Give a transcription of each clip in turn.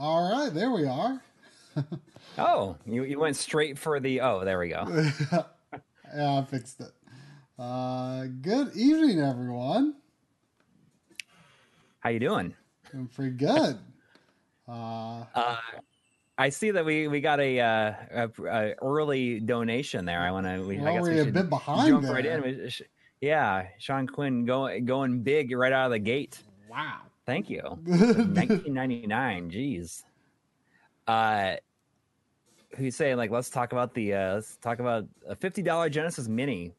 All right, there we are. oh, you, you went straight for the. Oh, there we go. yeah, I fixed it. Uh, good evening, everyone. How you doing? I'm pretty good. Uh, uh, I see that we we got a, uh, a, a early donation there. I want to. We, well, I guess we should bit behind jump there. right in. Yeah, Sean Quinn going going big right out of the gate. Wow. Thank you. 1999. Jeez. Uh, who's saying like let's talk about the uh, let's talk about a fifty dollar Genesis Mini.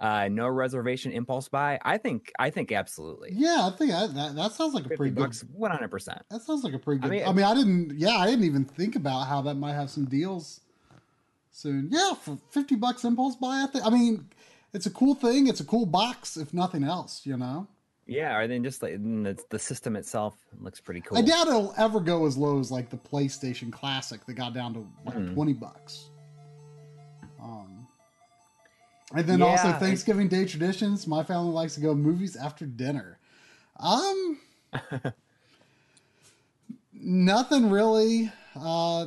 Uh, no reservation impulse buy. I think I think absolutely. Yeah, I think I, that that sounds like a pretty good. One hundred percent. That sounds like a pretty good. I mean, I mean, I didn't. Yeah, I didn't even think about how that might have some deals soon. Yeah, for fifty bucks impulse buy. I think. I mean, it's a cool thing. It's a cool box, if nothing else. You know. Yeah, or then just like the, the system itself looks pretty cool. I doubt it'll ever go as low as like the PlayStation Classic that got down to like mm. twenty bucks. Um, and then yeah, also Thanksgiving Day traditions. My family likes to go movies after dinner. Um, nothing really uh,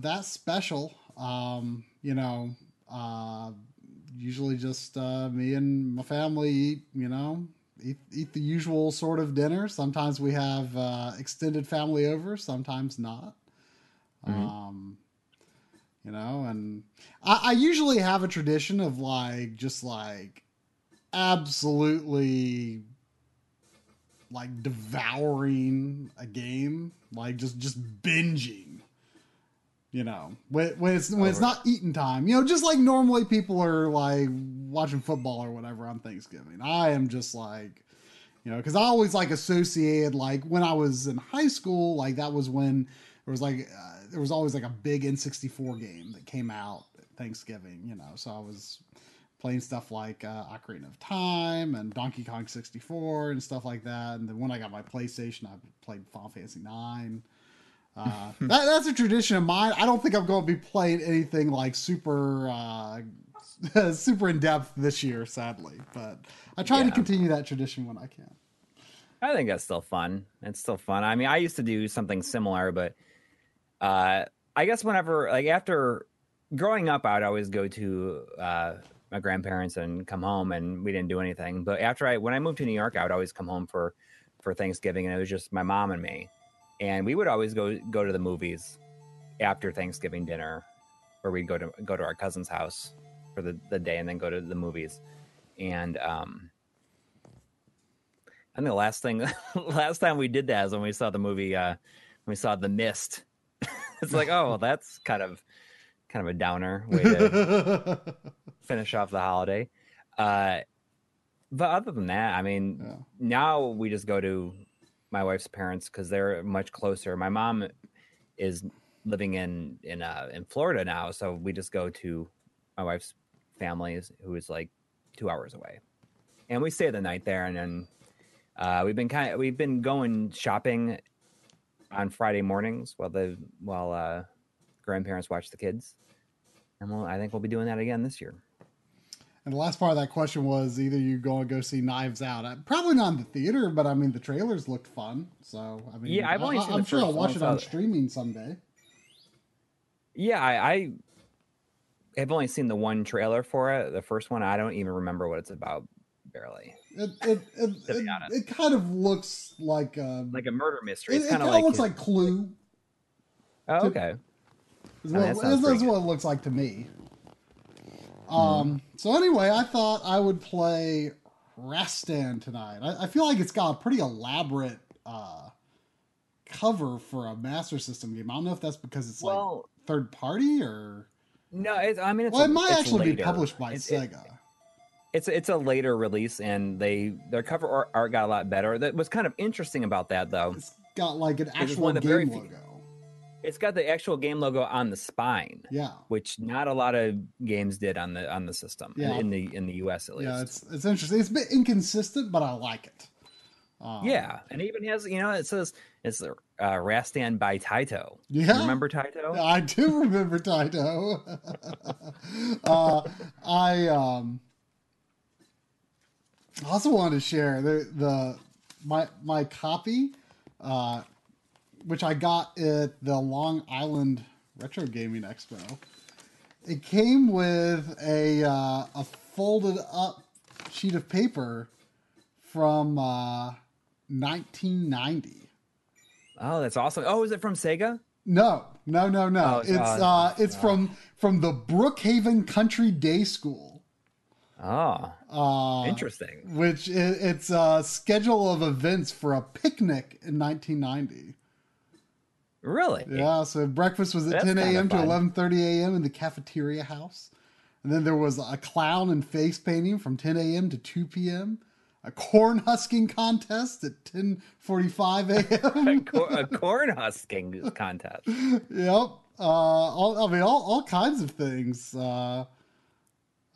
that special. Um, you know, uh, usually just uh, me and my family eat. You know, eat, eat the usual sort of dinner. Sometimes we have uh, extended family over, sometimes not. Mm-hmm. Um, you know, and I, I usually have a tradition of like just like absolutely like devouring a game, like just just binging. You know, when, when it's when it's not eating time, you know, just like normally people are like watching football or whatever on Thanksgiving. I am just like, you know, because I always like associated like when I was in high school, like that was when there was like uh, there was always like a big N64 game that came out at Thanksgiving, you know, so I was playing stuff like uh, Ocarina of Time and Donkey Kong 64 and stuff like that. And then when I got my PlayStation, I played Final Fantasy 9. Uh, that, that's a tradition of mine. I don't think I'm going to be playing anything like super uh, super in depth this year, sadly. But I try yeah. to continue that tradition when I can. I think that's still fun. It's still fun. I mean, I used to do something similar, but uh, I guess whenever, like after growing up, I'd always go to uh, my grandparents and come home, and we didn't do anything. But after I, when I moved to New York, I would always come home for for Thanksgiving, and it was just my mom and me and we would always go go to the movies after Thanksgiving dinner, where we'd go to go to our cousin's house for the, the day and then go to the movies. And um, I think the last thing, last time we did that is when we saw the movie, uh, when we saw The Mist. it's like, oh, well, that's kind of kind of a downer way to finish off the holiday. Uh, but other than that, I mean, yeah. now we just go to my wife's parents because they're much closer. My mom is living in in uh, in Florida now, so we just go to my wife's family, who is like two hours away, and we stay the night there. And then uh, we've been kind of we've been going shopping on Friday mornings while the while uh, grandparents watch the kids, and we'll, I think we'll be doing that again this year. And the last part of that question was either you go and go see Knives Out. Probably not in the theater, but I mean the trailers looked fun. So I mean, yeah, I've only I, am sure I'll watch it on streaming someday. Yeah, I, I have only seen the one trailer for it. The first one, I don't even remember what it's about. Barely. It it it, it, it, kind of looks like a, like a murder mystery. It's it, kind of like, looks like Clue. Oh, okay. Is what, I mean, that's what it looks like to me. Um, so anyway, I thought I would play Rastan tonight. I, I feel like it's got a pretty elaborate uh, cover for a Master System game. I don't know if that's because it's well, like third party or no. It's, I mean, it's well, it might actually later. be published by it's, Sega. It, it's it's a later release, and they their cover art got a lot better. That was kind of interesting about that, though. It's got like an actual one game logo. It's got the actual game logo on the spine. Yeah. Which not a lot of games did on the on the system. Yeah. In the in the US at least. Yeah, it's it's interesting. It's a bit inconsistent, but I like it. Um, yeah, and it even has you know it says it's uh, Rastan by Taito. Yeah, remember Taito? I do remember Taito. uh, I um, also wanted to share the the my my copy uh, which I got at the Long Island Retro Gaming Expo. It came with a uh, a folded up sheet of paper from uh, 1990. Oh, that's awesome. Oh, is it from Sega? No, no, no, no. Oh, it's uh, it's from from the Brookhaven Country Day School, Oh, uh, interesting. which i it's a schedule of events for a picnic in 1990. Really? Yeah, so breakfast was at That's 10 a.m. to fun. 11:30 a.m. in the cafeteria house, and then there was a clown and face painting from 10 a.m. to 2 p.m. A corn husking contest at 10:45 a.m. Cor- a corn husking contest. yep. Uh, all, I mean, all, all kinds of things. Uh,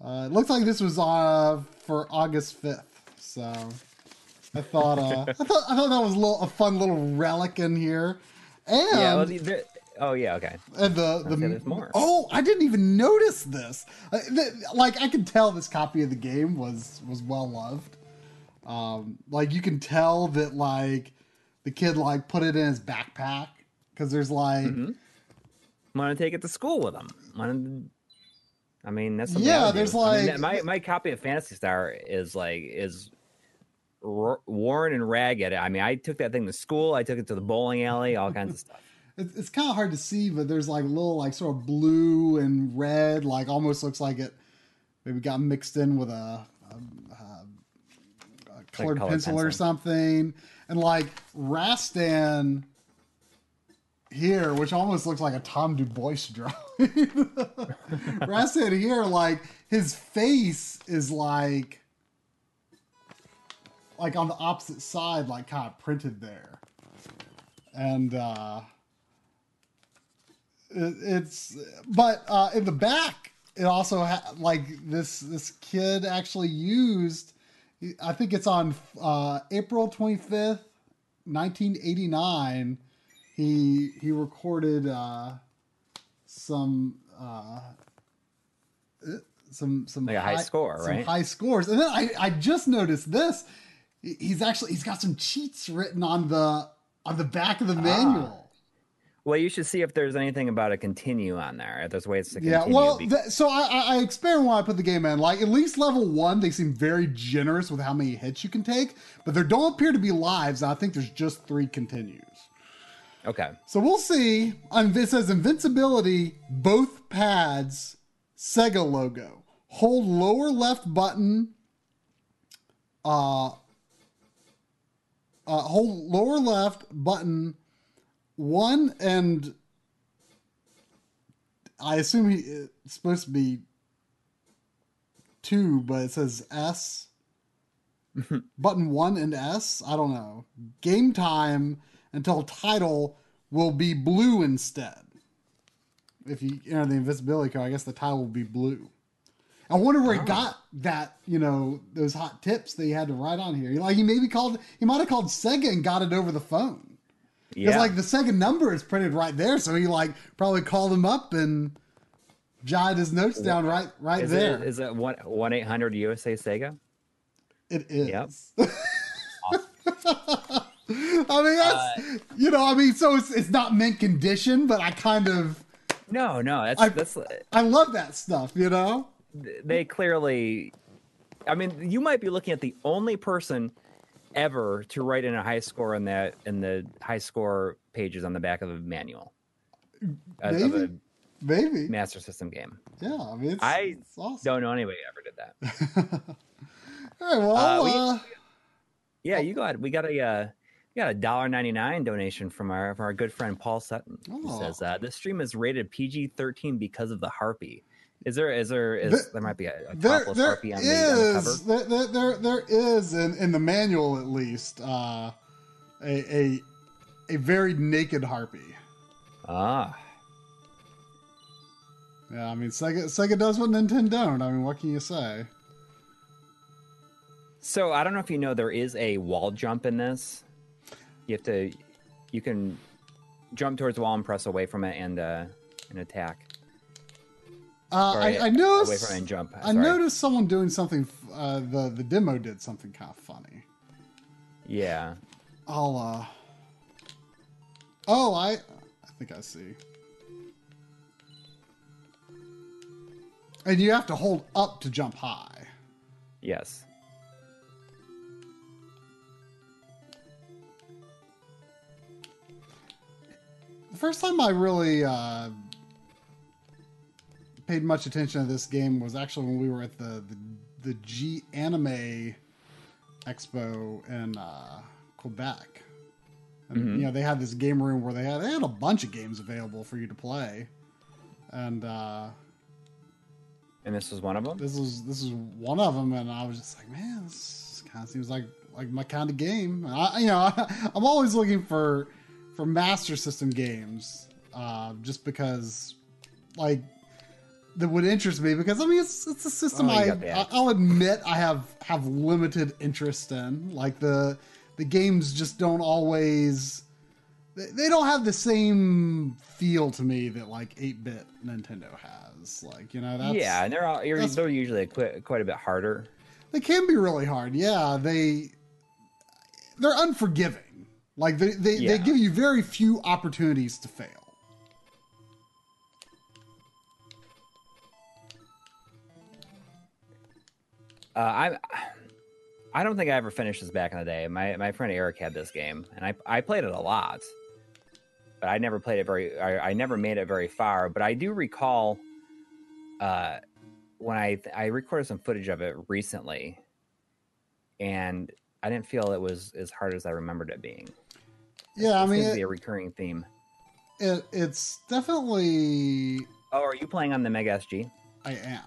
uh, it looks like this was uh, for August 5th. So I thought, uh, I thought, I thought that was a, little, a fun little relic in here. And, yeah. Well, the, the, oh, yeah. Okay. and the, the there's more. oh, I didn't even notice this. Uh, Like I could tell this copy of the game was was well loved. Um, like you can tell that like the kid like put it in his backpack because there's like Mm-hmm. Want to take it to school with him? I mean, that's something Yeah, I there's do. I mean, like- my my copy of Phantasy Star is like is r- worn and ragged. I mean, I took that thing to school. I took it to the bowling alley. All kinds of stuff. it's, it's kind of hard to see, but there's like little like sort of blue and red, like almost looks like it maybe got mixed in with a, a, a, colored colored pencil, or something, and like Rastan here, which almost looks like a Tom Du Bois drawing. Rastan here, like his face is like like on the opposite side, like kind of printed there. And uh it, it's but uh in the back it also ha- like this this kid actually used i think it's on uh april 25th 1989 he he recorded uh some uh some some Like a high score, some right? high scores. And then i i just noticed this he's actually he's got some cheats written on the on the back of the manual Well, you should see if there's anything about a continue on there. If there's ways to continue. yeah well th- so I, I i experimented when i put the game in like at least level one they seem very generous with how many hits you can take but there don't appear to be lives and i think there's just three continues okay. so we'll see on it says invincibility both pads sega logo hold lower left button uh uh, hold lower left button one and I assume he, it's supposed to be two, but it says S. button one and S. I don't know. Game time until title will be blue instead. If you enter the invisibility code, I guess the title will be blue. I wonder where he got that, you know, those hot tips that he had to write on here. Like he maybe called, he might have called Sega and got it over the phone. Because Yeah. like the Sega number is printed right there, so he like probably called him up and jotted his notes down right right is there. it is it one one eight hundred USA Sega? It is. Yep. I mean, that's Uh, you know, I mean, so it's it's not mint condition, but I kind of No, no. That's I- that's I love that stuff, you know. They clearly i mean you might be looking at the only person ever to write in a high score in that in the high score pages on the back of a manual of Maybe. a Maybe, master system game yeah. I mean, it's, I it's awesome. don't know anybody ever did that All right, well, Uh, we- uh, yeah you got we got a uh we got a dollar ninety nine donation from our from our good friend Paul Sutton. He Oh. says uh, this stream is rated PG thirteen because of the harpy. Is there is there is There- there might be a, a there topless there harpy on the, the cover? there, there there there is in in the manual at least uh, a a a very naked harpy. Ah, Yeah, I mean, Sega Sega does what Nintendo don't. I mean, what can you say? So I don't know if you know there is a wall jump in this. You have to, you can jump towards the wall and press away from it and uh, and attack. Uh, I, I away noticed. from it and jump. I noticed someone doing something. Uh, the the demo did something kind of funny. Yeah. I'll uh, Oh, I I think I see. And you have to hold up to jump high. Yes. The first time I really uh, paid much attention to this game was actually when we were at the the, the G Anime Expo in uh, Quebec. And Mhm. you know they had this game room where they had they had a bunch of games available for you to play, and uh, And this was one of them. this was this is one of them, and I was just like, man, this kind of seems like like my kind of game. And I, you know, I'm always looking for for Master System games, uh, just because, like, that would interest me. Because I mean, it's it's a system Oh, I got the I- axe. I'll admit I have have limited interest in. Like the the games just don't always. They they don't have the same feel to me that like 8-bit Nintendo has. Like you know, that's yeah, and they're all, they're usually quite, quite a bit harder. they can be really hard. Yeah, they they're unforgiving. Like they they, Yeah. they give you very few opportunities to fail. Uh, I I don't think I ever finished this back in the day. My my friend Eric had this game, and I I played it a lot, but I never played it very. I, I never made it very far. But I do recall, uh, when I I recorded some footage of it recently, and I didn't feel it was as hard as I remembered it being. Yeah, I mean to be a recurring theme. it, it's definitely Oh, are you playing on the Mega SG? I am.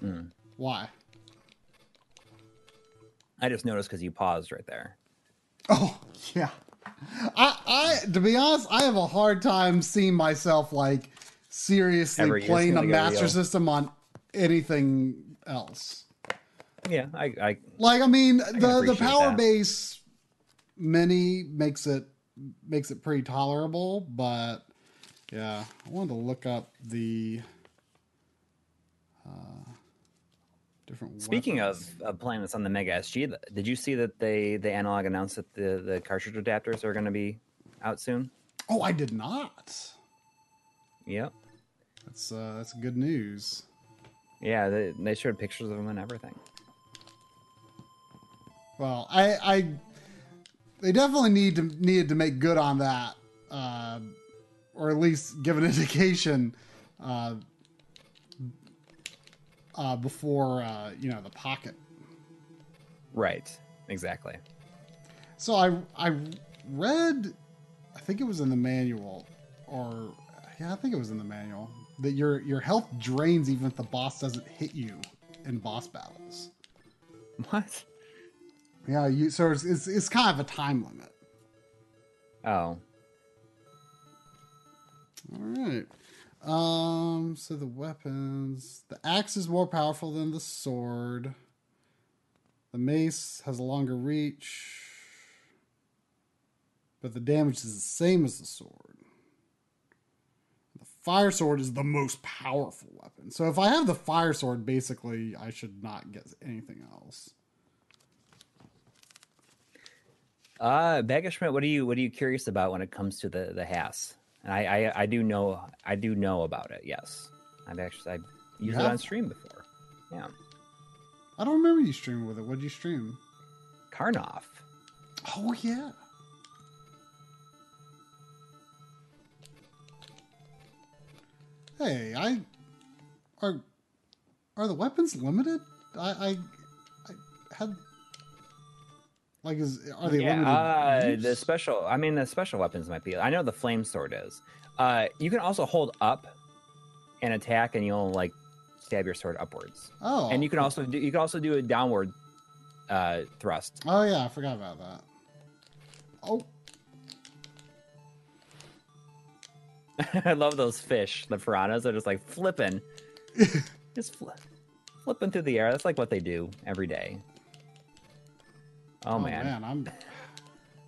Hmm. Why? I just noticed because you paused right there. Oh yeah. I I to be honest, I have a hard time seeing myself like seriously Ever playing a Master. System on anything else. Yeah, I, I Like I mean, the the power that. base mini makes it makes it pretty tolerable, but yeah, I wanted to look up the uh, different. Speaking weapons. of, of playing this on the Mega SG, did you see that they the Analogue announced that the the cartridge adapters are going to be out soon? oh, I did not. Yep. That's uh, that's good news. Yeah, they, they showed pictures of them and everything. Well, I, I, they definitely need to needed to make good on that, uh, or at least give an indication, uh, uh, before uh, you know the pocket. Right. Exactly. So I I read, I think it was in the manual, or yeah, I think it was in the manual that your your health drains even if the boss doesn't hit you in boss battles. What? Yeah, you so it's it's, it's kind of a time limit. Oh, All right. Um. So the weapons, the axe is more powerful than the sword. The mace has a longer reach, but the damage is the same as the sword. The fire sword is the most powerful weapon. So if I have the fire sword, basically I should not get anything else. uh, Bagger Schmidt, what are you what are you curious about when it comes to the the Hass? And I, I I do know I do know about it. Yes, I've actually I've used it on stream before. Yeah, I don't remember you streaming with it. What did you stream? Karnov. Oh yeah. Hey, I are are the weapons limited? I I, I had like is are they yeah, limited? uh, the special. I mean, the special weapons might be. I know the flame sword is. Uh, you can also hold up and attack, and you'll like stab your sword upwards. oh, And you can also do. You can also do a downward uh, thrust. oh yeah, I forgot about that. Oh, I love those fish. The piranhas are just like flipping, just fli flipping through the air. That's like what they do every day. Oh, man. I'm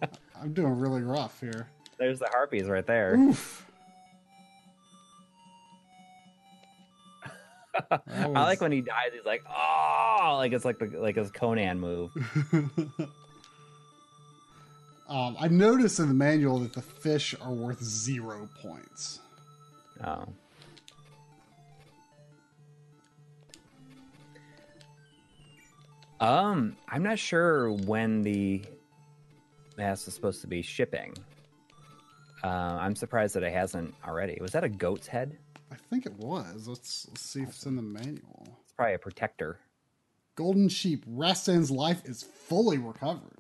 I'm doing really rough here. there's the harpies right there. Oof. That I like when he dies. He's like, oh, like it's like the like his Conan move. Um, I noticed in the manual that the fish are worth zero points. Oh. Um, I'm not sure when the mask is supposed to be shipping. Uh, I'm surprised that it hasn't already. Was that a goat's head? I think it was. Let's, let's see if it's in the manual. It's probably a protector. Golden sheep. Rastan's life is fully recovered.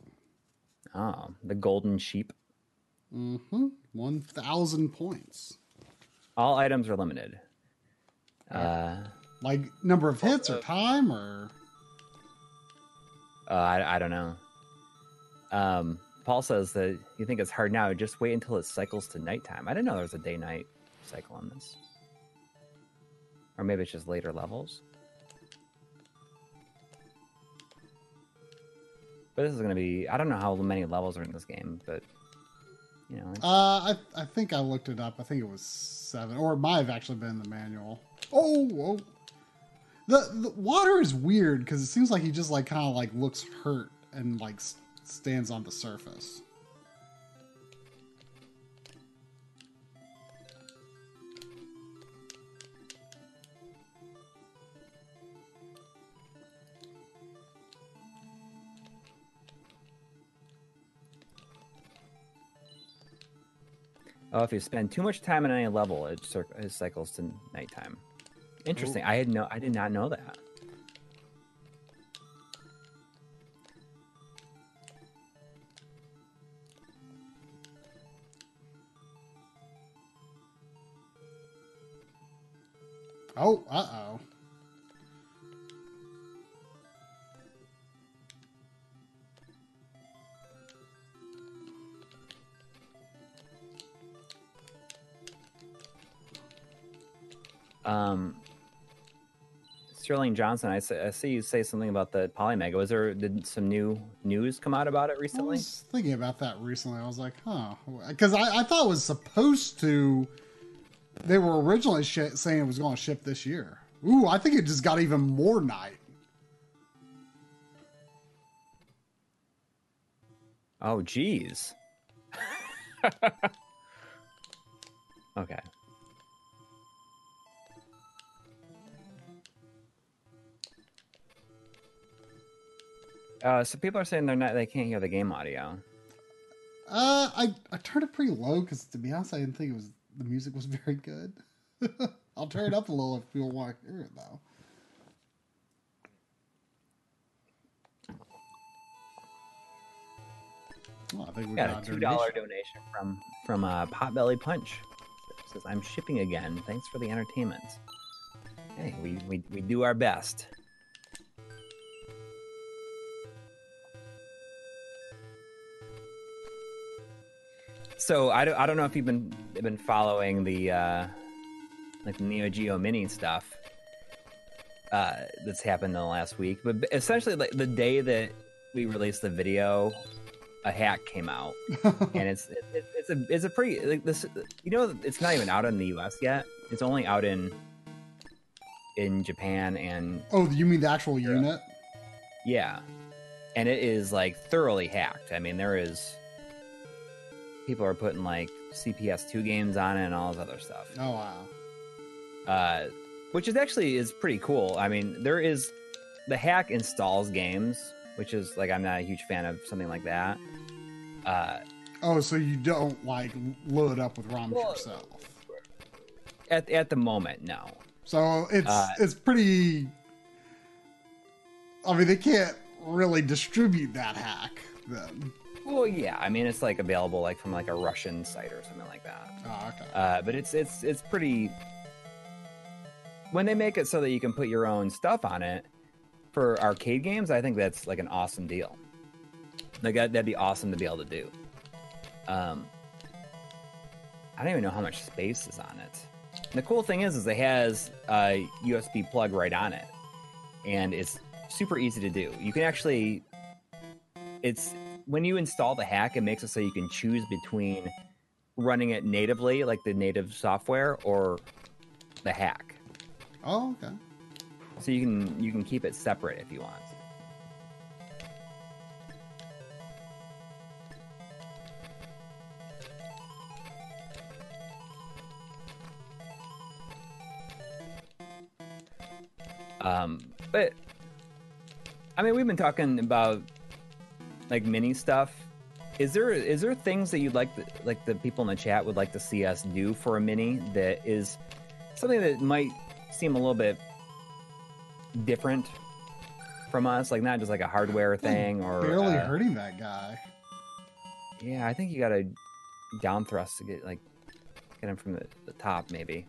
Oh, the golden sheep. Mm-hmm. One thousand points. All items are limited. Uh, Like number of hits or time or uh, I, I don't know. Um, Paul says that you think it's hard now. Just wait until it cycles to nighttime. I didn't know there was a day-night cycle on this. Or maybe it's just later levels. But this is going to be. I don't know how many levels are in this game, but. You know. Uh, I, I think I looked it up. I think it was seven, or it might have actually been the manual. Oh, whoa. The, the water is weird because it seems like he just like kind of like looks hurt and like s- stands on the surface. Oh, if you spend too much time on any level, it, cir- it cycles to nighttime. Interesting. I had no. I did not know that. Oh, uh oh. Um, Sterling Johnson, I, say, I see you say something about the Polymega. Was there did some new news come out about it recently? I was thinking about that recently. I was like, huh. Because I, I thought it was supposed to. They were originally sh- saying it was going to ship this year. Ooh, I think it just got even more night. Oh, geez. okay. Uh, so people are saying they're not. They can't hear the game audio. Uh, I I turned it pretty low because to be honest, I didn't think it was the music was very good. I'll turn it up a little if people want to hear it though. Well, I think we Got got, a two dollar donation from from uh, Potbelly Punch. It says I'm shipping again. Thanks for the entertainment. Hey, we we, we do our best. So I don't, I don't know if you've been been following the uh, like the Neo Geo Mini stuff uh, that's happened in the last week, but essentially like the day that we released the video, a hack came out and it's it, it, it's a it's a pretty like this you know it's not even out in the U.S. yet. It's only out in in Japan and Oh, you mean the actual unit? yeah, and it is like thoroughly hacked. I mean, there is people are putting like CPS two games on it and all this other stuff, Oh wow. uh, which is actually is pretty cool. I mean, there is the hack installs games, which is like I'm not a huge fan of something like that. Uh, Oh, so you don't like load up with ROMs Well- yourself? at at the moment, no. So it's Uh, it's pretty. I mean, they can't really distribute that hack then. Well, yeah, I mean it's like available like from like a Russian site or something like that. Oh, okay. Uh, but it's it's it's pretty. When they make it so that you can put your own stuff on it for arcade games, I think that's like an awesome deal. Like that, that'd be awesome to be able to do. Um, I don't even know how much space is on it. And the cool thing is, is it has a USB plug right on it, and it's super easy to do. You can actually, it's when you install the hack, it makes it so you can choose between running it natively, like the native software, or the hack. Oh, okay. So you can you can keep it separate if you want. Um, but I mean, we've been talking about like mini stuff. Is there is there things that you'd like the, like the people in the chat would like to see us do for a mini that is something that might seem a little bit different from us, like not just like a hardware thing or Barely uh, hurting that guy. Yeah, I think you got to down thrust to get like get him from the, the top, maybe.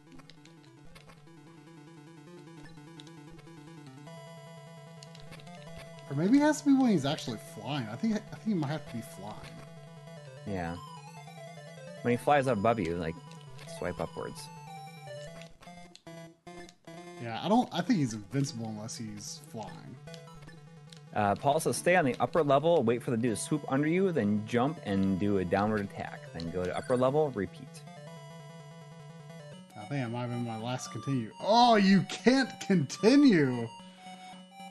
Or maybe it has to be when he's actually flying. I think I think he might have to be flying. Yeah. When he flies up above you, like swipe upwards. Yeah, I don't. I think he's invincible unless he's flying. Uh, Paul says, stay on the upper level, wait for the dude to swoop under you, then jump and do a downward attack. Then go to upper level, repeat. I think it might have been my last continue. Oh, you can't continue.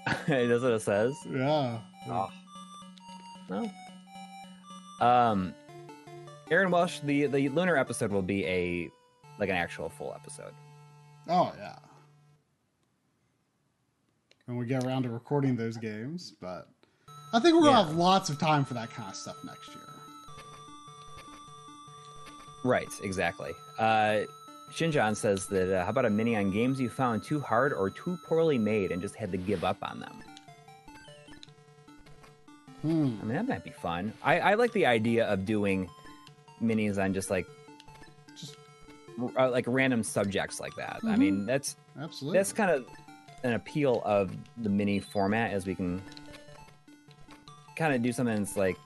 That's what it says. Yeah. Oh. No. Um, Aaron Welsh, the the lunar episode will be a like an actual full episode. Oh yeah. When we get around to recording those games, but I think we're gonna have lots of time for that kind of stuff next year. Right, exactly. Uh, Shinjan says that uh, how about a mini on games you found too hard or too poorly made and just had to give up on them? Hmm. I mean, that might be fun. I, I like the idea of doing minis on just like Just r- uh, like random subjects like that. I mean, that's absolutely. that's kind of an appeal of the mini format as we can kind of do something that's like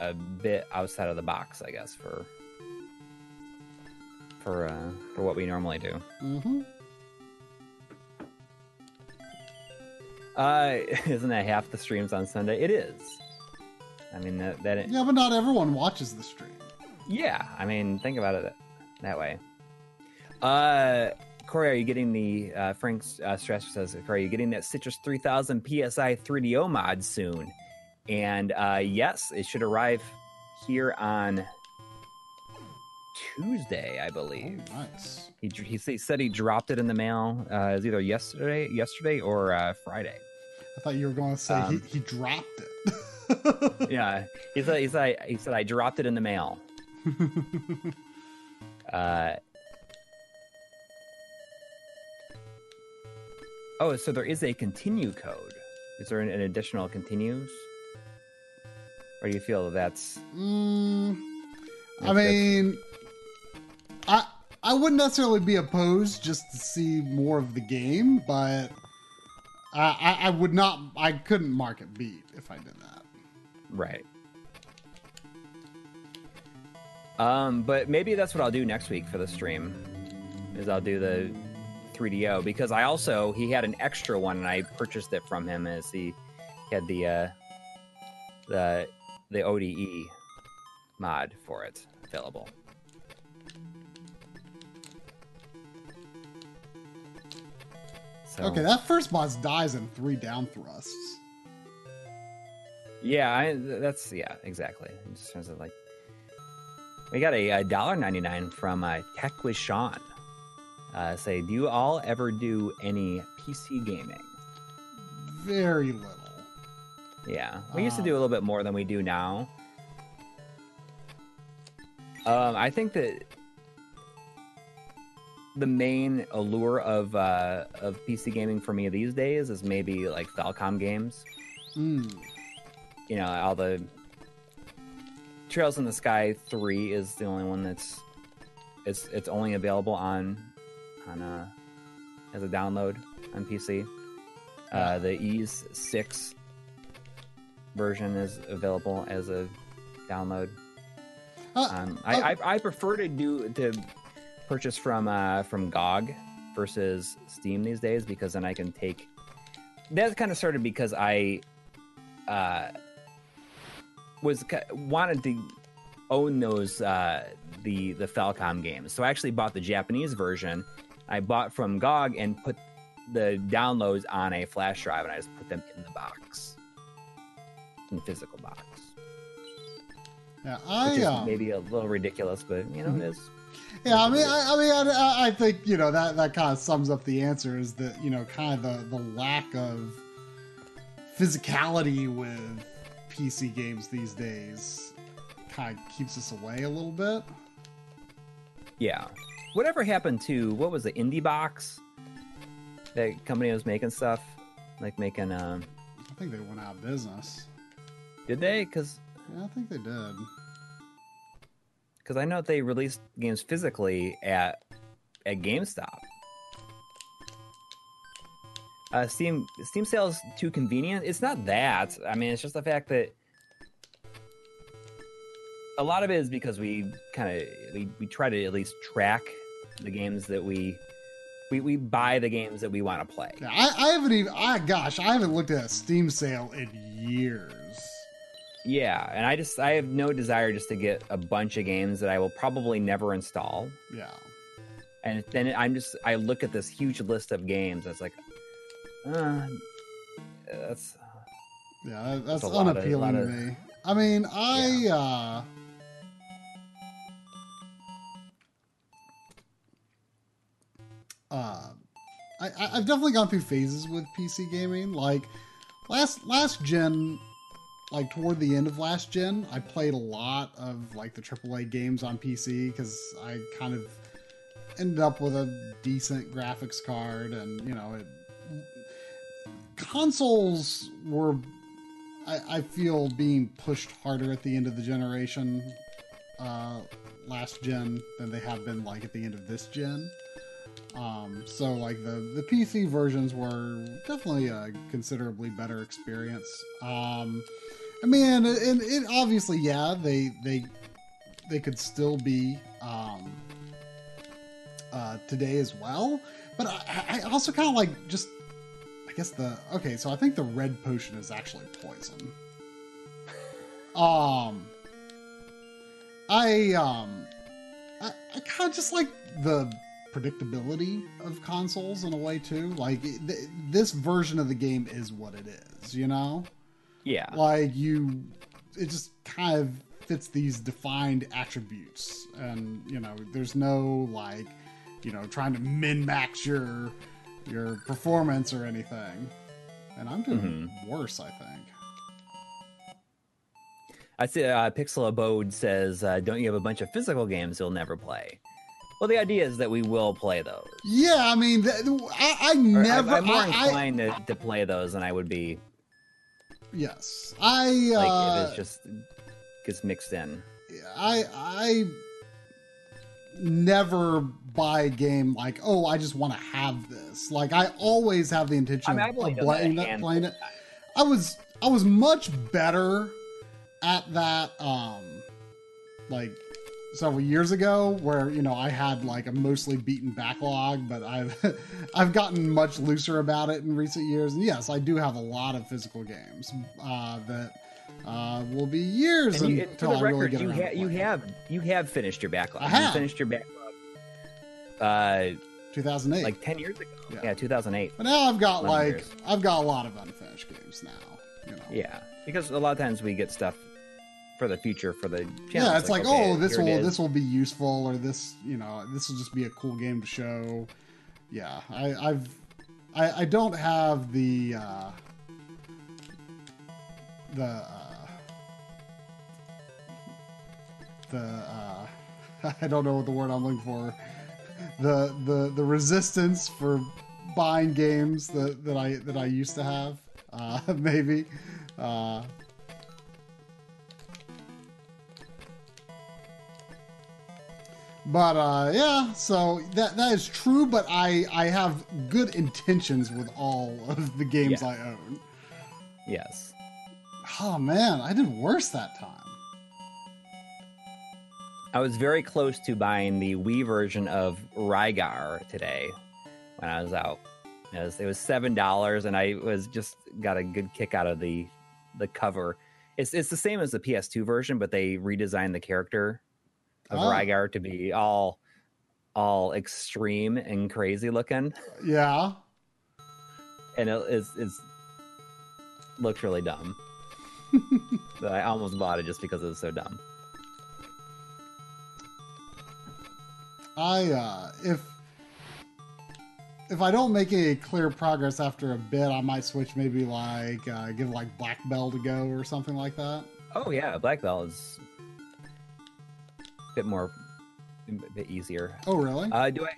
a bit outside of the box, I guess, for for uh, for what we normally do. Mm-hmm. Uh, isn't that half the streams on Sunday? It is. I mean that that Yeah, but not everyone watches the stream. yeah. I mean think about it that way. Uh, Corey, are you getting the uh, Frank uh, Strasser says Corey, are you getting that Citrus 3000 PSI 3DO mod soon? And uh, yes, it should arrive here on Tuesday, I Oh, believe. nice. He, he, he said he dropped it in the mail. Uh, it was either yesterday, yesterday or uh, Friday. I thought you were going to say Um, he, he dropped it. yeah, he said he said he said I dropped it in the mail. Uh, oh, so there is a continue code. Is there an, an additional continues? Or do you feel that that's Mm, I That's- mean, I I wouldn't necessarily be opposed just to see more of the game, but I, I, would not. I couldn't mark it beat if I did that. right? Um, but maybe that's what I'll do next week for the stream. Is I'll do the 3DO because I also he had an extra one and I purchased it from him as he had the uh, the the ODE mod for it available. So, Okay, that first boss dies in three down thrusts. Yeah, I, that's yeah, exactly. In terms of like, we got a dollar ninety nine from uh, Tech with Sean. Uh, say, do you all ever do any PC gaming? Very little. Yeah, we used to Um, do a little bit more than we do now. Um, I think that the main allure of uh, of PC gaming for me these days is maybe like Falcom games. Mm. you know all the trails in the sky 3 is the only one that's it's it's only available on on uh as a download on pc uh the Ys 6 version is available as a download Uh, um I, uh, I i prefer to do to purchase from uh from gog versus steam these days because then i can take that kind of started because i uh was wanted to own those uh, the the Falcom games. So I actually bought the Japanese version. I bought from GOG and put the downloads on a flash drive, and I just put them in the box, in the physical box, yeah, which I is um, maybe a little ridiculous, but you know it is. Yeah, I mean, I, I mean, I, I think you know that that kind of sums up the answer is that you know kind of the the lack of physicality with PC games these days kind of keeps us away a little bit. Yeah. Whatever happened to what was the indie box? That company was making stuff, like making. Um, I think they went out of business. did they? Because Yeah, I think they did. Because I know they released games physically at at GameStop. Uh, Steam Steam sales too convenient. It's not that. I mean, it's just the fact that a lot of it is because we kind of we, we try to at least track the games that we we, we buy the games that we want to play. I, I haven't even. I gosh, I haven't looked at a Steam sale in years. Yeah, and I just I have no desire just to get a bunch of games that I will probably never install. Yeah, and then I'm just I look at this huge list of games. It's like, uh, that's yeah, that- that's of- unappealing lot to of- me. I mean, I. uh uh, I, I- I've definitely gone through phases with PC gaming. Like last last gen, like toward the end of last gen, I played a lot of like the AAA games on PC because I kind of ended up with a decent graphics card, and you know, it, consoles were. I, I feel being pushed harder at the end of the generation, uh, last gen, than they have been like at the end of this gen. Um, so like the the PC versions were definitely a considerably better experience. Um, I mean, and it, obviously, yeah, they they they could still be um, uh, today as well. But I, I also kind of like just, I guess the okay. So I think the red potion is actually poison. Um, I um, I, I kind of just like the predictability of consoles in a way too. Like th- this version of the game is what it is, you know. Yeah, Like you, it just kind of fits these defined attributes, and you know, there's no like, you know, trying to min max your your performance or anything. And I'm doing worse, I think. I see. Uh, Pixel Abode says, uh, "Don't you have a bunch of physical games you'll never play?" Well, the idea is that we will play those. Yeah, I mean, th- I, I never. I, am more I, I- inclined to, to play those than I would be yes, I. like uh, if it's just gets mixed in. I I never buy a game like, oh, I just want to have this. Like I always have the intention I mean, of, of done that playing it, handful playing of it. I was I was much better at that um like several years ago where you know I had like a mostly beaten backlog but I've I've gotten much looser about it in recent years and yes I do have a lot of physical games uh that uh will be years And you, until I really record, get you, around ha- you have you have finished your backlog. I You have. finished your backlog. Uh, 2008 like ten years ago. Yeah. Yeah, 2008. But now I've got like years. I've got a lot of unfinished games now. You know. Yeah, because a lot of times we get stuff for the future for the channel. Yeah, it's like, okay, oh, this will this will be useful, or this, you know, this will just be a cool game to show. Yeah, I, I've, I, I don't have the, uh, the, uh, the, uh, I don't know what the word I'm looking for. The the the resistance for buying games that, that I that I used to have. Uh, maybe. Uh, But uh, yeah, so that that is true. But I I have good intentions with all of the games Yeah. I own. Yes. Oh man, I did worse that time. I was very close to buying the Wii version of Rygar today when I was out. It was, it was seven dollars, and I was just got a good kick out of the the cover. It's it's the same as the PS2 version, but they redesigned the character of Oh. Rygar to be all all extreme and crazy looking, Yeah. and it is it's looks really dumb. but I almost bought it just because it was so dumb. I uh, if if I don't make any clear progress after a bit, I might switch maybe like uh, give like black belt a go or something like that. Oh yeah, black belt is bit more, a bit easier. Oh really? Uh, do I?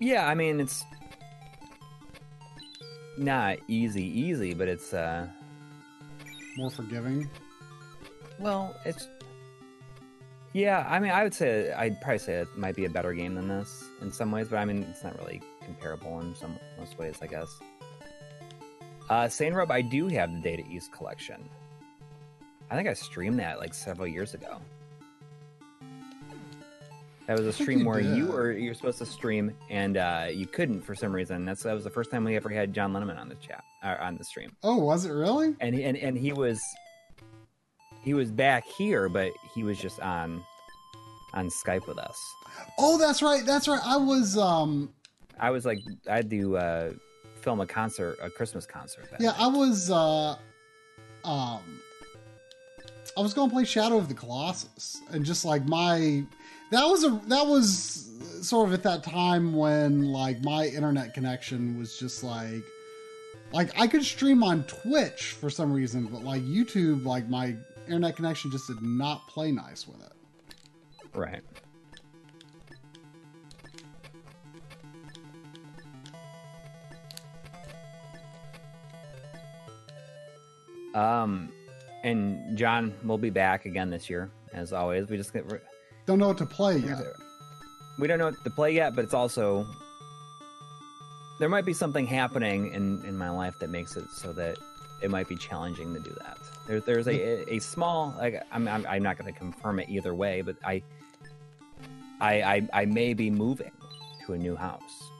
Yeah, I mean it's not easy, easy, but it's uh, More forgiving. well, it's yeah. I mean, I would say I'd probably say it might be a better game than this in some ways, but I mean, it's not really comparable in some most ways, I guess. Uh, Sane Robe, I do have the Data East collection. I think I streamed that like several years ago. That was a stream you where you were you're supposed to stream and uh, you couldn't for some reason. That's that was the first time we ever had John Linneman on the chat uh, on the stream, Oh, was it really? and he, and and he was he was back here, but he was just on on Skype with us. Oh, that's right. That's right. I was um I was like, I had to uh, film a concert, a Christmas concert. Yeah, night. I was uh um I was going to play Shadow of the Colossus and just like my that was a that was sort of at that time when like my internet connection was just like like I could stream on Twitch for some reason, but like YouTube like my internet connection just did not play nice with it. right. Um, and John will be back again this year, as always. We just get Don't know what to play yet. we don't know what to play yet, but it's also there might be something happening in in my life that makes it so that it might be challenging to do that. There, there's a mm-hmm. a small like I'm I'm, I'm not going to confirm it either way, but I, I I I may be moving to a new house.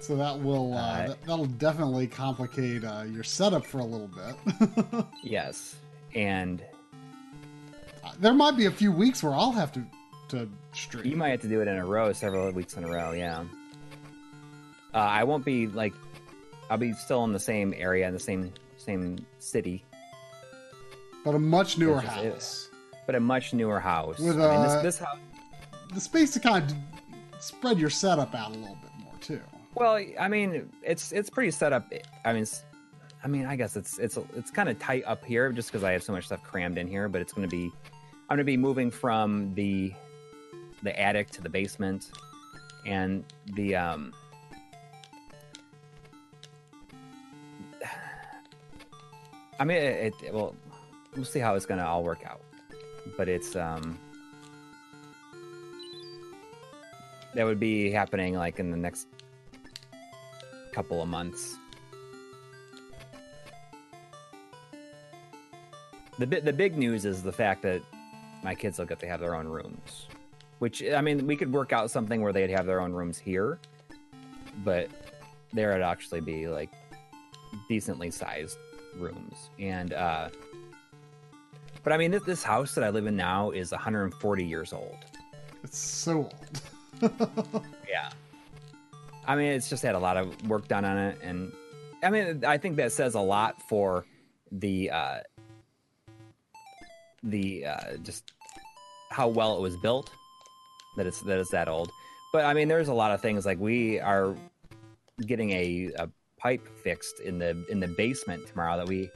So that will uh, Uh, that, that'll definitely complicate uh, your setup for a little bit. Yes, and there might be a few weeks where I'll have to to stream. you might have to do it in a row, several weeks in a row. Yeah. Uh, I won't be like I'll be still in the same area in the same same city, but a much newer house. but a much newer house. With, I mean, uh, this, this house. The space to kind of spread your setup out a little bit. Well, I mean, it's it's pretty set up. I mean, I mean, I guess it's it's it's kind of tight up here just because I have so much stuff crammed in here. But it's going to be, I'm going to be moving from the the attic to the basement, and the um. I mean, it, it well, we'll see how it's going to all work out, but it's um. That would be happening like in the next couple of months. The bi- the big news is the fact that my kids will get to have their own rooms, which I mean we could work out something where they'd have their own rooms here, but there would actually be like decently sized rooms and uh but I mean this, this house that I live in now is 140 years old. It's so old. Yeah. I mean, it's just had a lot of work done on it, and I mean, I think that says a lot for the uh, the uh, just how well it was built. That it's that it's that old. But I mean, there's a lot of things like we are getting a, a pipe fixed in the in the basement tomorrow that we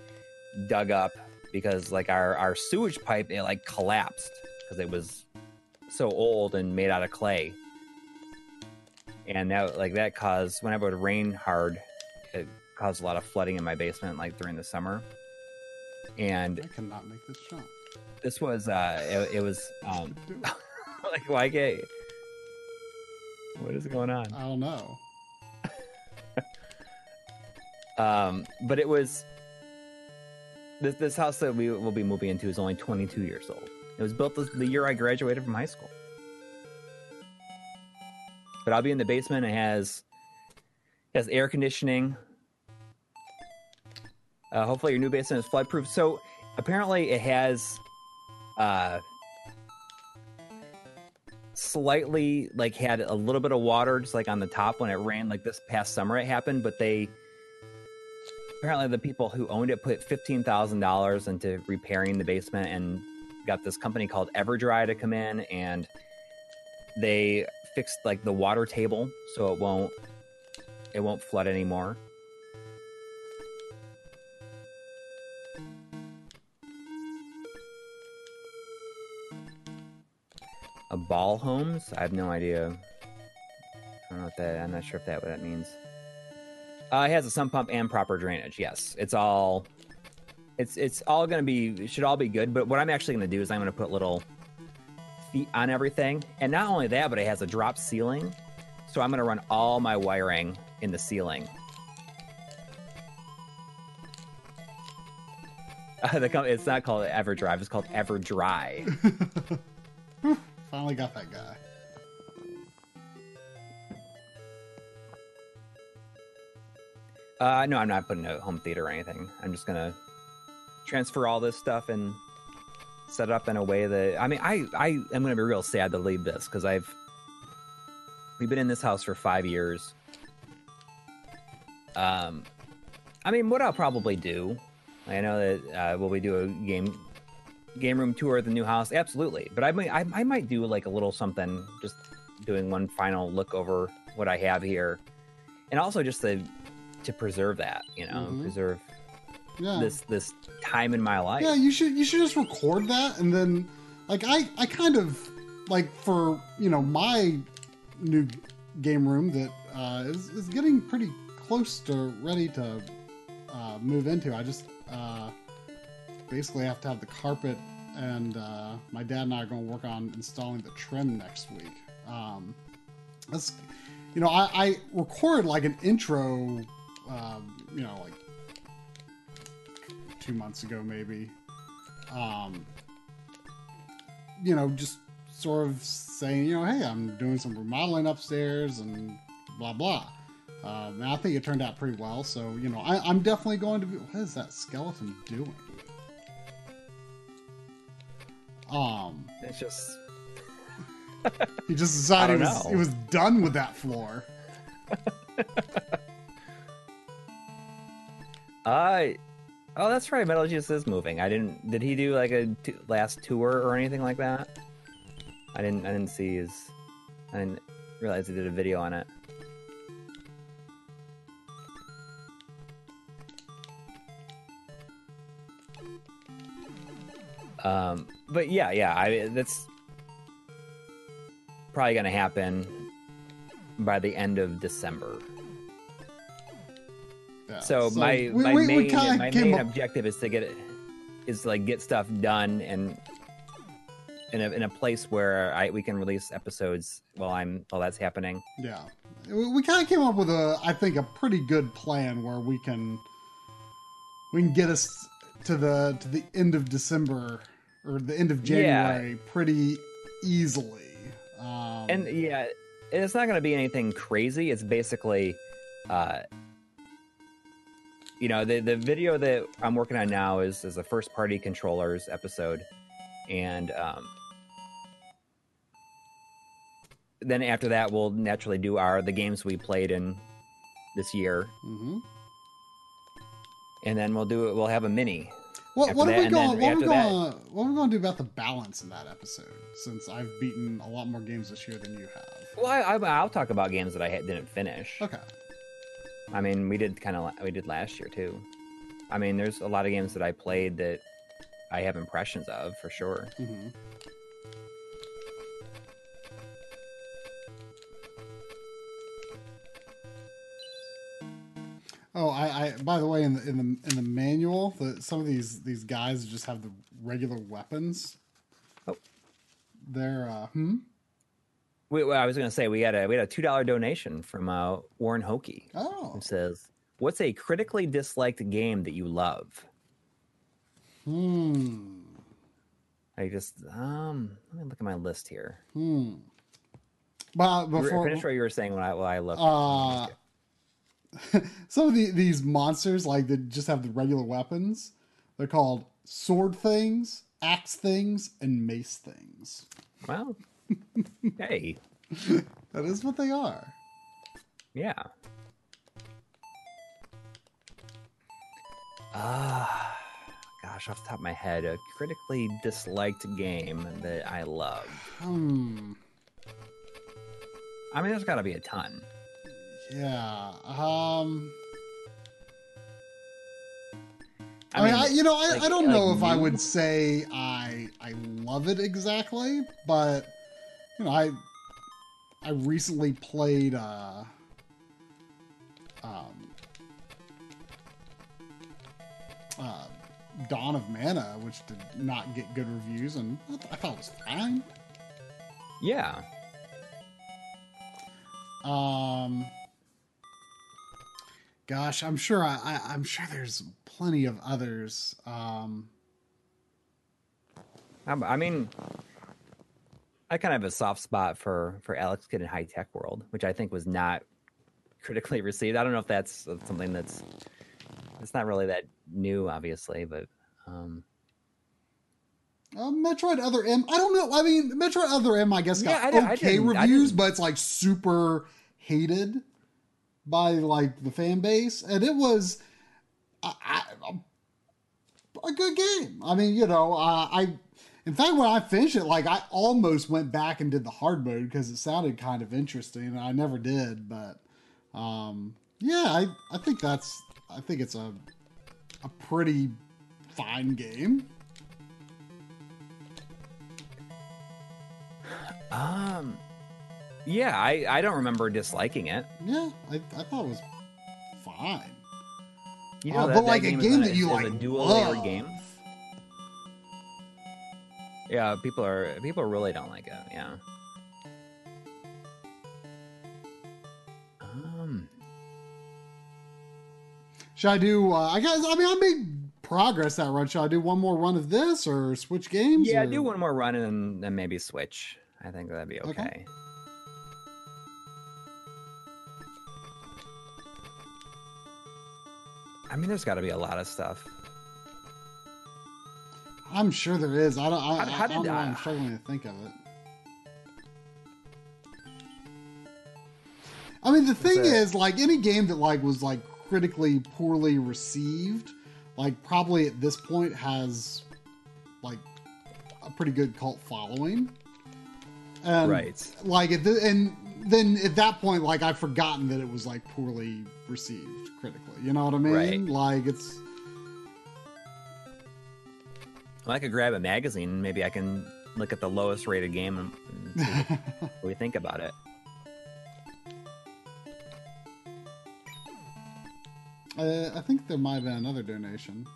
dug up because like our our sewage pipe it like collapsed because it was so old and made out of clay and that like that caused whenever it would rain hard it caused a lot of flooding in my basement like during the summer. And I cannot make this jump. this was uh it, it was um like why can't what is going on? I don't know. um but it was this this house that we will be moving into is only 22 years old. It was built the, the year i graduated from high school but i'll be in the basement. It has it has air conditioning. Uh, hopefully your new basement is floodproof. So apparently it has uh slightly like had a little bit of water just like on the top when it rained like this past summer it happened but they apparently the people who owned it put $15000 into repairing the basement and got this company called Everdry to come in and they fixed like the water table so it won't it won't flood anymore. A ball homes? I have no idea. I don't know what that. I'm not sure if that what that means. Uh, it has a sump pump and proper drainage. Yes, it's all. It's it's all gonna be. It should all be good. But what I'm actually gonna do is I'm gonna put little feet on everything, and not only that, but it has a drop ceiling. So I'm gonna run all my wiring in the ceiling. Uh, the it's not called EverDrive. It's called EverDry. Finally got that guy. Uh, no, I'm not putting a home theater or anything. I'm just gonna transfer all this stuff and set it up in a way that I mean, I I am gonna be real sad to leave this because I've we've been in this house for five years. Um, I mean, what I'll probably do, I know that uh, will we do a game game room tour of the new house? Absolutely, but I might I, I might do like a little something, just doing one final look over what I have here, and also just the to preserve that, you know, Mhm. preserve Yeah. this this time in my life. Yeah, you should you should just record that and then like I I kind of like for you know my new game room that uh, is is getting pretty close to ready to uh, move into. I just uh, basically have to have the carpet and uh, my dad and I are going to work on installing the trim next week. Um, that's you know I, I recorded like an intro, um, you know like two months ago maybe. Um you know just sort of saying you know hey i'm doing some remodeling upstairs and blah blah. Um, and i think it turned out pretty well. So you know I, i'm definitely going to be what is that skeleton doing? Um It's just he just decided he was, he was done with that floor. I. Oh, that's right. Metal Gear is moving. I didn't. Did he do like a t- last tour or anything like that? I didn't. I didn't see his. I didn't realize he did a video on it. Um, but yeah, yeah. I that's probably gonna happen by the end of December. Yeah, So, my we- my we- we main kinda my main up- objective is to get it is to, like get stuff done and in a in a place where I we can release episodes while I'm while that's happening. Yeah, we, we kind of came up with a, I think, a pretty good plan where we can, we can get us to the to the end of December or the end of Yeah. January pretty easily. Um, And yeah, it's not going to be anything crazy. It's basically, uh, you know, the the video that I'm working on now is is a first party controllers episode, and um, then after that we'll naturally do our the games we played in this year, mhm. and then we'll do it. We'll have a mini. what what are that, we going? What are we that- going? What are we going to do about the balance in that episode? Since I've beaten a lot more games this year than you have. Well, I, I, I'll talk about games that I didn't finish. Okay. I mean, we did kind of we did last year too. I mean, there's a lot of games that I played that I have impressions of for sure. hmm Oh, I, I. By the way, in the in the in the manual, the, some of these these guys just have the regular weapons. Oh. They're uh, hmm. We, well, I was gonna say we had a we had a two dollar donation from uh, Warren Hokey. Oh, It says, "What's a critically disliked game that you love?" hmm, I just um let me look at my list here. hmm. But Before, before finish what you were saying when I when I looked. uh, some of the, these monsters like that just have the regular weapons. They're called sword things, axe things, and mace things. well, hey, That is what they are. yeah. Ah, gosh, gosh, off the top of my head, a critically disliked game that I love. Hmm. I mean, there's got to be a ton. Yeah. Um. I, mean, I, you know, I, like- I don't like know if I would say I I love it exactly, but you know, I I recently played uh um uh Dawn of Mana, which did not get good reviews, and I, th- I thought it was fine. Yeah. Um, gosh, I'm sure I, I I'm sure there's plenty of others. Um, I, I mean, I kind of have a soft spot for for Alex Kidd in High Tech World, which I think was not critically received. I don't know if that's something that's it's not really that new, obviously, but um, uh, Metroid Other M. I don't know. I mean, Metroid Other M. I guess got Yeah, I okay I reviews, but it's like super hated by like the fan base, and it was I, I, a good game. I mean, you know, uh, I. In fact, when I finished it, like I almost went back and did the hard mode because it sounded kind of interesting, and I never did. But um, yeah, I I think that's I think it's a a pretty fine game. um, yeah, I I don't remember disliking it. Yeah, I, I thought it was fine. You Uh, know, but that, like a game a- that you like a dual love. layer game. Yeah, people are people really don't like it. Yeah. Um. Should I do? Uh, I guess. I mean, I made progress that run. Should I do one more run of this or switch games? Yeah, or- do one more run and then, maybe switch. I think that'd be Okay. okay. I mean, there's got to be a lot of stuff. I'm sure there is. I don't. I, How- I don't know. why I- I'm struggling to think of it. I mean, the thing is, like any game that like was like critically poorly received, like probably at this point has like a pretty good cult following. And, right. like at the, and then at that point like i've forgotten that it was like poorly received critically you know what i mean Right. like it's Well, I could grab a magazine. Maybe I can look at the lowest rated game and, see what we think about it. uh, i think there might have been another donation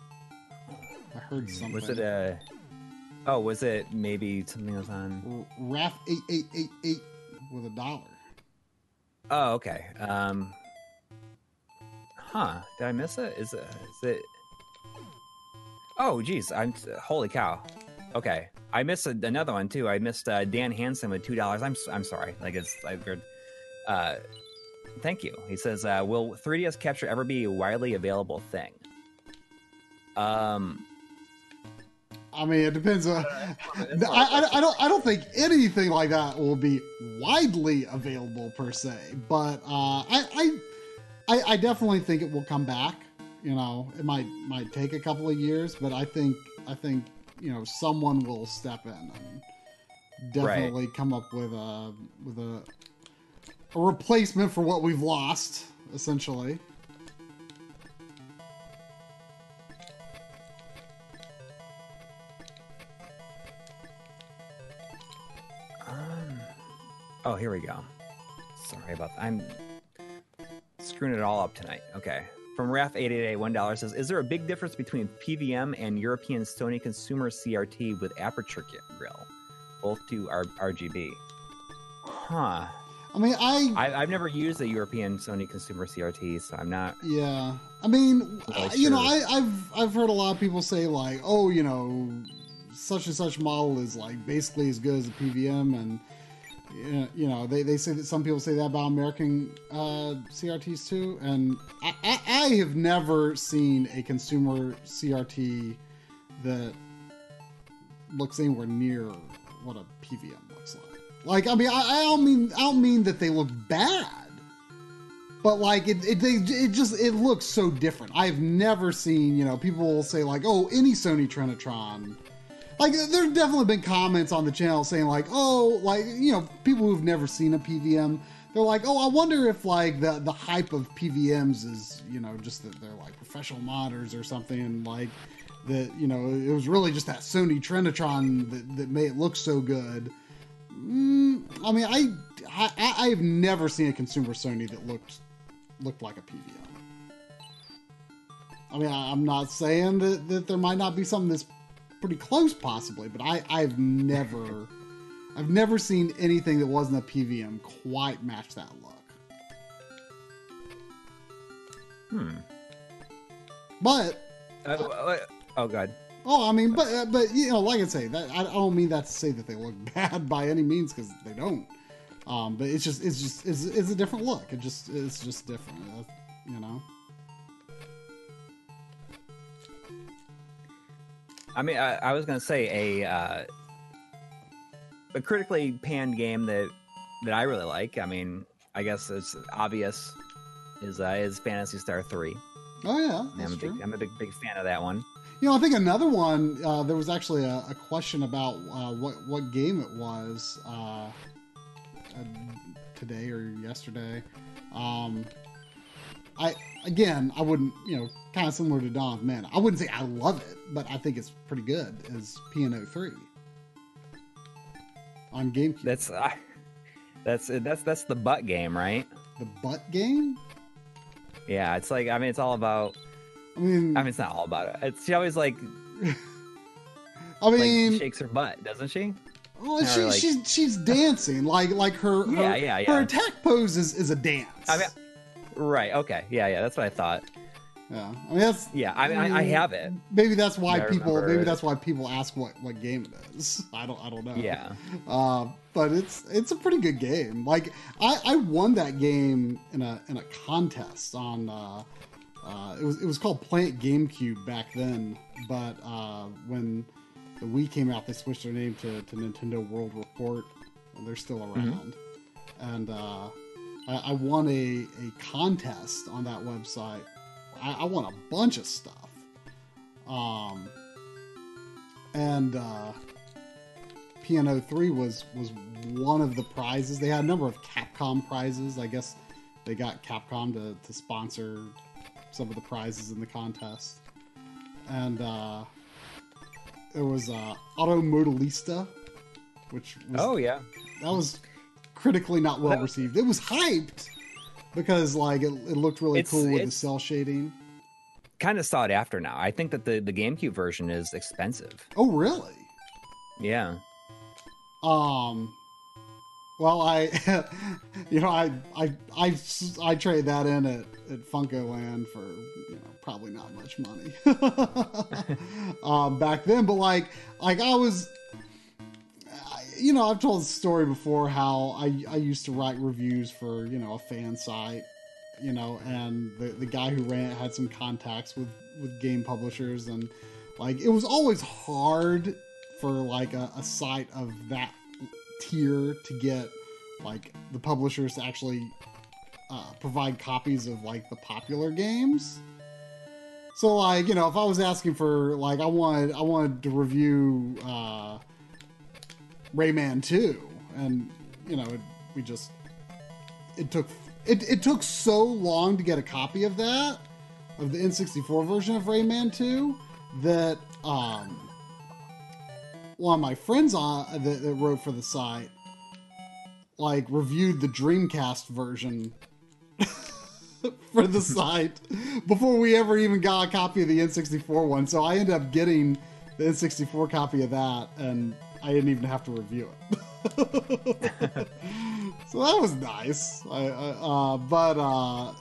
i heard something Was it a? Oh, was it maybe something was on? raf 8888 with a dollar Oh, okay. Um, huh? Did I miss it? Is it? Is it? Oh, geez! I'm holy cow. Okay, I missed a, another one too. I missed uh, Dan Hansen with two dollars. I'm s- I'm sorry. Like it's I've heard. Uh, thank you. He says, uh, "Will 3ds capture ever be a widely available thing?" Um, i mean it depends on I, I, I don't i don't think anything like that will be widely available per se but uh i i i, I definitely think it will come back you know it might might take a couple of years but i think i think you know someone will step in and definitely come up with a with a a replacement for what we've lost essentially Um, oh, here we go. Sorry about that. I'm screwing it all up tonight. Okay. From Raf888, $1 says, Is there a big difference between PVM and European Sony consumer CRT with aperture kit grill? Both do R- RGB. Huh. i mean i I, I've never used a European Sony consumer CRT, so I'm not. Yeah, I mean, uh, you know. I, I've I've heard a lot of people say like, oh, you know, such and such model is like basically as good as a PVM, and you know, they, they say that some people say that about American uh, CRTs too, and I, I, I have never seen a consumer CRT that looks anywhere near what a PVM looks like. Like, I mean, I, I don't mean I don't mean that they look bad but like it, it, they, it just it looks so different. I've never seen you know people will say like oh any Sony Trinitron. Like there's definitely been comments on the channel saying like oh like you know people who've never seen a PVM they're like oh I wonder if like the the hype of PVMs is you know just that they're like professional monitors or something and like that you know it was really just that Sony Trinitron that, that made it look so good. Mm, I mean I, I I've never seen a consumer Sony that looked looked like a PVM. I mean, I, am not saying that, that there might not be something that's pretty close, possibly, but I, I've never, I've never seen anything that wasn't a PVM quite match that look. Hmm. But. Uh, oh God. Oh, I mean, but uh, but you know, like I say, that I, I don't mean that to say that they look bad by any means because they don't. Um, but it's just it's just it's, it's a different look. It just it's just different, uh, you know. I mean, I, I was gonna say a uh, a critically panned game that that I really like. I mean, I guess it's obvious is uh, is Phantasy Star Three. Oh yeah, I'm a, big, I'm a big big fan of that one. You know, I think another one. Uh, there was actually a, a question about uh, what what game it was. Uh, uh, today or yesterday. Um, I again, I wouldn't, you know, kind of similar to Dawn of Mana. I wouldn't say I love it, but I think it's pretty good. As PNO three on GameCube. That's uh, that's that's that's the butt game, right? The butt game. Yeah, it's like I mean, it's all about. I mean, I mean, it's not all about it. It's she always like. I mean, like, shakes her butt, doesn't she? Well, she, like, she's she's dancing like like her yeah, her, yeah, yeah. her attack pose is, is a dance. I mean, right? Okay, yeah, yeah. That's what I thought. Yeah, I mean that's yeah. I mean, I, I have it. Maybe that's why people maybe that's why people ask what what game it is. I don't I don't know. Yeah. Uh, but it's it's a pretty good game. Like I I won that game in a in a contest on. Uh, uh, it was it was called Planet GameCube back then, but uh, when the Wii came out, they switched their name to, to Nintendo World Report, and they're still mm-hmm. around. And uh, I, I, won a, a contest on that website. I, I won a bunch of stuff. Um, and uh, PNO three was was one of the prizes. They had a number of Capcom prizes. I guess they got Capcom to, to sponsor some of the prizes in the contest. And uh, there was uh, Auto Modellista, which was, oh yeah, that was critically not well received. It was hyped because like it, it looked really it's, cool with the cell shading. Kind of saw it after now. I think that the the GameCube version is expensive. Oh really? Yeah. Um. Well, I, you know, I I I I trade that in at at FuncoLand for you know probably not much money um, back then. But like, like I was, you know, I've told the story before how I, I used to write reviews for you know a fan site, you know, and the the guy who ran it had some contacts with with game publishers, and like it was always hard for like a, a site of that tier to get like the publishers to actually uh, provide copies of like the popular games. So like, you know, if I was asking for like I wanted I wanted to review uh Rayman 2 and you know, it, we just it took it, it took so long to get a copy of that of the N64 version of Rayman 2 that um one of my friends on that, that wrote for the site like reviewed the Dreamcast version for the site before we ever even got a copy of the N64 one. So I ended up getting the N64 copy of that, and I didn't even have to review it. so that was nice. I, I, uh, but uh,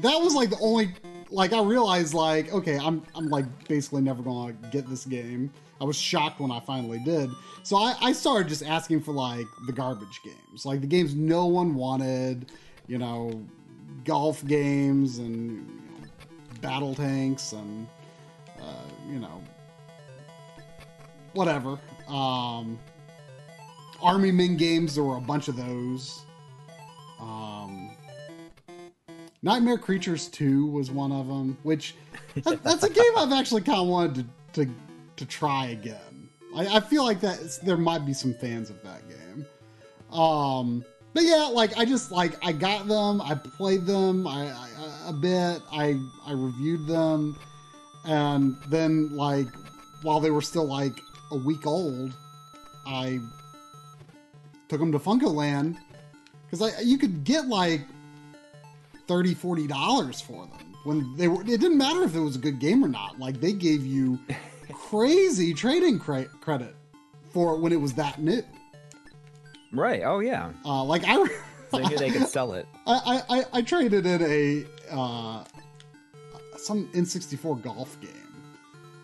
that was like the only like I realized like okay I'm I'm like basically never gonna get this game. I was shocked when I finally did. So I, I started just asking for like the garbage games, like the games no one wanted. You know, golf games and you know, battle tanks and uh, you know whatever. Um, Army Men games, there were a bunch of those. Um, Nightmare Creatures 2 was one of them, which that, that's a game I've actually kind of wanted to, to, to try again. I, I feel like that there might be some fans of that game. Um, but yeah, like I just like I got them, I played them I, I a bit, I I reviewed them, and then like while they were still like a week old, I took them to FuncoLand because I you could get like 30 40 dollars for them when they were it didn't matter if it was a good game or not like they gave you crazy trading cre- credit for when it was that new Right. Oh yeah. uh, like i they knew they could sell it. I, I, I, I traded in a uh, some N64 golf game.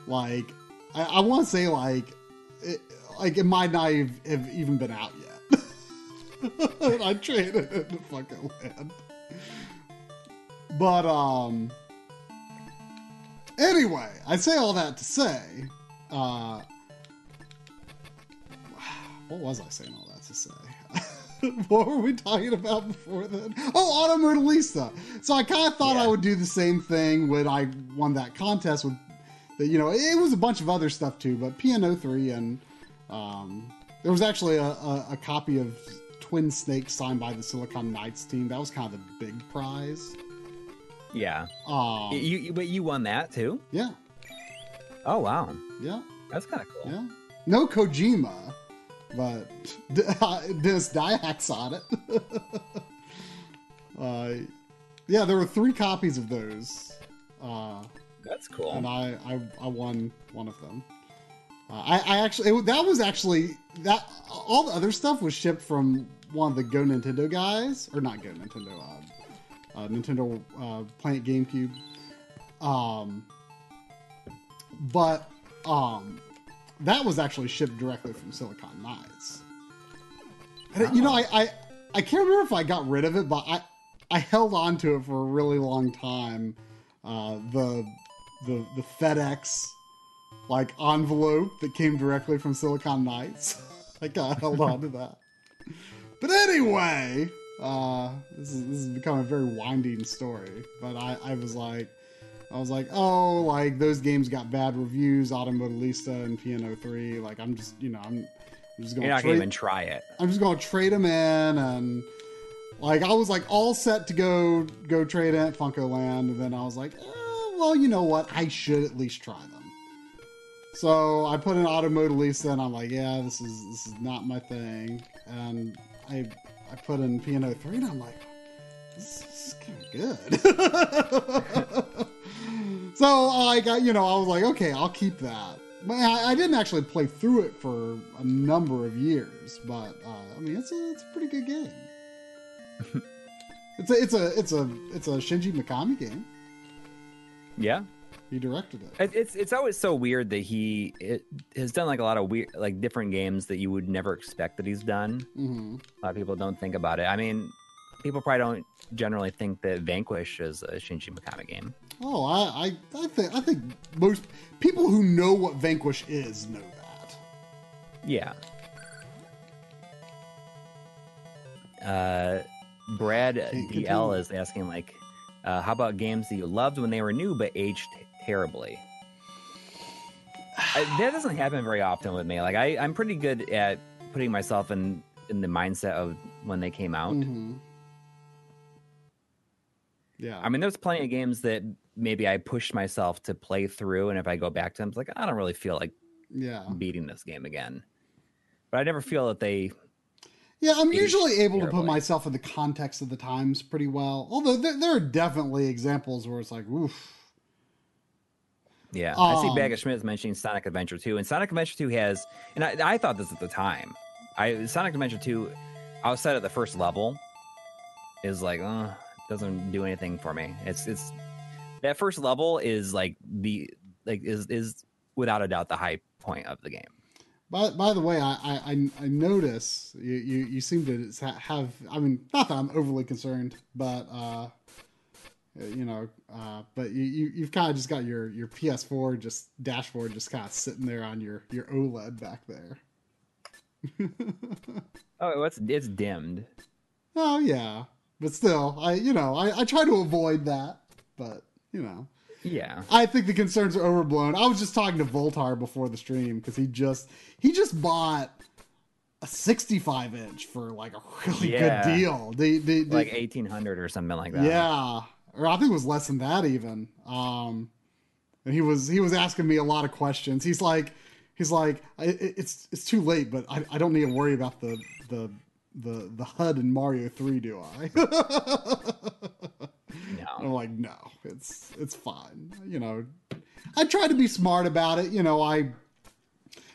Like I, I want to say like it, like it might not have, have even been out yet. I traded it to fucking land. But um anyway, I say all that to say uh what was I saying all that to say? what were we talking about before then? Oh, Auto Modellista. So I kind of thought Yeah. I would do the same thing when I won that contest with, the, you know, it was a bunch of other stuff too, but PNO3 and um, there was actually a, a, a copy of Twin Snakes signed by the Silicon Knights team. That was kind of the big prize. Yeah. Um, you, you but you won that too. yeah, Oh wow, yeah, that's kind of cool. yeah. No Kojima, but Denis Dyack's on it. uh, yeah, there were three copies of those. Uh, That's cool. and I, I I won one of them. Uh, I, I actually it, that was actually that all the other stuff was shipped from one of the Go Nintendo guys, or not Go Nintendo, uh, uh, Nintendo uh, Planet GameCube. Um, but um, that was actually shipped directly from Silicon Knights. You know, I, I I can't remember if I got rid of it, but I I held on to it for a really long time. Uh, the the the FedEx like envelope that came directly from Silicon Knights. I got held on to that. But anyway, uh, this is this has become a very winding story. But I, I was like, I was like, oh, like those games got bad reviews, Auto Modellista and Piano Three. Like I'm just, you know, I'm, I'm just You're gonna not trade, gonna even try it. I'm just gonna trade them in and. Like I was like all set to go go trade in at FuncoLand, and then I was like, eh, well, you know what? I should at least try them. So I put in Auto Modellista, and I'm like, yeah, this is this is not my thing. And I I put in Piano Three, and I'm like, this is kind of good. so I got you know I was like, okay, I'll keep that. But I, I didn't actually play through it for a number of years, but uh, I mean, it's a it's a pretty good game. it's a it's a it's a it's a Shinji Mikami game. Yeah. He directed it. It- It's it's always so weird that he it, has done like a lot of weird like different games that you would never expect that he's done. hmm A lot of people don't think about it. I mean, people probably don't generally think that Vanquish is a Shinji Mikami game. Oh, I, I I think I think most people who know what Vanquish is know that. Yeah. Uh, Brad DL is asking like, uh, how about games that you loved when they were new but aged terribly? I, that doesn't happen very often with me. Like I, I'm pretty good at putting myself in in the mindset of when they came out. hmm Yeah. I mean, there's plenty of games that maybe I pushed myself to play through, and if I go back to them, it's like I don't really feel like yeah. beating this game again. But I never feel that they. Yeah, I'm usually able to put myself in the context of the times pretty well. Although there, there are definitely examples where it's like, oof. Yeah, I see Um, Bag of Schmidt is mentioning Sonic Adventure 2, and Sonic Adventure 2 has, and I, I thought this at the time. I Sonic Adventure 2, outside of the first level, is like, uh, doesn't do anything for me. It's it's that first level is like the like is is without a doubt the high point of the game. By, by the way, I, I, I- notice you, you, you seem to have, I mean, not that I'm overly concerned, but, uh, you know, uh, but you, you, you've kind of just got your, your PS4 just dashboard just kind of sitting there on your, your OLED back there. Oh, it's it's dimmed. Oh, yeah. but still, I you know I, I try to avoid that. But you know, Yeah. I think the concerns are overblown. I was just talking to Voultar before the stream because he just he just bought a 65 inch for like a really Yeah. good deal. The, the, Like 1800 or something like that. yeah, or I think it was less than that even. Um, and he was he was asking me a lot of questions. He's like he's like I, it's it's too late, but I, I don't need to worry about the the the the HUD in Mario Three, do I? I'm like, no, it's it's fine. You know, I try to be smart about it. You know, I, you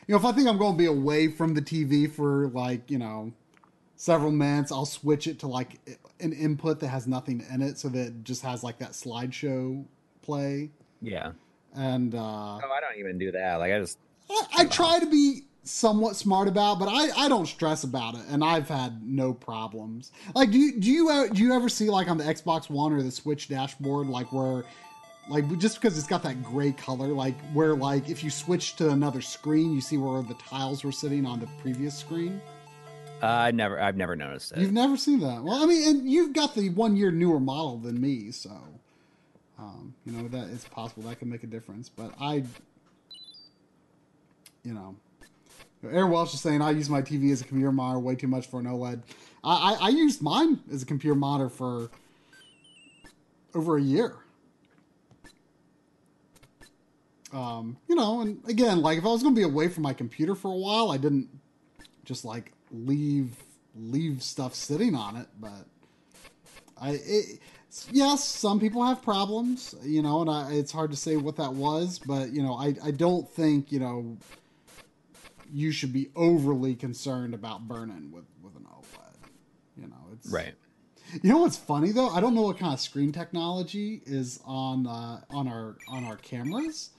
know, if I think I'm going to be away from the TV for like, you know, several minutes, I'll switch it to like an input that has nothing in it, so that it just has like that slideshow play. Yeah. And uh, Oh, I don't even do that. Like I just I, I try to be somewhat smart about, but I, I don't stress about it, and I've had no problems. Like, do you do you uh, do you ever see like on the Xbox One or the Switch dashboard, like where, like just because it's got that gray color, like where like if you switch to another screen, you see where the tiles were sitting on the previous screen. uh, I never I've never noticed it. You've never seen that. Well, I mean, and you've got the one year newer model than me, so um, you know that it's possible that can make a difference. But I, you know, Aaron Welsh is saying I use my TV as a computer monitor way too much for an OLED. I, I, I used mine as a computer monitor for over a year. Um, you know, and again, like if I was going to be away from my computer for a while, I didn't just like leave leave stuff sitting on it. But I, it, yes, some people have problems, you know, and I, it's hard to say what that was. But you know, I, I don't think you know you should be overly concerned about burning with with an OLED. You know, it's right. you know what's funny though? I don't know what kind of screen technology is on uh, on our on our cameras,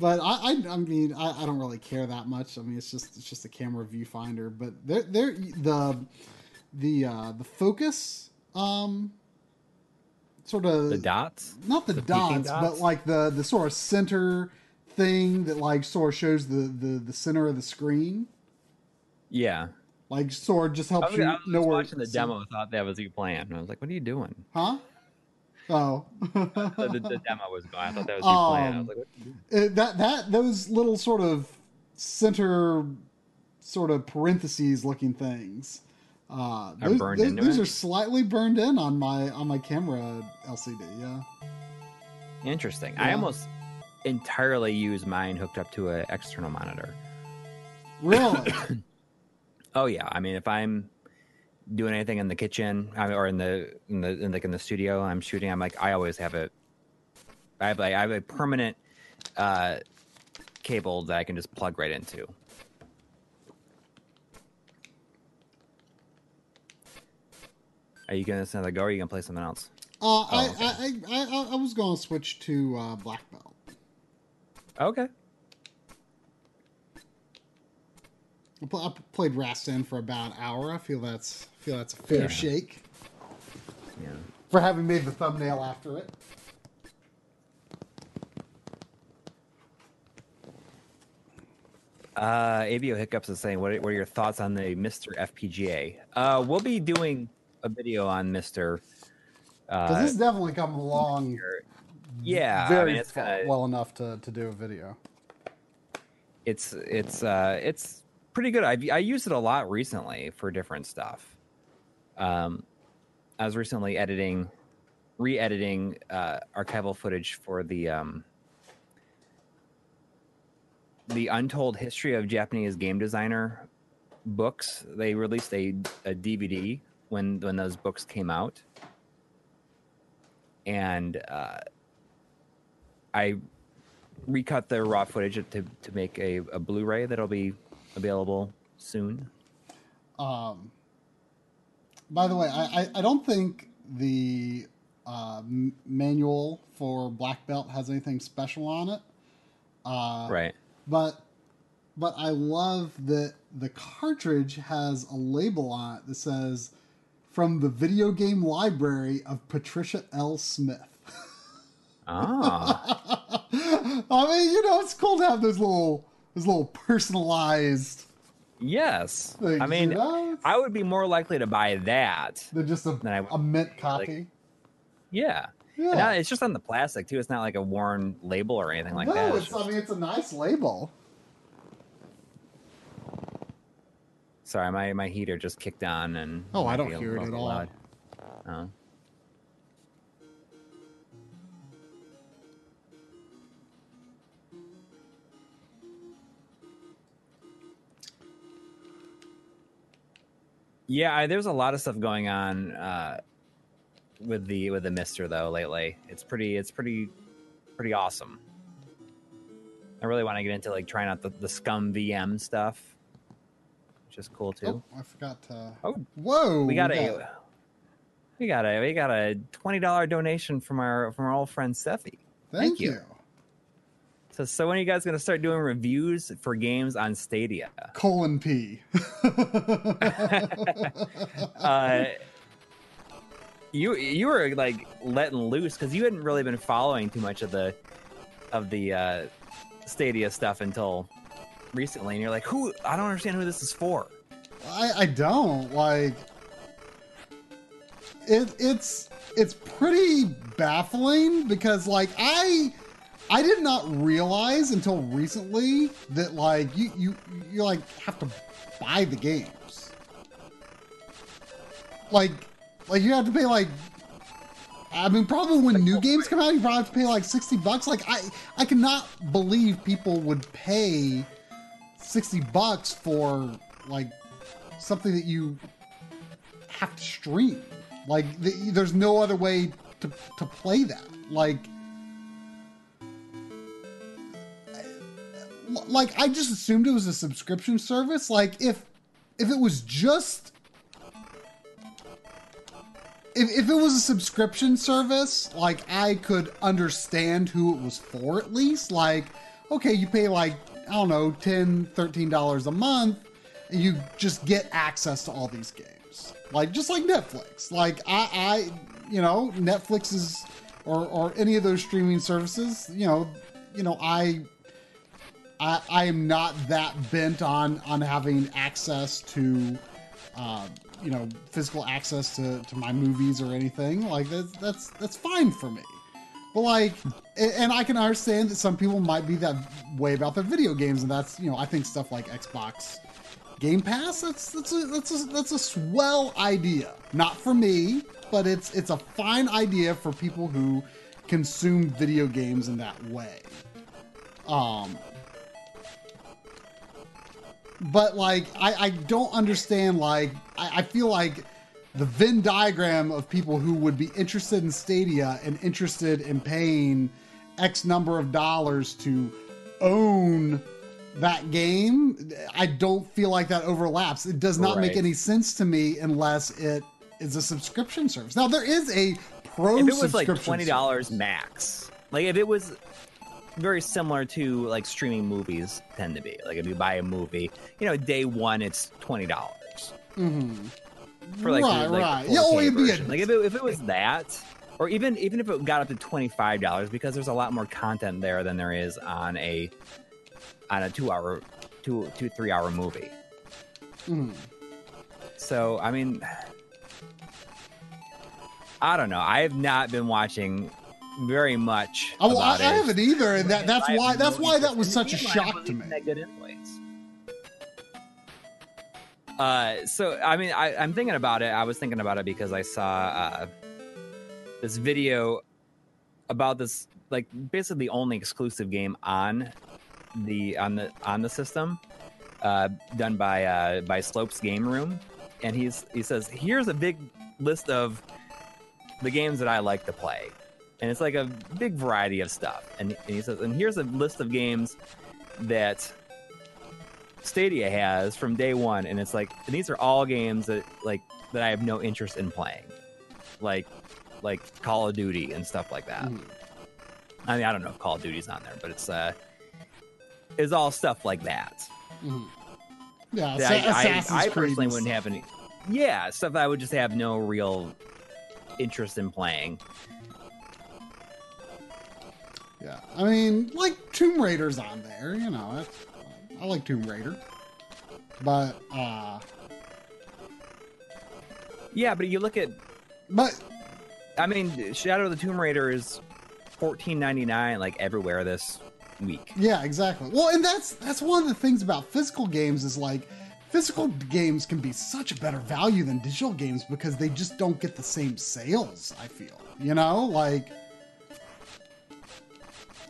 but I I, I mean I, I don't really care that much. I mean it's just it's just a camera viewfinder, but they're they're the the uh, the focus um sort of The dots? not the, the dots, dots? but like the the sort of center thing that like sort of shows the the the center of the screen. Yeah. Like sort of just I helps was, you I was know where watching the demo, thought that was you playing. And I was like, what are you doing? Huh? Oh. the, the, the demo was going. I thought that was you playing. I Um, was like, what are you doing? Uh, that that those little sort of center sort of parentheses looking things uh Are those, burned those- into those it? are slightly burned in on my on my camera lcd yeah Interesting. I almost entirely use mine hooked up to an external monitor. really Oh yeah, I mean if I'm doing anything in the kitchen or in the in the in like in the studio, I'm shooting. I'm like I always have it. I have like I have a permanent uh, cable that I can just plug right into. Are you gonna send a go? Or are you gonna play something else? uh I, okay. I, I i i was going to switch to uh black belt Okay. I, played Rastan for about an hour i feel that's I feel that's a fair Yeah. shake Yeah. for having made the thumbnail after it Uh, Avio Hiccups is saying, what are, what are your thoughts on the MiSTer FPGA? Uh, we'll be doing a video on MiSTer. Uh, this is definitely coming along yeah, I very mean, it's gonna, well enough to, to do a video it's it's uh it's pretty good. I I used it a lot recently for different stuff. Um, I was recently editing, re-editing uh, archival footage for the um, the Untold History of Japanese Game Designer books. They released a, a DVD when when those books came out, and uh, I recut the raw footage to to make a, a Blu-ray that'll be available soon. Um, by the way, I, I, I don't think the uh, m- manual for Black Belt has anything special on it. Uh, right. But but I love that the cartridge has a label on it that says from the video game library of Patricia L. Smith. Ah, I mean, you know, it's cool to have those little those little personalized Yes. Like, I mean, you know, I would be more likely to buy that. they're just a, Then I- a mint copy. Yeah. yeah. Now it's just on the plastic too. It's not like a worn label or anything like no, that. it's, I mean it's a nice label. Sorry, my, my heater just kicked on and Oh, I don't hear it at all. loud. Oh. Yeah, I, there's a lot of stuff going on uh, with the with the MiSTer though lately. It's pretty it's pretty pretty awesome. I really want to get into like trying out the, the ScummVM stuff, which is cool too. Oh, I forgot to. Oh, Whoa! we got a we got a we got a twenty dollar donation from our from our old friend Steffi. Thank, thank you. you. So so when are you guys gonna start doing reviews for games on Stadia? Colon P. Uh, you you were like letting loose because you hadn't really been following too much of the of the uh, Stadia stuff until recently, and you're like, who? I don't understand who this is for. I, I don't like it. It's it's pretty baffling because like I I did not realize until recently that like you you you like have to buy the games. Like like you have to pay like I mean probably when new games come out you probably have to pay like 60 bucks like I I cannot believe people would pay 60 bucks for like something that you have to stream. Like th- there's no other way to to play that. Like like I just assumed it was a subscription service. Like if if it was just if, if it was a subscription service, like I could understand who it was for at least. Like, okay, you pay like, I don't know, 10 $13 a month, and you just get access to all these games. Like, just like Netflix. Like, I, I you know, Netflix is, or, or any of those streaming services, you know, you know, I, I, I am not that bent on on having access to, uh, you know, physical access to, to my movies or anything. Like that's that's that's fine for me. But like, and I can understand that some people might be that way about their video games, and that's you know, I think stuff like Xbox Game Pass. That's that's a that's a that's a swell idea. Not for me, but it's it's a fine idea for people who consume video games in that way. Um, but like I, I don't understand like I, I feel like the Venn diagram of people who would be interested in Stadia and interested in paying X number of dollars to own that game, I don't feel like that overlaps. It does not make any sense to me unless it is a subscription service. Now there is a pro if it was like twenty dollars max, like if it was very similar to like streaming movies tend to be. Like if you buy a movie, you know, day one it's twenty dollars Mhm. for like, right, the, like right. Yeah, oh, 4K it'd be a like if it, if it was that, or even even if it got up to twenty five dollars, because there's a lot more content there than there is on a on a two hour two two three hour movie. Mhm. So I mean, I don't know. I have not been watching very much. Oh, I, I haven't either, and that, that's why that's why that was such a the game. I shock to me. good influence. Uh, so I mean, I, I'm thinking about it. I was thinking about it because I saw uh, this video about this, like basically the only exclusive game on the on the on the system, uh, done by uh, by Slopes Game Room, and he's he says here's a big list of the games that I like to play, and it's like a big variety of stuff. And, and he says, and here's a list of games that Stadia has from day one, and it's like and these are all games that like that I have no interest in playing, like like Call of Duty and stuff like that. Mhm. I mean, I don't know if Call of Duty's on there, but it's uh, it's all stuff like that. Mhm. Yeah, that Assa- I, I, I personally wouldn't have any. Yeah, stuff I would just have no real interest in playing. Yeah, I mean, like Tomb Raider's on there. You know, that's, I like Tomb Raider. but uh, Yeah, but you look at but I mean, Shadow of the Tomb Raider is fourteen ninety nine like everywhere this week. Yeah, exactly. Well, and that's that's one of the things about physical games is like physical games can be such a better value than digital games because they just don't get the same sales, I feel. You know, like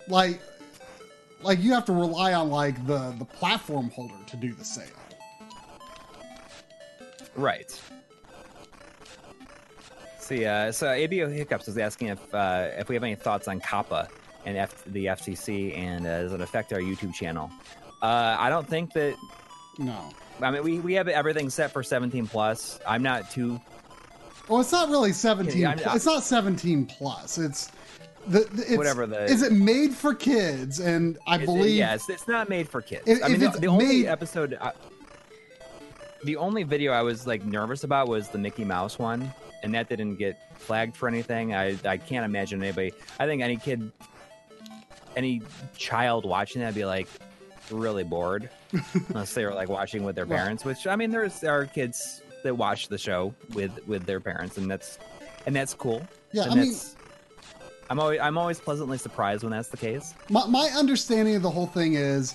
like like you have to rely on like the the platform holder to do the sale. Right. See, uh, so ABO Hiccups is asking if uh, if we have any thoughts on COPPA and F- the FCC and uh, does it affect our YouTube channel? Uh, I don't think that. No. I mean, we, we have everything set for 17 plus. I'm not too. Well, it's not really 17 Yeah, it's not 17 plus. It's the, Whatever the- Is it made for kids and I It's, believe yeah, it's, not made for kids. If- I mean, the, it's the only made- episode, I, the only video I was like nervous about was the Mickey Mouse one, and that didn't get flagged for anything. I I can't imagine anybody. I think any kid, any child watching that would be like really bored, unless they were like watching with their parents. Which I mean, there's there are kids that watch the show with with their parents, and that's and that's cool. Yeah, and I mean- I'm always I'm always pleasantly surprised when that's the case. My, my understanding of the whole thing is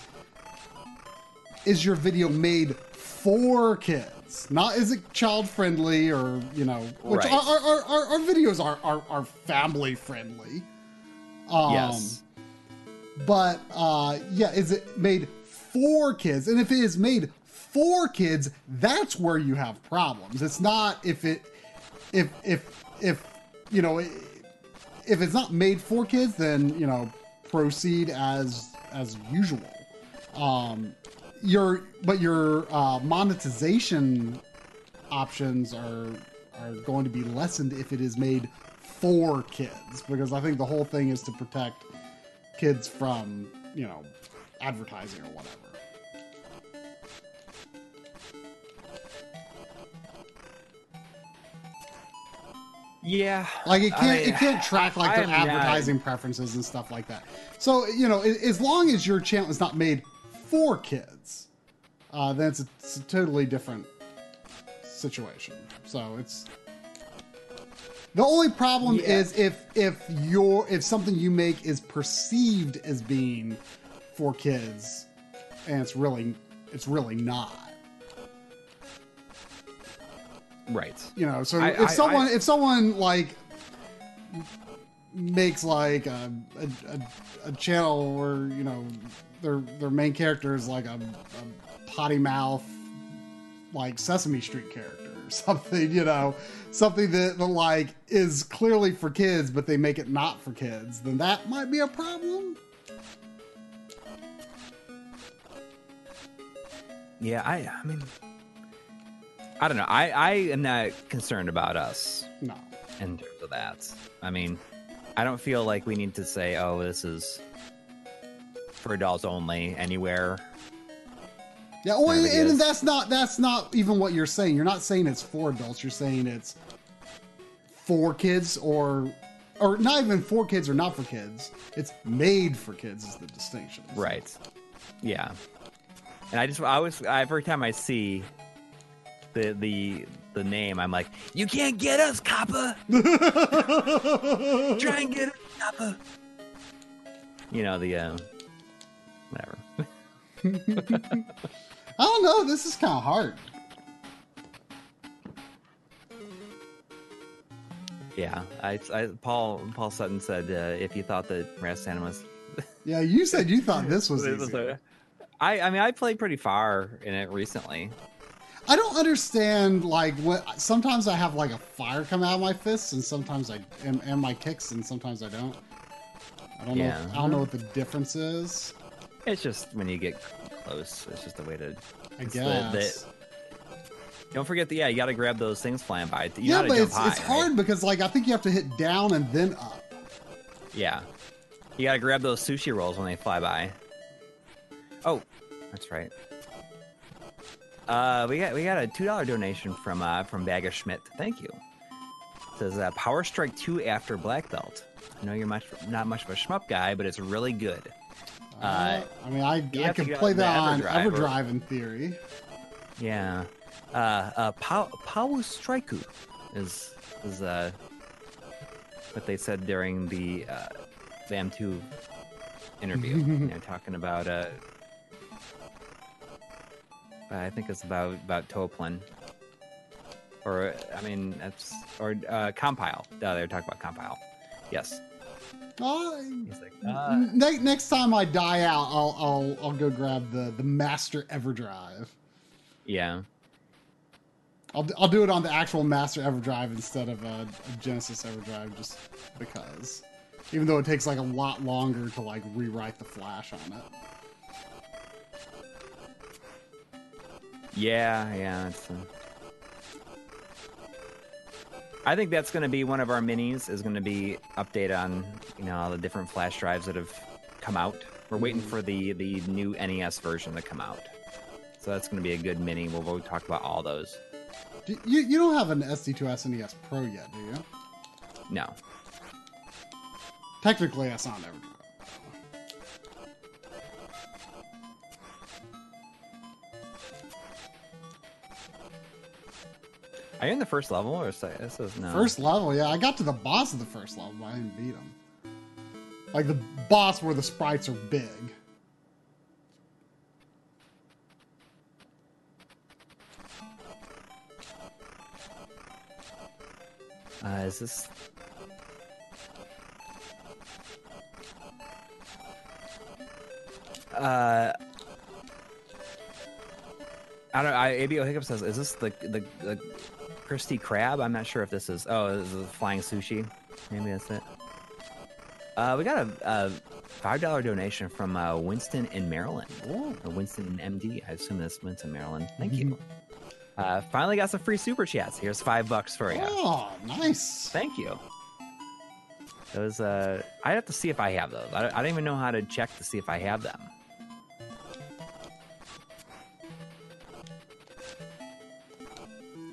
is your video made for kids not is it child friendly or you know which Right. our, our, our, our, videos are, are, are family friendly um yes. but uh yeah is it made for kids and if it is made for kids that's where you have problems it's not if it if if if you know if it's not made for kids then you know proceed as as usual. Um your but your uh monetization options are are going to be lessened if it is made for kids because i think the whole thing is to protect kids from you know advertising or whatever Yeah. like it can't mean, it can't track like I their not- advertising preferences and stuff like that so you know as long as your channel is not made for kids uh then it's a, it's a totally different situation so it's the only problem Yeah. is if if your if something you make is perceived as being for kids and it's really it's really not Right. you know so I- if I- someone I- if someone like makes like a, a, a, a channel where you know their their main character is like a, a potty mouth like sesame street character or something you know something that, that like is clearly for kids but they make it not for kids then that might be a problem Yeah, I I mean I don't know. I I am not concerned about us no in terms of that. I mean, I don't feel like we need to say, "Oh, this is for adults only anywhere." Yeah, well, and is. that's not that's not even what you're saying. You're not saying it's for adults. You're saying it's for kids or or not even for kids or not for kids. It's made for kids is the distinction. Right. Yeah. And I just I always every time I see the the the name, I'm like, "You can't get us, Kappa. Try and get us, Kappa." You know the uh, whatever. I don't know. This is kind of hard. Yeah, I, I Paul Paul Sutton said uh, if you thought that Rastan was, Yeah, you said you thought this was it was easy. a- I I mean I played pretty far in it recently. I don't understand like what. Sometimes I have like a fire come out of my fists, and sometimes I and, and my kicks, and sometimes I don't. I don't Yeah. know. I don't know what the difference is. It's just when you get close, it's just a way to. I it's the- guess. the- don't forget the yeah, you got to grab those things flying by. You yeah, but it's high, it's right? hard because like I think you have to hit down and then up. Yeah, you got to grab those sushi rolls when they fly by. Oh, that's right. Uh, we got we got a two dollar donation from uh from Bagger Schmidt. Thank you. It says uh, Power Strike Two after Black Belt. I know you're much not much of a shmup guy, but it's really good. Uh, I mean, I, I could play that on EverDrive EverDrive in theory. Yeah. Uh, uh, Pow Pow Striku is is uh what they said during the uh, the M2 interview. They're talking about uh, I think it's about about Toaplan, or I mean that's or uh, Compile. Uh, they were talking about Compile. Yes. He's like, uh, ne- next time I die out, I'll I'll I'll go grab the the Master EverDrive. yeah. I'll I'll do it on the actual Master EverDrive instead of a, a Genesis EverDrive, just because. Even though it takes like a lot longer to like rewrite the flash on it. Yeah, yeah. It's, uh... I think that's going to be one of our minis. Is going to be update on you know all the different flash drives that have come out. We're waiting for the the new NES version to come out, so that's going to be a good mini. We'll, we'll talk about all those. Do- You you don't have an SD2 SNES Pro yet, do you? No, Technically, that's not EverDrive. Are you in the first level or say this is no First level, yeah. I got to the boss of the first level, but I didn't beat him. Like the boss where the sprites are big. Uh, is this? Uh, I don't. I ABO Hiccup says, "Is this the the, the Christy Crab?" I'm not sure if this is. Oh, this is flying sushi. Maybe that's it. Uh, we got a, a five dollar donation from uh, Winston in Maryland. Oh. Or Winston in MD. I assume that's Winston, Maryland. Thank you. Uh, finally got some free super chats. Here's five bucks for you. Oh, nice. Thank you. Those, uh, I have to see if I have those. I I don't even know how to check to see if I have them.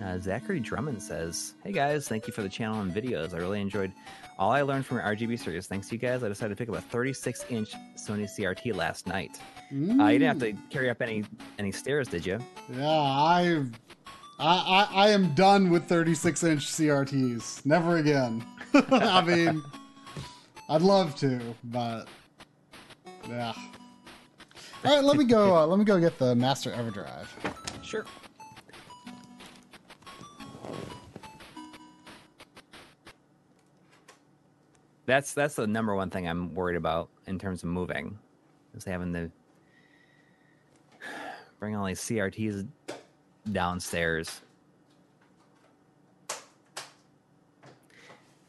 Uh, Zachary Drummond says, Hey guys, thank you for the channel and videos. I really enjoyed all I learned from your RGB series. Thanks to you guys, I decided to pick up a 36 inch Sony CRT last night. Uh, you didn't have to carry up any any stairs, did you? Yeah, I, I, I, I am done with 36 inch CRTs. Never again. I mean, I'd love to, but yeah. All right, let me go. Uh, let me go get the Master EverDrive. Sure. That's that's the number one thing I'm worried about in terms of moving, is having to bring all these CRTs downstairs.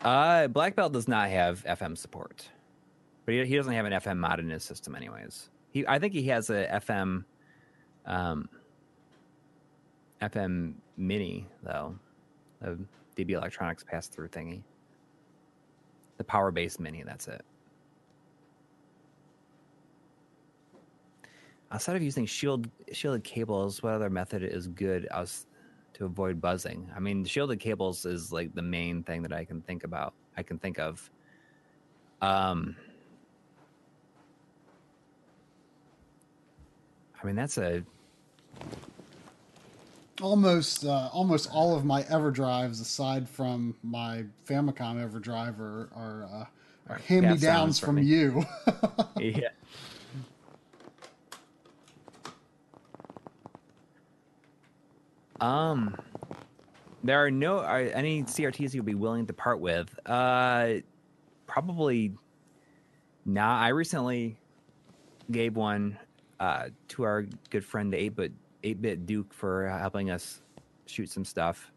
Uh, Black Belt does not have FM support, but he, he doesn't have an FM mod in his system, anyways. He, I think he has a FM, um, FM Mini though, a DB Electronics pass through thingy. The power base Mini, that's it. Outside of using shield shielded cables, what other method is good as to avoid buzzing? I mean, shielded cables is like the main thing that I can think about. I can think of. Um, I mean, that's a Almost, uh, almost all of my EverDrives, aside from my Famicom EverDrive, are are, uh, are hand me downs from you. yeah. Um, there are no are any CRTs you'd be willing to part with. Uh, probably not. I recently gave one uh, to our good friend the eight bit eight bit Duke for helping us shoot some stuff.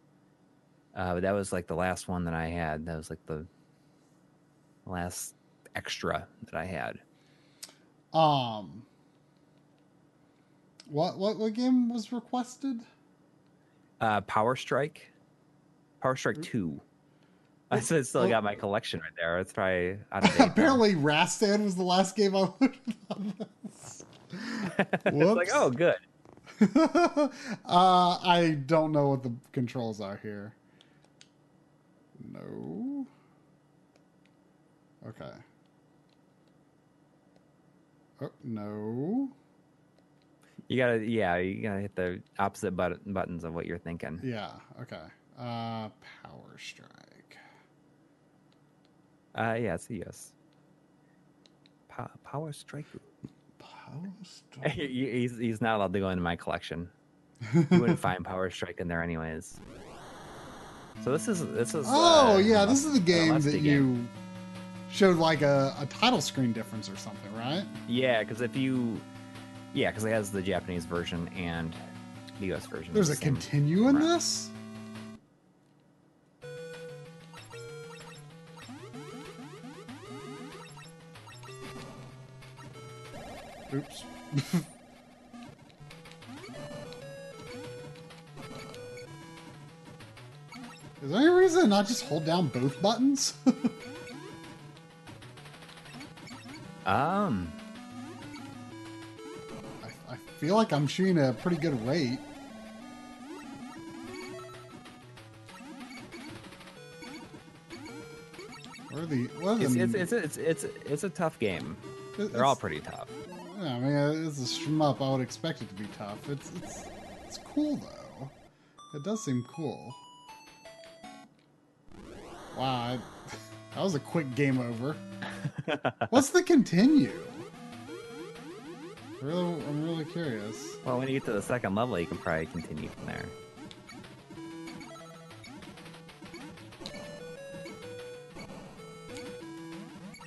Uh, but that was like the last one that I had. That was like the last extra that I had. Um, what what what game was requested? Uh, Power Strike, Power Strike Two. I still still got my collection right there. It's probably out of Apparently, Rastan was the last game I on this. it's like, oh, good. uh, I don't know what the controls are here. No. Okay. Oh, no. You gotta, yeah, you gotta hit the opposite but- buttons of what you're thinking. Yeah. Okay. Uh, Power Strike. Uh, yeah, it's a yes. Pa- Power Strike. Power He- he's he's not allowed to go into my collection. You wouldn't find Power Strike in there anyways. So this is this is. Oh uh, yeah, this is the game that game. you showed like a, a title screen difference or something, right? Yeah, because if you, yeah, because it has the Japanese version and the U.S. version. There's a the same. continue in this. Oops. Is there any reason to not just hold down both buttons? Um, I, I feel like I'm shooting at a pretty good rate. What are the? What are it's the? it's it's it's it's it's a tough game. it- They're all pretty tough. Yeah, I mean, uh, it's a shmup. I would expect it to be tough. It's it's it's cool though. It does seem cool. Wow, I, that was a quick game over. What's the continue? Really, I'm really curious. Well, when you get to the second level, you can probably continue from there.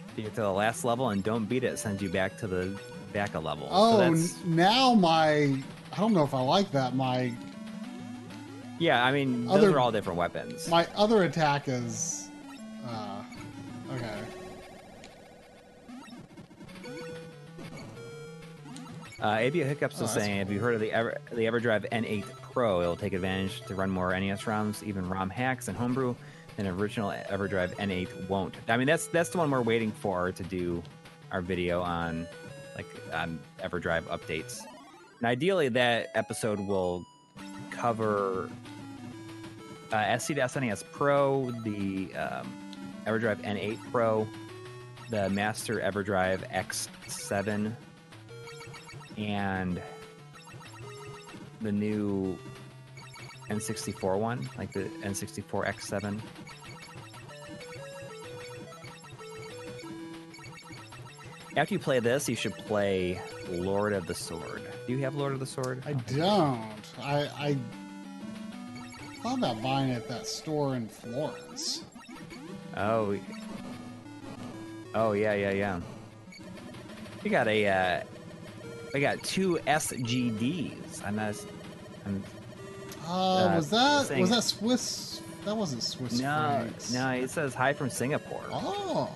If you get to the last level and don't beat it, it sends you back to the back a level. Oh, so that's, now my I don't know if I like that. My yeah. I mean, those Other- are all different weapons. my other attack is uh okay. Uh, ABO Hiccups Oh, is saying, have you heard of the Ever the EverDrive N8 Pro? It'll take advantage to run more NES ROMs, even ROM hacks and homebrew, than original EverDrive N8 won't. I mean, that's that's the one we're waiting for to do our video on, like on EverDrive updates. And ideally, that episode will cover uh, SD2SNES Pro, the um, EverDrive N8 Pro, the Master EverDrive X7 and the new N64 one, like the N64 X7. After you play this, you should play Lord of the Sword. Do you have Lord of the Sword? I don't. I I thought about buying it at that store in Florence. Oh. Oh yeah, yeah, yeah. We got a. Uh, we got two SGDs. I'm not. I'm, Uh, Uh, was that saying- was that Swiss? That wasn't Swiss no, francs. no. It says hi from Singapore. Oh,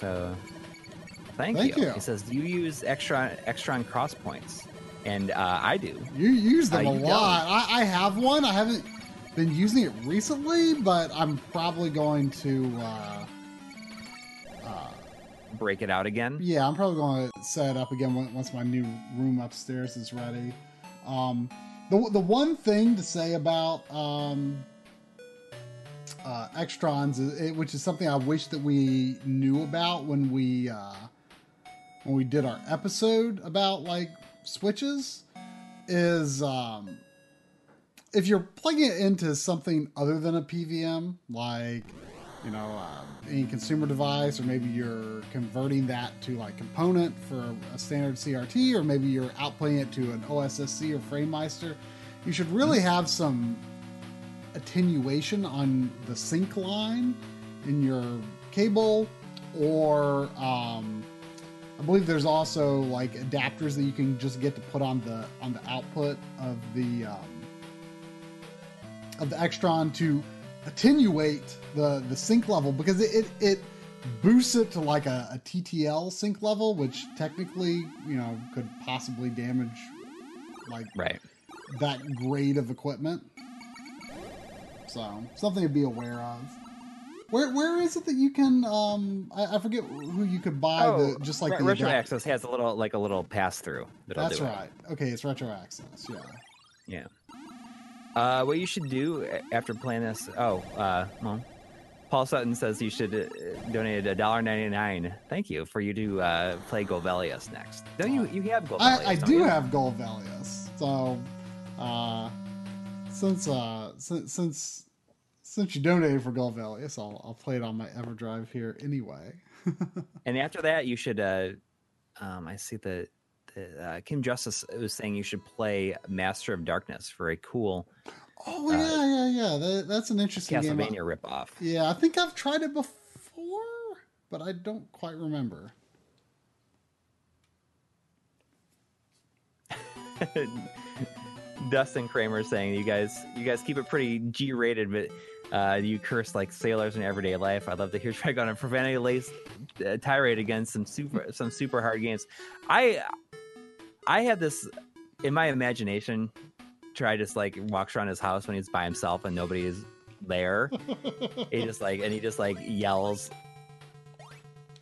So, thank, Thank you. you. He says, "Do you use extra Extron cross points?" And uh, I do. you use them Uh, a lot. I, I have one. I haven't been using it recently, but I'm probably going to. Uh, uh, Break it out again. yeah, I'm probably going to set it up again once my new room upstairs is ready. Um, the the one thing to say about um, uh, Extrons, which is something I wish that we knew about when we uh, when we did our episode about like switches, is um, if you're plugging it into something other than a PVM, like you know uh, any consumer device, or maybe you're converting that to like component for a standard CRT, or maybe you're outputting it to an OSSC or FrameMeister, you should really have some attenuation on the sync line in your cable, or um, I believe there's also like adapters that you can just get to put on the on the output of the um, of the Extron to attenuate the the sync level because it it, it boosts it to like a, a TTL sync level, which technically you know could possibly damage like Right. that grade of equipment. So something to be aware of. Where where is it that you can? Um, I, I forget who you could buy the just like Re- the Oh, Retro adapt- Access has a little like a little pass through. That's right. Okay, it's retro access. Yeah. Yeah. Uh, what you should do after playing this? Oh, uh, well, Paul Sutton says you should uh, donate a dollar ninety nine. Thank you for you to uh, play Golvelius next. Don't you? You have Golvelius. I, I do you? have Golvelius. So, uh, since uh, since since since you donated for Golvelius, I'll I'll play it on my EverDrive here anyway. And after that, you should. Uh, um, I see that the, uh, Kim Justice was saying you should play Master of Darkness for a cool Oh yeah, yeah, yeah. That, that's an interesting game. Castlevania ripoff. Yeah, I think I've tried it before, but I don't quite remember. Dustin Kramer saying you guys you guys keep it pretty G rated, but uh, you curse like sailors in everyday life. I'd love to hear Trek on a profanity laced uh, tirade against some super some super hard games. I I had this in my imagination. Try just like walks around his house when he's by himself and nobody is there. he just like and he just like yells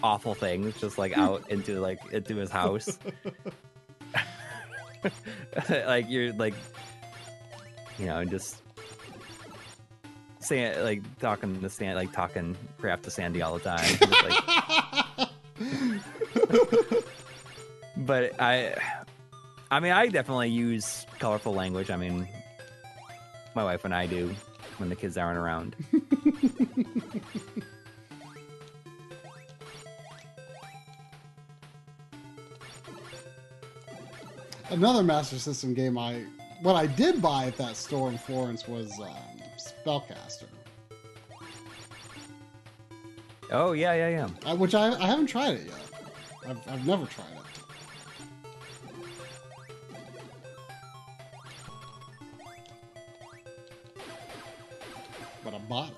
awful things just like out into like into his house. like you're like you know just saying like talking to Sand like talking crap to Sandy all the time. Like- but I I mean I definitely use colorful language. I mean my wife and I do when the kids aren't around. Another Master System game I what I did buy at that store in Florence was um, Spellcaster, Oh yeah, yeah, yeah. uh, which I, I haven't tried it yet. I've, I've never tried it. But I bought it.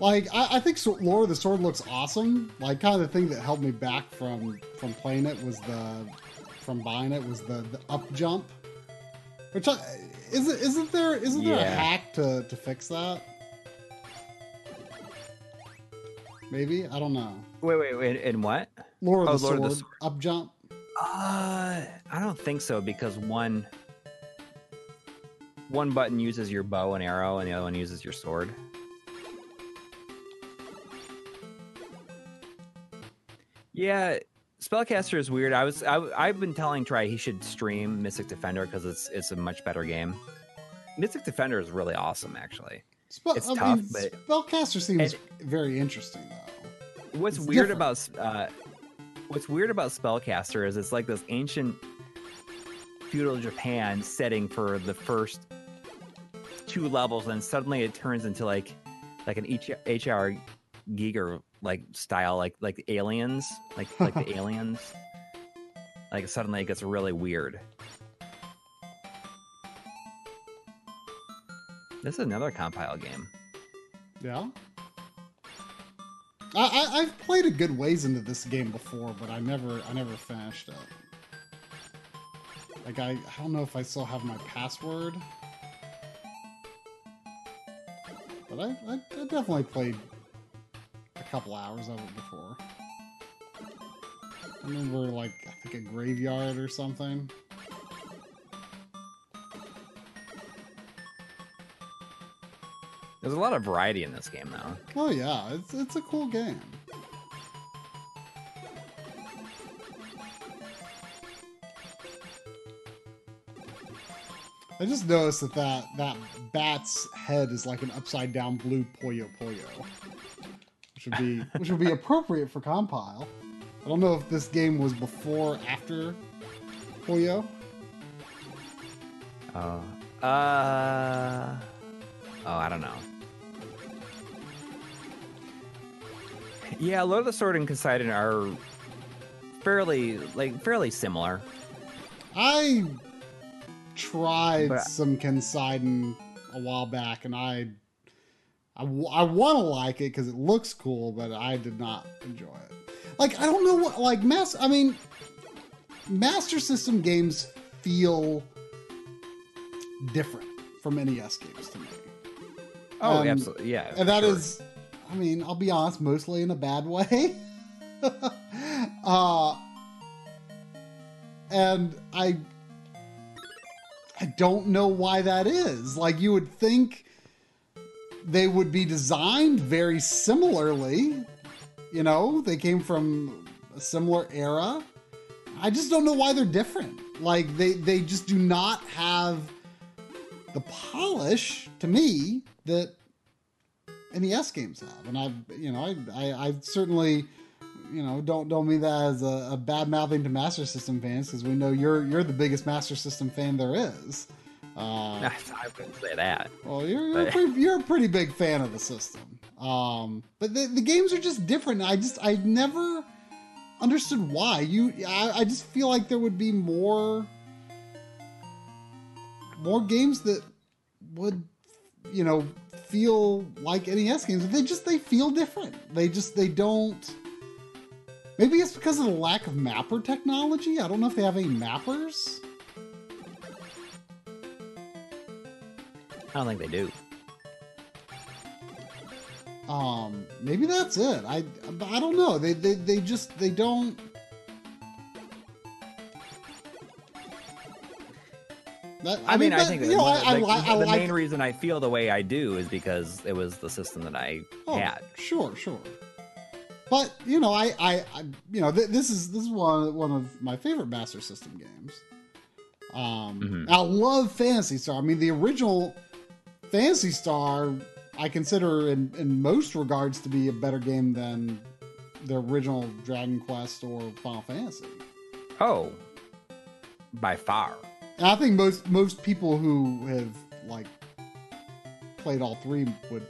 Like I, I think so- Lord of the Sword looks awesome. Like kind of the thing that held me back from from playing it was the from buying it was the, the up jump. Which I, isn't isn't there isn't there a hack to to fix that? Maybe I don't know. Wait, wait, wait, and what? Lord of Oh, the Lord of the Sword. up jump. Uh, I don't think so because one one button uses your bow and arrow, and the other one uses your sword. Yeah, spellcaster is weird. I was I, I've been telling Try he should stream Mystic Defender because it's it's a much better game. Mystic Defender is really awesome, actually. It's I tough, mean, but- Spellcaster seems very interesting though. What's It's weird different. about uh, what's weird about Spellcaster is it's like this ancient feudal Japan setting for the first two levels, and suddenly it turns into like like an HR Giger like style, like like aliens, like like the aliens. Like suddenly it gets really weird. This is another compile game. Yeah. I, I I've played a good ways into this game before, but I never I never finished it. Like I, I don't know if I still have my password. But I, I, I definitely played couple hours of it before. I remember like I think a graveyard or something. There's a lot of variety in this game, though. Oh yeah, it's it's a cool game. I just noticed that that, that bat's head is like an upside down blue Puyo Puyo, which would be which would be appropriate for compile. I don't know if this game was before or after Puyo. Oh. Uh. Oh, I don't know. Yeah, Lord of the Sword and Poseidon are fairly like fairly similar. I tried But- some Kenseiden a while back, and I I, I want to like it because it looks cool, but I did not enjoy it. Like I don't know what like mass. I mean, Master System games feel different from NES games to me, Oh, Um, absolutely, yeah. and that sure. is, I mean, I'll be honest, mostly in a bad way. uh, and I, I don't know why that is. Like you would think, they would be designed very similarly. You know, they came from a similar era. I just don't know why they're different. Like they they just do not have the polish to me that NES games have. And I've you know I I, I certainly you know don't don't mean that as a, a bad mouthing to Master System fans because we know you're you're the biggest Master System fan there is. Uh, I wouldn't say that. well, you're you're a, pretty, you're a pretty big fan of the system. Um, but the, the games are just different. I just I never understood why. You I, I just feel like there would be more more games that would you know feel like NES games. They just they feel different. They just they don't. Maybe it's because of the lack of mapper technology. I don't know if they have any mappers. I don't think they do. Um, maybe that's it. I I don't know. They they, they just they don't. That, I, mean, I that- think you know, I, the, I, I the main reason I feel the way I do is because it was the system that I oh, had. sure, sure. But you know, I, I, I you know, th- this is this is one one of my favorite Master System games. Um, Mhm. I love Phantasy Star. I mean, the original Phantasy Star, I consider in in most regards to be a better game than the original Dragon Quest or Final Fantasy. Oh, by far. And I think most most people who have like played all three would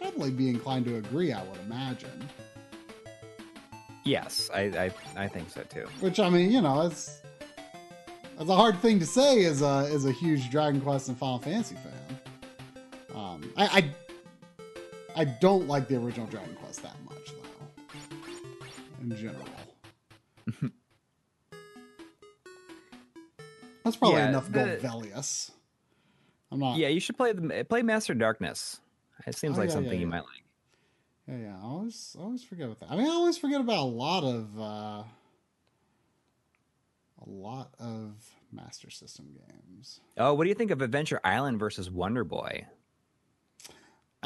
probably be inclined to agree. I would imagine. Yes, I, I I think so too. Which I mean, you know, it's it's a hard thing to say as a as a huge Dragon Quest and Final Fantasy fan. Um, I, I I don't like the original Dragon Quest that much though. In general. That's probably Yeah, enough the- Golvelius. I'm not. Yeah, you should play the play Master Darkness. It seems Oh, like yeah, something yeah, you might like. Yeah, yeah. I always, I always forget about that. I mean, I always forget about a lot of, uh, a lot of Master System games. Oh, what do you think of Adventure Island versus Wonder Boy?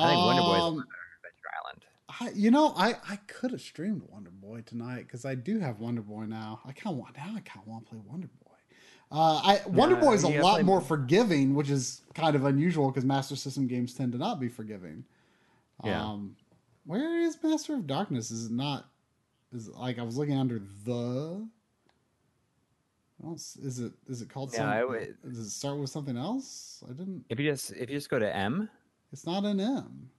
I think Wonder Boy is better Adventure Island. I, you know, I, I could have streamed Wonder Boy tonight because I do have Wonder Boy now. I kind of want now. I kind of want to play Wonder Boy. Uh, I Wonder Yeah, Boy is a lot play- more forgiving, which is kind of unusual because Master System games tend to not be forgiving. Yeah. Um, where is Master of Darkness? Is it not? Is it like I was looking under the? Is it is it called? Yeah, some- I would- Does it start with something else? I didn't. If you just if you just go to M, It's not an M.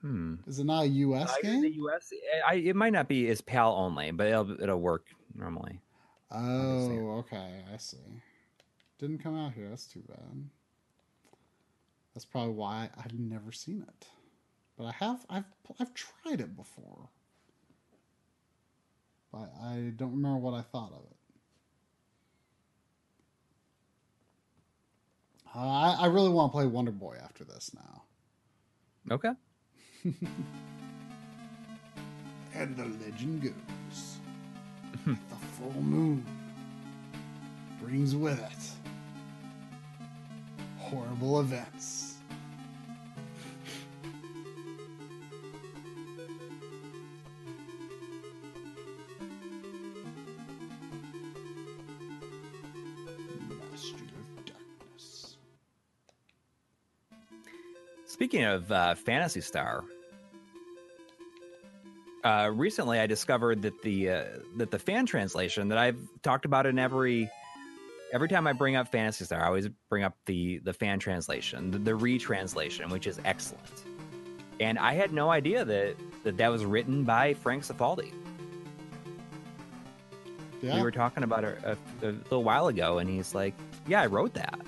hmm. Is it not a US Uh, game? the US, I, it might not be as PAL only, but it'll it'll work normally. understand. Oh, okay, I see. Didn't come out here. That's too bad. That's probably why I've never seen it. But I have. I've I've tried it before. But I don't remember what I thought of it. Uh, I, I really want to play Wonder Boy after this now. Okay. And the legend goes the full moon brings with it horrible events. Speaking of uh, Phantasy Star, uh, recently I discovered that the uh, that the fan translation that I've talked about in every every time I bring up Phantasy Star, I always bring up the the fan translation, the, the retranslation, which is excellent. And I had no idea that that, that was written by Frank Cifaldi. Yeah. We were talking about it a, a little while ago, and he's like, "Yeah, I wrote that."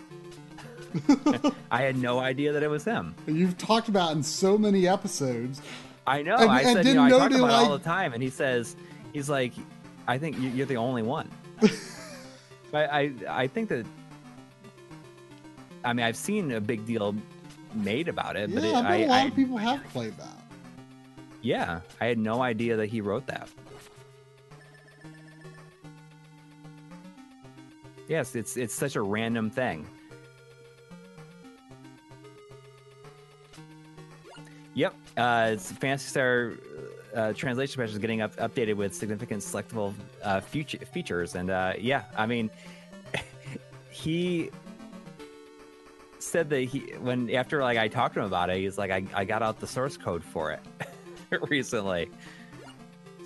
I had no idea that it was him. You've talked about in so many episodes. I know. And- I said, you know, I talk about it all the time, and he says, he's like, I think you- you're the only one. but I, I think that, I mean, I've seen a big deal made about it, but yeah, it, I I, a lot I, of people have played that. yeah, I had no idea that he wrote that. Yes, it's it's such a random thing. Yep, uh, Phantasy Star uh, translation patch is getting up, updated with significant selectable uh, future, features, and uh, yeah, I mean, he said that he when after like I talked to him about it, he's like, I, I got out the source code for it recently.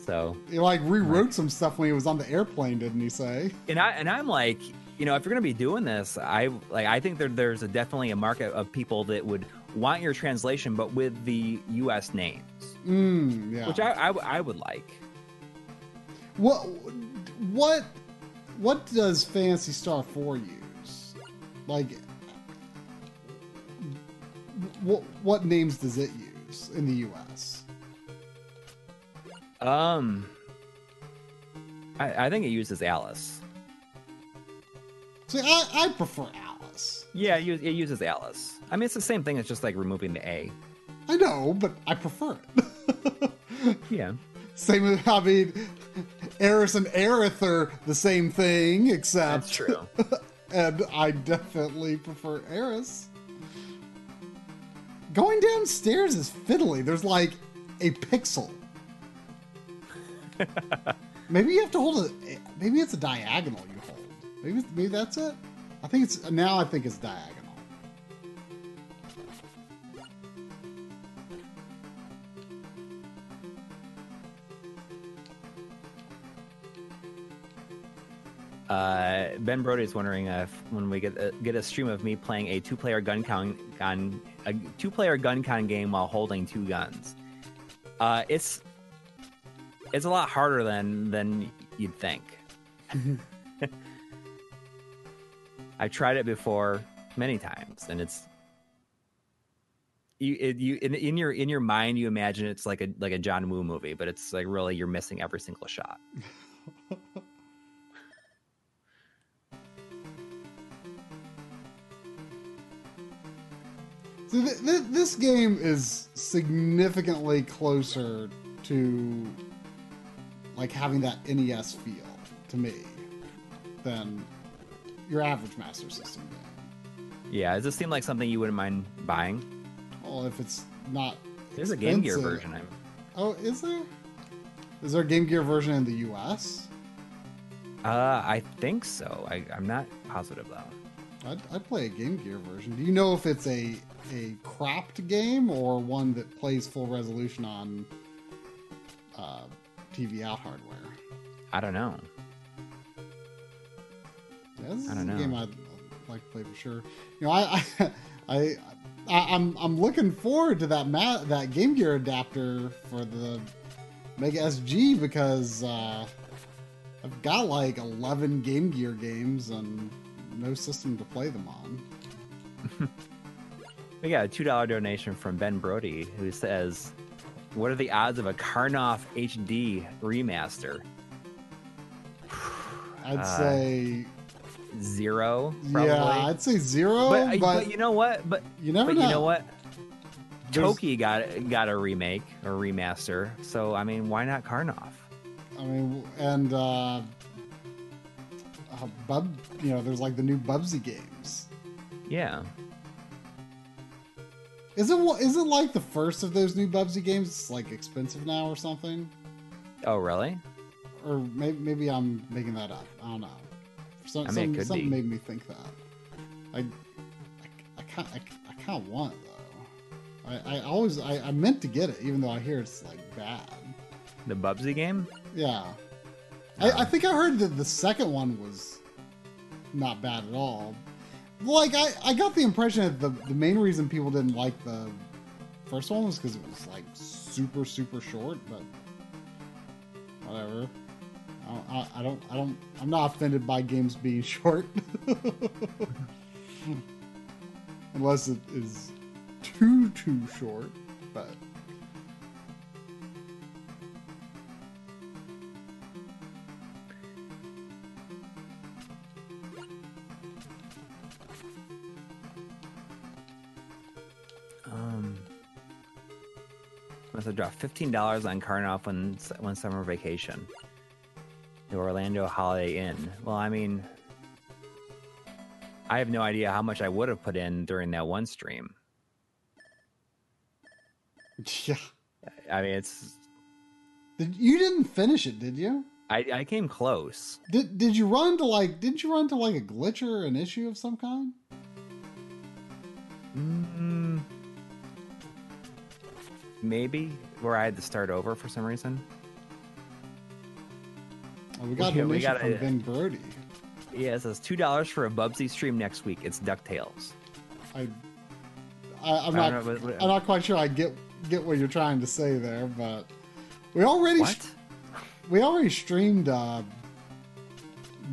So He like rewrote some stuff when he was on the airplane, didn't he say? and I and I'm like, you know, if you're gonna be doing this, I like I think there, there's a, definitely a market of people that would want your translation, but with the U.S. names, Mm, yeah. which I, I I would like. What what what does Phantasy Star 4 use? Like what what names does it use in the US? Um, I, I think it uses Alice. See, I, I prefer Alice. Yeah, it, uses Alice. I mean, it's the same thing. It's just like removing the A. I know, but I prefer it. Yeah. same with, I mean, Eris and Aerith are the same thing, except. That's true. and I definitely prefer Eris. Going downstairs is fiddly. There's like a pixel. maybe you have to hold it. Maybe it's a diagonal you hold. Maybe maybe that's it. I think it's now. I think it's diagonal. Uh, ben Brody is wondering if when we get a, get a stream of me playing a two player GunCon, gun a two player GunCon game while holding two guns. Uh, it's it's a lot harder than than you'd think. I've tried it before many times, and it's you it, you in, in your in your mind you imagine it's like a like a John Woo movie, but it's like really you're missing every single shot. So th- th- this game is significantly closer to like having that NES feel to me than your average Master System game. Yeah, does this seem like something you wouldn't mind buying? Well, if it's not, There's a Game Gear version. I'm, Oh, is there? Is there a Game Gear version in the U.S.? uh, I think so. I, I'm not positive though. I'd, I'd play a Game Gear version. Do you know if it's a a cropped game or one that plays full resolution on uh, TV out hardware? I don't know. Yeah, this I is don't a know. game I'd like to play for sure. You know, I, I, I, I I'm I'm looking forward to that ma- that Game Gear adapter for the Mega SG because uh, I've got like 11 Game Gear games and no system to play them on. We got a two dollar donation from Ben Brody who says, "What are the odds of a Karnov HD remaster?" I'd Uh, say Zero, probably. yeah, I'd say zero, but, but, but you know what? But you never but know. you know what? There's- Toki got got a remake or remaster. So I mean, why not Karnov? I mean, and uh, uh, Bub, you know, there's like the new Bubsy games. Yeah. Is it is it like the first of those new Bubsy games? It's like expensive now or something, Oh, really? or maybe maybe I'm making that up. I don't know. Some, I mean, it could something be. made me think that. I I, I kind I, I of want it though. I, I always I, I meant to get it even though I hear it's like bad. The Bubsy game? Yeah, I, I think I heard that the second one was not bad at all. Like I, I got the impression that the the main reason people didn't like the first one was because it was like super super short, but whatever. I I don't I don't I'm not offended by games being short, unless it is too too short. But Um, must have dropped fifteen dollars on Karnov when one summer vacation. The Orlando Holiday Inn. Well, I mean, I have no idea how much I would have put in during that one stream. Yeah. I mean, it's Did, you didn't finish it, did you? I, I came close. Did Did you run to like? Didn't you run to like a glitch or an issue of some kind? Mm, maybe where I had to start over for some reason. Oh, we got a donation gotta- from Ben Brody. Yeah, it says two dollars for a Bubsy stream next week. It's Ducktales. I, I I'm I not. know, what- what- I'm not quite sure. I get get what you're trying to say there, but we already What? we already streamed uh, A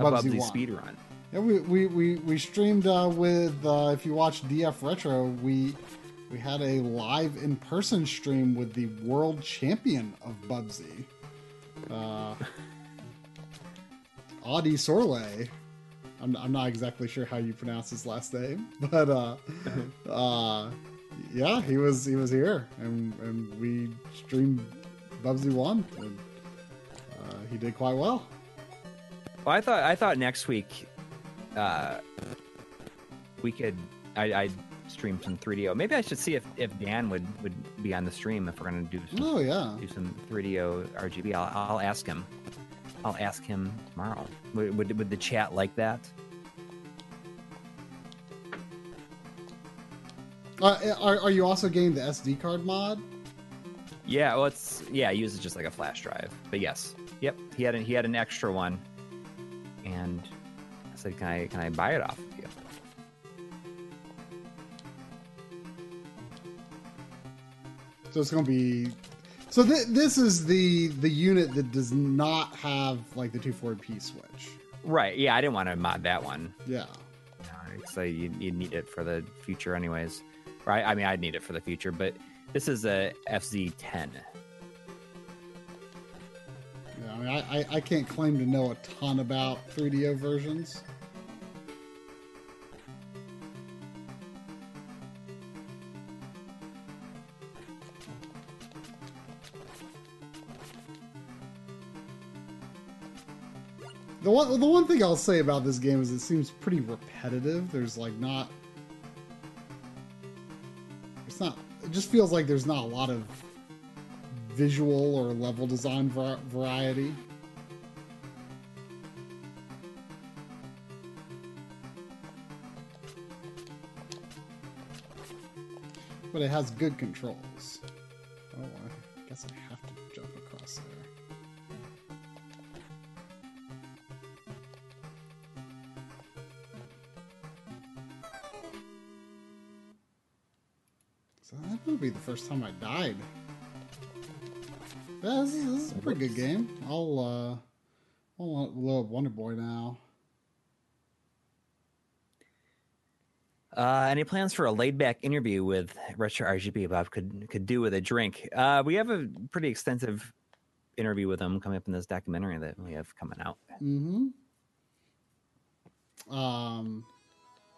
Bubsy, Bubsy One. speed run. Yeah, we we we, we streamed uh, with uh, if you watch DF Retro, we we had a live in person stream with the world champion of Bubsy, uh, Audi Sorley. I'm, I'm not exactly sure how you pronounce his last name, but uh, uh, yeah, he was he was here, and and we streamed Bubsy One, and uh, he did quite well. Well, I thought I thought next week, uh, we could I I stream some 3DO. Maybe I should see if, if Dan would would be on the stream if we're gonna do some Oh yeah. do some 3DO RGB. I'll, I'll ask him. I'll ask him tomorrow. Would, would would the chat like that? Uh, are, are you also getting the SD card mod? Yeah, well, it's yeah, I use it just like a flash drive. But yes, yep, he had an, he had an extra one, and I said, "Can I can I buy it off of you?" So it's going to be. So th- this is the the unit that does not have like the 240p switch. Right? Yeah, I didn't want to mod that one. Yeah. So you you need it for the future, anyways. Right? I mean, I'd need it for the future, but this is a FZ10. Yeah, I, mean, I, I, I can't claim to know a ton about 3DO versions. The one, the one thing I'll say about this game is it seems pretty repetitive. There's like not. It's not. It just feels like there's not a lot of visual or level design var- variety. But it has good controls. Be the first time I died. Yeah, this is, this is a pretty good game. I'll uh, I'll load Wonder Boy now. Uh, any plans for a laid back interview with Retro RGB Bob could could do with a drink? Uh, we have a pretty extensive interview with him coming up in this documentary that we have coming out. Mm-hmm. Um,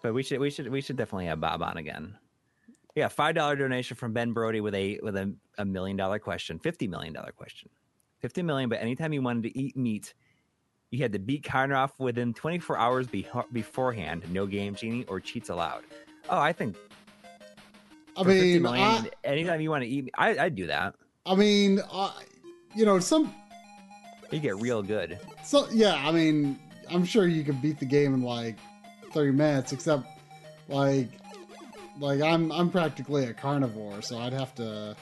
But we should we should we should definitely have Bob on again. Yeah, five dollar donation from Ben Brody with a with a, a million dollar question, fifty million dollar question, fifty million. But anytime you wanted to eat meat, you had to beat Karnov within twenty four hours be- beforehand. No game genie or cheats allowed. Oh, I think I for 50 mean, million, I, anytime you want to eat, I, I'd do that. I mean, you know, some You get real good. So yeah, I mean, I'm sure you could beat the game in like 30 minutes, except like like I'm I'm practically a carnivore, so I'd have to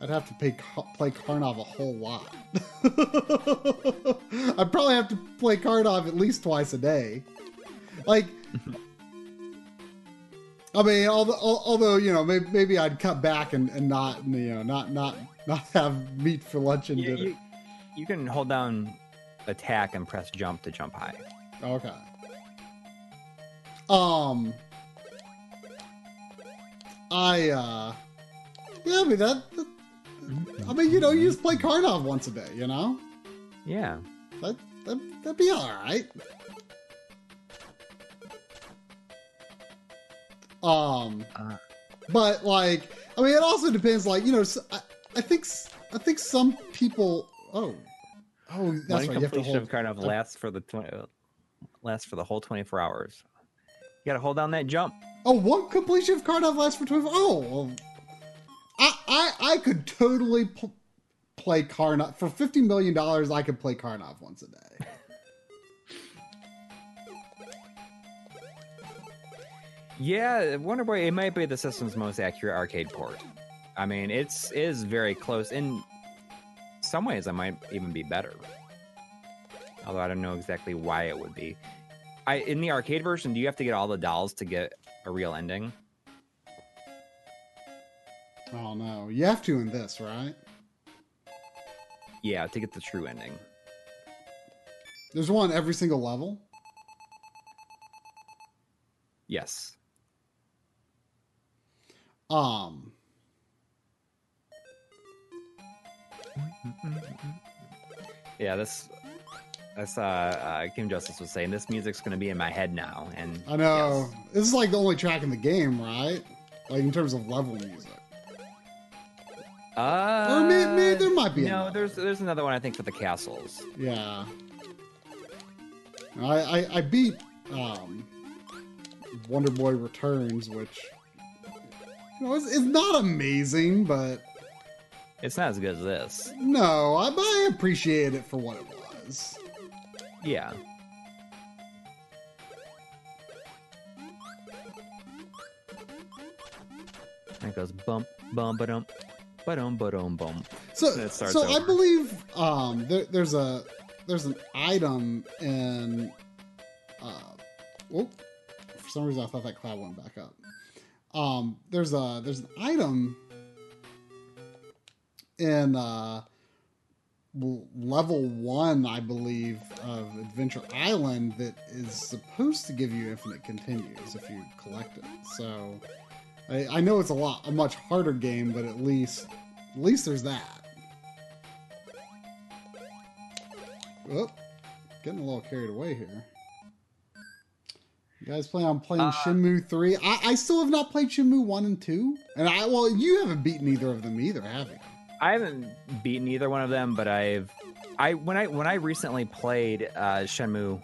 I'd have to pay, play Karnov a whole lot. I'd probably have to play Karnov at least twice a day. Like, I mean, although, although you know, maybe, maybe I'd cut back and, and not you know not not not have meat for lunch and You, dinner. you, you can hold down attack and press jump to jump high. Okay. Um. I uh. Yeah, I mean that. that I mean, you know, you just play Karnov once a day. You know, Yeah. that that that'd be all right. Um. Uh. But like, I mean, it also depends. Like, you know, I think I think some people. Oh. Oh, that's One right. You have to completion hold. of Karnov lasts for the twenty lasts for the whole twenty four hours. You gotta hold down that jump. Oh, one completion of Karnov lasts for 12. Oh, well, I I, I could totally pl- play Karnov for fifty million dollars. I could play Karnov once a day. Yeah, Wonder Boy. It might be the system's most accurate arcade port. I mean, it's is very close. In some ways, it might even be better. Although I don't know exactly why it would be. I in the arcade version, do you have to get all the dolls to get a real ending? Oh no, you have to in this, right? Yeah, to get the true ending. There's one every single level. Yes. Um, Yeah, this. That's uh, uh, Kim Justice was saying. This music's going to be in my head now, and I know yes. this is like the only track in the game, right? Like in terms of level music. Uh, Or may- may- there might be No, another. there's there's another one I think for the castles. Yeah. I I, I beat um, Wonder Boy Returns, which you know is, is not amazing, but It's not as good as this. no, I, but I appreciate it for what it was. Yeah. And it goes bump, bump, ba-dum, ba-dum, ba-dum, bum. So, Then it starts so I over. believe um, there, there's a there's an item in. Uh, whoop, for some reason, I thought that cloud went back up. Um, there's a there's an item in uh, level one, I believe, of Adventure Island that is supposed to give you infinite continues if you collect it. So I, I know it's a lot a much harder game, but at least at least there's that. Oh, getting a little carried away here. You guys plan on playing Uh, Shenmue 3? I, I still have not played Shenmue 1 and 2. And I well, you haven't beaten either of them either, have you? I haven't beaten either one of them, but I've I when I when I recently played uh, Shenmue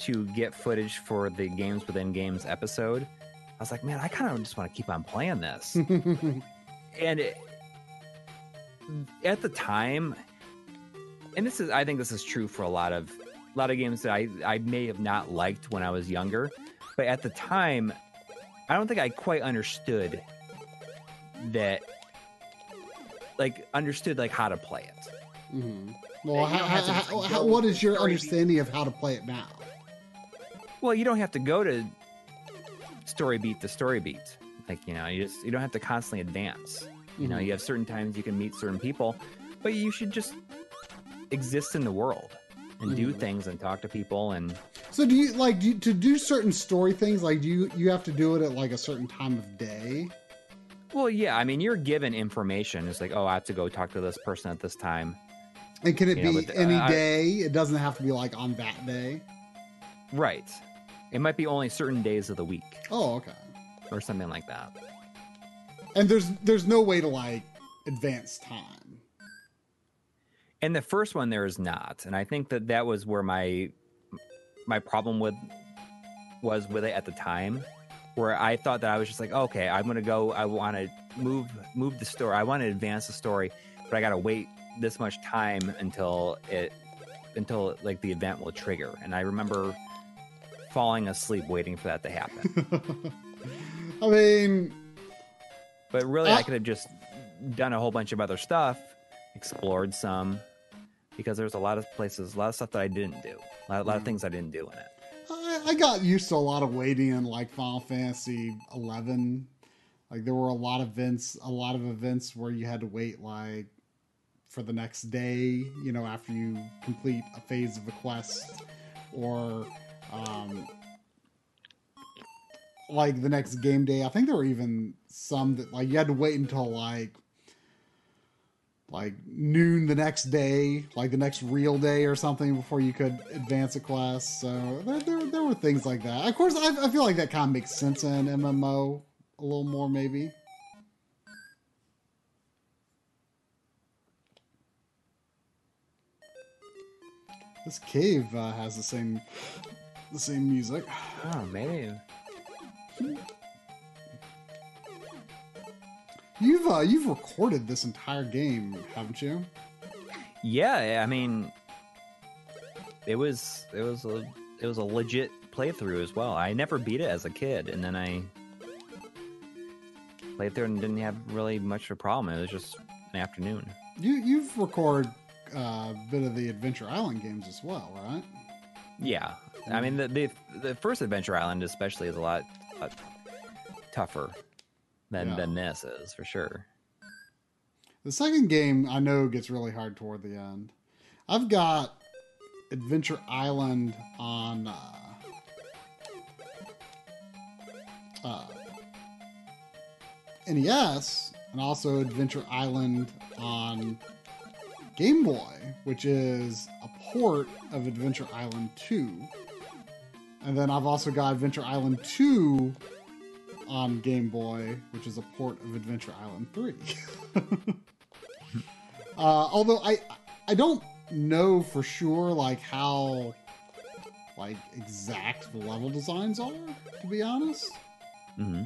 to get footage for the Games Within Games episode, I was like, man, I kind of just want to keep on playing this. and it, at the time and this is i think this is true for a lot of a lot of games that i i may have not liked when i was younger but at the time i don't think i quite understood that like understood like how to play it Mm-hmm. Well, don't how, how, how, what is your story beat. understanding of how to play it now? well you don't have to go to story beat to story beat like you know you just you don't have to constantly advance you know Mhm. you have certain times you can meet certain people but you should just exist in the world and do Mhm. things and talk to people and So do you like do you, to do certain story things? Like do you you have to do it at like a certain time of day? Well yeah i mean you're given information it's like oh i have to go talk to this person at this time And can it You know, be but, any uh, I- day? It doesn't have to be like on that day. right it might be only certain days of the week Oh, okay. or something like that And there's there's no way to like advance time. And the first one there is not, and I think that that was where my my problem with was with it at the time, where I thought that I was just like, okay, I'm gonna go. I want to move move the story. I want to advance the story, but I gotta wait this much time until it until like the event will trigger. And I remember falling asleep waiting for that to happen. I mean, But really, Uh, I could have just done a whole bunch of other stuff, explored some, because there's a lot of places, a lot of stuff that I didn't do, a lot, a lot of Mhm. things I didn't do in it. I, got used to a lot of waiting in like Final Fantasy eleven. Like there were a lot of events, a lot of events where you had to wait like for the next day. You know, after you complete a phase of a quest, or um, like the next game day. I think there were even some that like you had to wait until like like noon the next day, like the next real day or something before you could advance a quest. So there, there, there were things like that. Of course, I, I feel like that kind of makes sense in MMO a little more, maybe. This cave uh, has the same the same music. Oh, maybe. You've uh, you've recorded this entire game, haven't you? Yeah, I mean, it was it was a it was a legit playthrough as well. I never beat it as a kid, and then I played through and didn't have really much of a problem. It was just an afternoon. You you've recorded uh, a bit of the Adventure Island games as well, right? Yeah, I mean the the, the first Adventure Island especially is a lot, lot tougher than Yeah. than this is for sure. The second game I know gets really hard toward the end. I've got Adventure Island on uh, uh, NES and also Adventure Island on Game Boy, which is a port of Adventure Island 2. And then I've also got Adventure Island 2 on Game Boy, which is a port of Adventure Island 3. uh, although I I don't know for sure like how like exact the level designs are, to be honest. hmm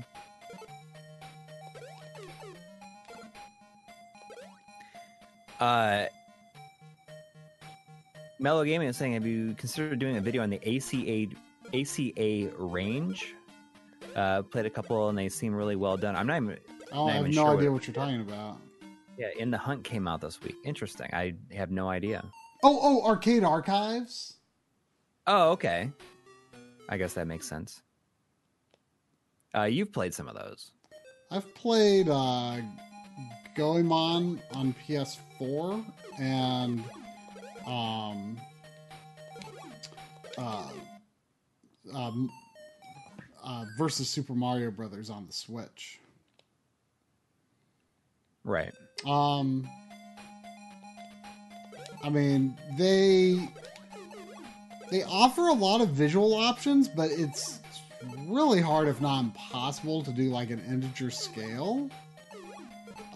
Uh, Mellow Gaming is saying, have you considered doing a video on the ACA ACA range? Uh, played a couple and they seem really well done. I'm not even. Oh, Not I have even no sure idea what- what you're talking about. Yeah, In the Hunt came out this week. Interesting. I have no idea. Oh, oh, Arcade Archives. Oh, okay. I guess that makes sense. Uh, you've played some of those. I've played uh, Goemon on PS4 and um, uh, um, uh, versus Super Mario Brothers on the Switch. Right. Um, I mean, they they offer a lot of visual options, but it's really hard, if not impossible, to do like an integer scale.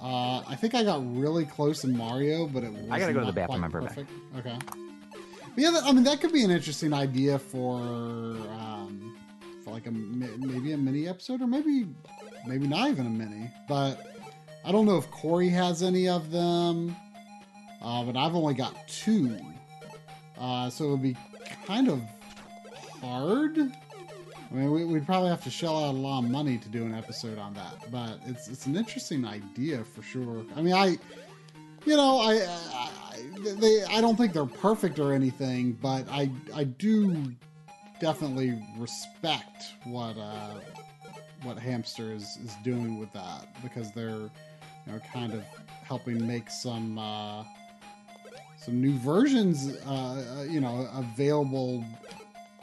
Uh, I think I got really close in Mario, but it was I gotta go to the bathroom, be right back. perfect. Okay. But yeah, I mean that could be an interesting idea for um, for like a maybe a mini episode, or maybe maybe not even a mini. But I don't know if Corey has any of them, uh, but I've only got two, uh, so it would be kind of hard. I mean, we, we'd probably have to shell out a lot of money to do an episode on that, but it's it's an interesting idea for sure. I mean, I, you know, I, I, I they I don't think they're perfect or anything, but I I do definitely respect what uh, what Hamster is is doing with that because they're you know kind of helping make some uh, some new versions uh, uh, you know available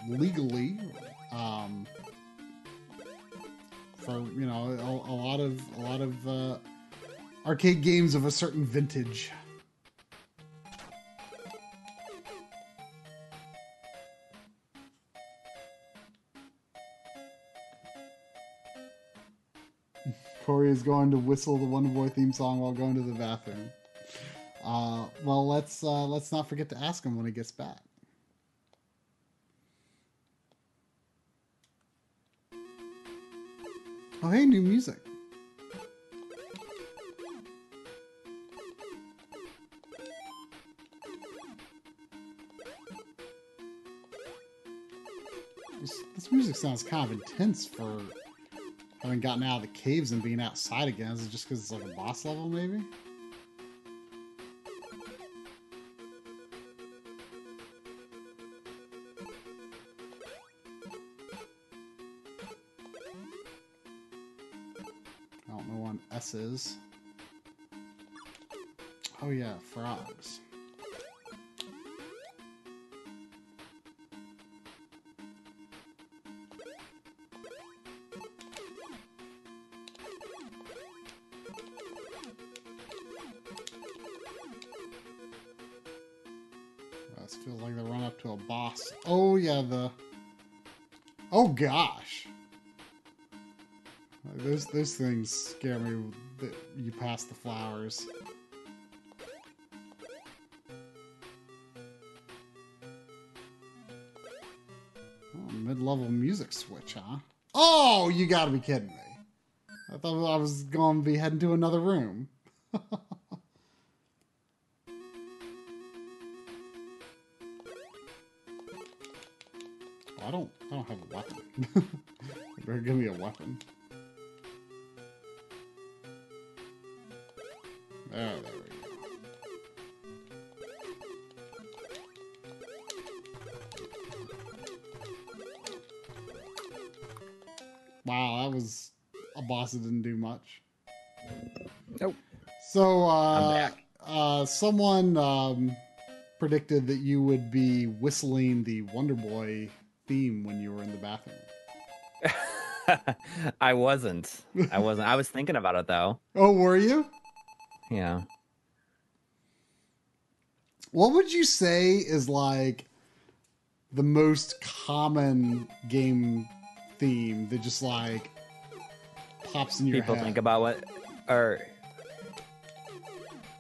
legally um, for you know a, a lot of a lot of uh, arcade games of a certain vintage. Corey is going to whistle the Wonder Boy theme song while going to the bathroom. Uh, well, let's uh, let's not forget to ask him when he gets back. Oh, hey, new music. This, this music sounds kind of intense for having gotten out of the caves and being outside again. Is it just because it's like a boss level, maybe? I don't know what S is. Oh yeah, frogs. Gosh. Those those things scare me. That you pass the flowers. Oh, mid-level music switch, huh? Oh, you gotta be kidding me. I thought I was to be heading to another room. Someone um, predicted that you would be whistling the Wonder Boy theme when you were in the bathroom. I wasn't. I wasn't. I was thinking about it though. Oh, were you? Yeah. What would you say is like the most common game theme that just like pops in your People head? think about what, or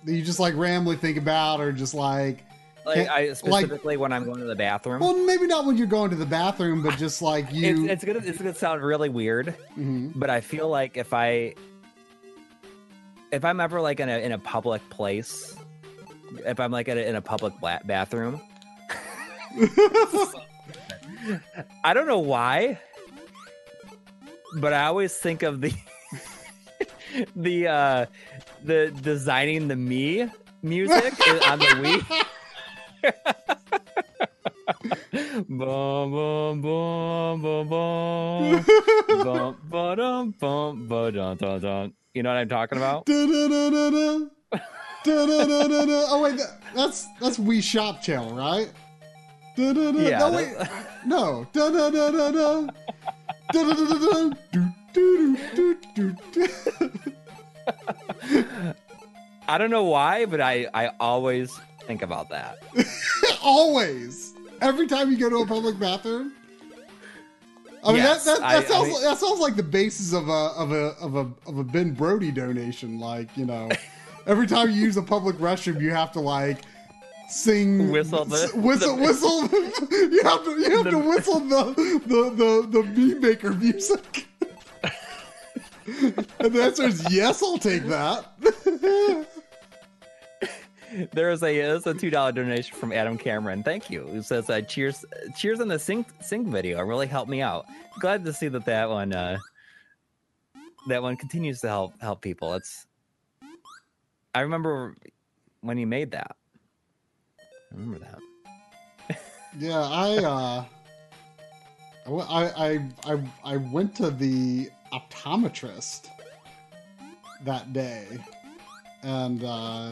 that you just like randomly think about, or just like, like I like- specifically when I'm going to the bathroom. well, maybe not when you're going to the bathroom, but just like you. it's, it's gonna it's gonna sound really weird, Mhm. but I feel like if I if I'm ever like in a in a public place, if I'm like in a, in a public ba- bathroom, I don't know why, but I always think of the the uh the designing the Mii music on the Wii. bum bum bum bum bum bum ba-dum, bum ba-dum, dum, dum. You know what I'm talking about? Da-da-da-da-da. Da-da-da-da-da. Oh wait, that, that's that's Wii Shop Channel, right? Da-da-da. Yeah. No, wait, no. Da-da-da-da-da. Da-da-da-da-da. Do, do, do, do, do. I don't know why, but I I always think about that. Always. Every time you go to a public bathroom. I mean Yes, that that, that I- I sounds mean- like, that sounds like the basis of a of a of a of a Ben Brody donation. Like you know, every time you use a public restroom, you have to like sing Whistle the- whistle the- whistle. you have to you have The- to whistle the the the the meme maker music. And the answer is yes. I'll take that. There is a there's a two dollar donation from Adam Cameron. Thank you. Who says uh, cheers cheers on the sync sync video. It really helped me out. Glad to see that that one uh that one continues to help help people. It's I remember when you made that. I remember that. Yeah, I uh I I I, I went to the optometrist that day. And uh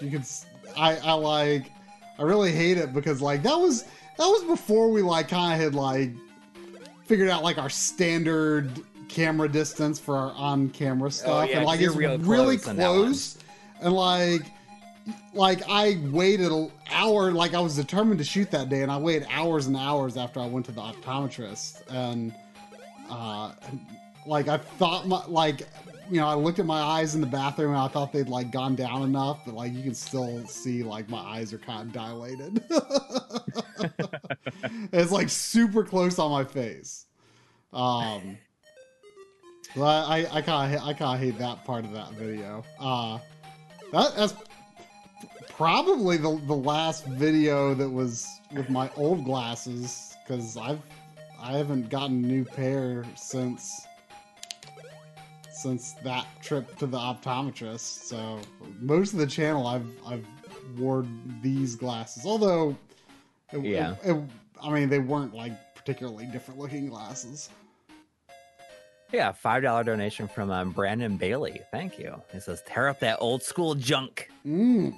you could I I like I really hate it because like that was that was before we like kind of had like figured out like our standard camera distance for our on camera stuff. Oh, yeah, and like it's real really close on that one. close. And like like I waited an hour, like I was determined to shoot that day, and I waited hours and hours after I went to the optometrist, and uh, like I thought, my, like you know, I looked at my eyes in the bathroom, and I thought they'd like gone down enough, but like you can still see like my eyes are kind of dilated. it's like super close on my face. Um, but I I kind of I kind of hate that part of that video. Uh, that, that's probably the the last video that was with my old glasses because I've I haven't gotten a new pair since since that trip to the optometrist. So most of the channel I've I've wore these glasses. Although, it, Yeah. it- it- I mean they weren't like particularly different looking glasses. Yeah, five dollar donation from um, Brandon Bailey. Thank you. It says tear up that old school junk. Mm,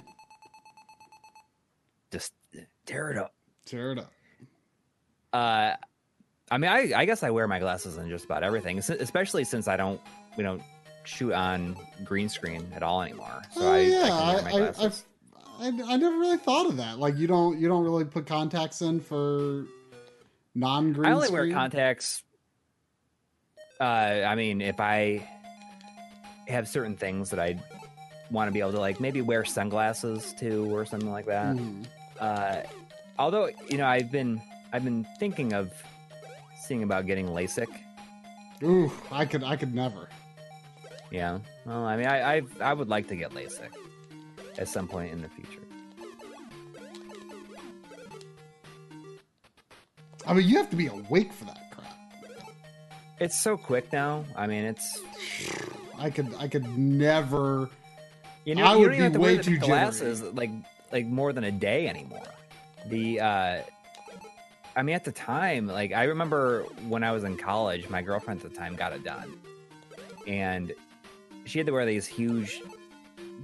Just tear it up. tear it up. Uh, I mean, I, I guess I wear my glasses on just about everything, especially since I don't we don't shoot on green screen at all anymore. So oh I, yeah, I can wear my I, I. I, never really thought of that. Like you don't you don't really put contacts in for non green. I only wear contacts. Uh, I mean, if I have certain things that I want to be able to like, maybe wear sunglasses too, or something like that. Mm. Uh, although you know, I've been I've been thinking of seeing about getting LASIK. Ooh, I could I could never. Yeah. Well, I mean, I I, I would like to get LASIK at some point in the future. I mean, you have to be awake for that crap. It's so quick now. I mean, it's I could, I could never. you know I you would don't even have be to way wear the too glasses like like more than a day anymore. The uh I mean, at the time, like I remember when I was in college, my girlfriend at the time got it done, and she had to wear these huge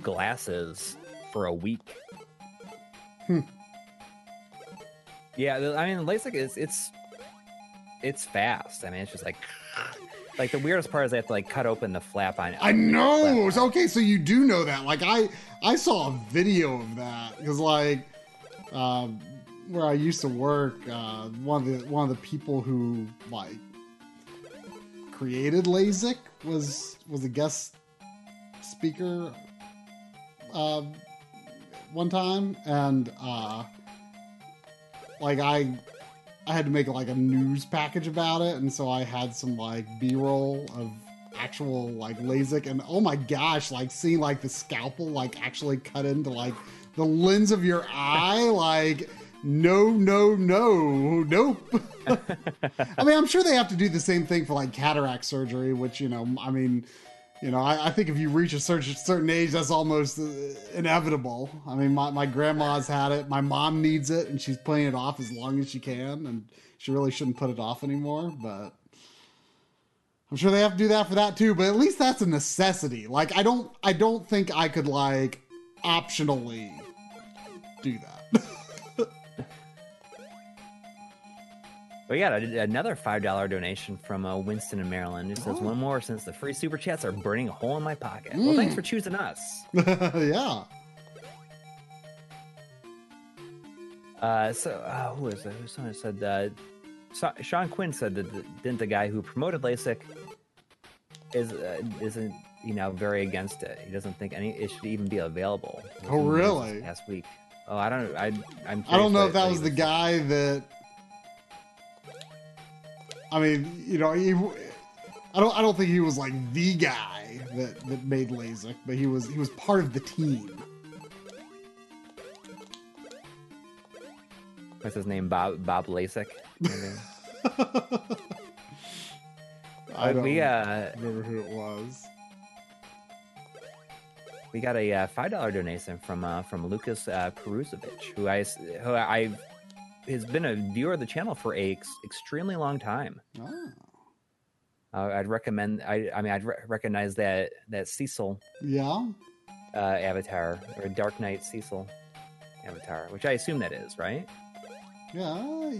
glasses for a week. Hmm. Yeah, I mean, LASIK is it's it's fast. I mean, it's just like like the weirdest part is they have to like cut open the flap on it. I know. Okay, so you do know that. Like I, I saw a video of that because like, um, where I used to work, uh, one of the one of the people who like created LASIK was was a guest speaker uh, one time, and uh, like I I had to make like a news package about it, and so I had some like B-roll of actual like LASIK, and oh my gosh, like seeing like the scalpel like actually cut into like the lens of your eye, like no, no, no, nope. I mean, I'm sure they have to do the same thing for like cataract surgery, which you know, I mean. You know, I, I think if you reach a certain, certain age, that's almost uh, inevitable. I mean, my, my grandma's had it. My mom needs it, and she's playing it off as long as she can, and she really shouldn't put it off anymore. But I'm sure they have to do that for that too. But at least that's a necessity. Like, I don't, I don't think I could like optionally do that. We got a, another five dollar donation from uh, Winston in Maryland. Who says Oh. one more since the free super chats are burning a hole in my pocket. Well, thanks Mm. for choosing us. yeah. Uh, so uh, who is it? Who someone said uh, Sa- Sean Quinn said that the, didn't the guy who promoted LASIK is uh, isn't you know very against it. He doesn't think any it should even be available. Oh, in the news really? Last week. Oh, I don't. I I'm. I don't know if that was the guy that. I mean, you know, he, I don't. I don't think he was like the guy that that made LASIK, but he was. He was part of the team. What's his name? Bob Bob LASIK. I don't we uh remember who it was. we got a uh, five dollar donation from uh, from Lucas uh, Perusovich, who I who I has been a viewer of the channel for a ex- extremely long time. Oh, Uh, I'd recommend. I I mean, I'd re- recognize that that Cecil yeah, uh, avatar or Dark Knight Cecil avatar, which I assume that is right. yeah,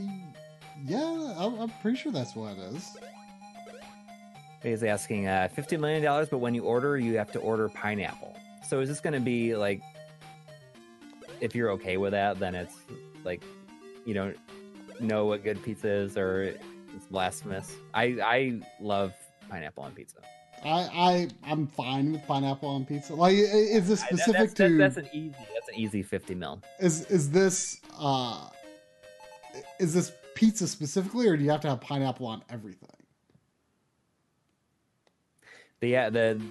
yeah. I'm, I'm pretty sure that's what it is. He's asking uh, fifty million dollars, but when you order, you have to order pineapple. So is this going to be like, if you're okay with that, then it's like, you don't know what good pizza is, or it's blasphemous. I I love pineapple on pizza. I, I, I'm fine with pineapple on pizza. Like, is this I- specific that's, to? that's, that's an easy. That's an easy fifty mil. is is this uh is this pizza specifically or do you have to have pineapple on everything The uh, the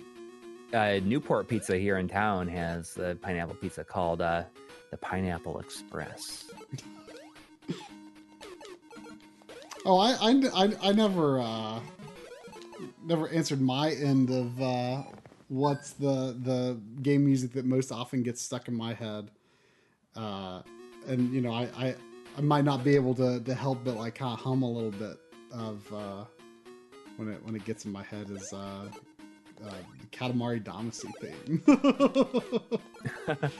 uh, Newport Pizza here in town has a pineapple pizza called uh, the Pineapple Express. Oh i i, I, I never uh never answered my end of uh what's the the game music that most often gets stuck in my head uh and you know i i, I might not be able to to help but like kind of hum a little bit of uh when it when it gets in my head is uh uh, the Katamari Damacy theme.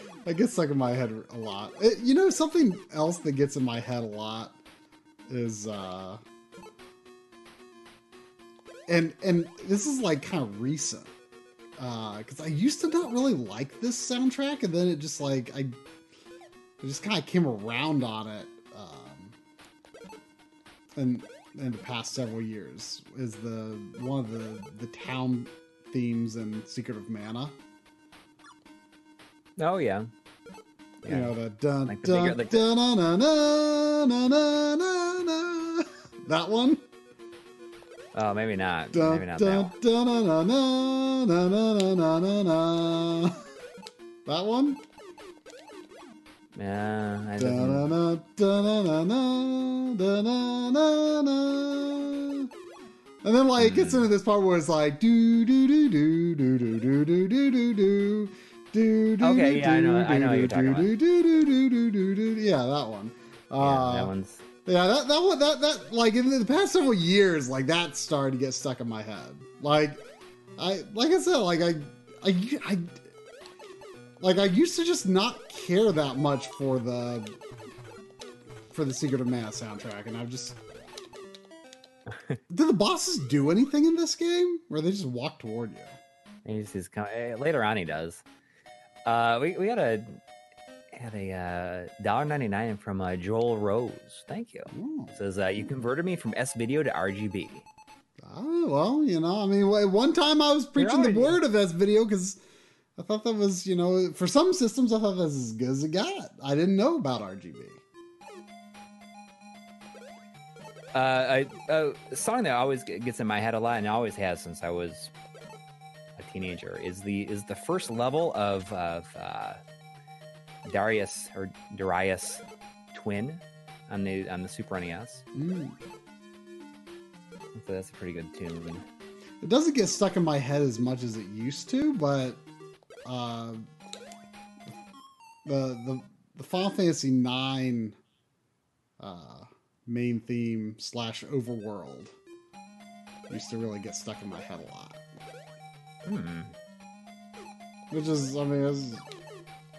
I get stuck in my head a lot. It- you know, something else that gets in my head a lot is, uh, and and this is like kind of recent, uh, because I used to not really like this soundtrack, and then it just like I, I just kind of came around on it, um, and in the past several years. Is the one of the the town themes in Secret of Mana. Oh yeah, You know the dun Like the dun bigger- like the- dun na na na na na na. That one. Oh, maybe not. Dun maybe not that dun one. dun. That one. Yeah, I na na. And then like it gets into this part where it's like do do do do do do do do do do do. Do, do, Okay, do, yeah, I know- I know what you're talking do, do, do, do, do, do, do. Yeah, that one. yeah, Uh, that one's yeah, that that one that that like in the past several years, like that started to get stuck in my head. Like, I like I said, like I I I like I used to just not care that much for the for the Secret of Mana soundtrack, and I've just. Did the bosses do anything in this game, or they just walk toward you? He's, com- eh, later on he does. Uh, we we had a had a uh, dollar ninety nine from uh, Joel Rose. Thank you. Oh. Says uh, you converted me from S video to RGB. Oh, well, you know, I mean, one time I was preaching the word of S video because I thought that was, you know, for some systems, I thought that was as good as it got. I didn't know about RGB. Uh, I, uh, a song that always gets in my head a lot, and always has since I was teenager, is the is the first level of of uh, Darius or Darius Twin on the on the Super NES. Mm. So that's a pretty good tune. It doesn't get stuck in my head as much as it used to, but uh, the the the Final Fantasy Nine uh, main theme slash overworld used to really get stuck in my head a lot. Hmm. Which is, I mean, is,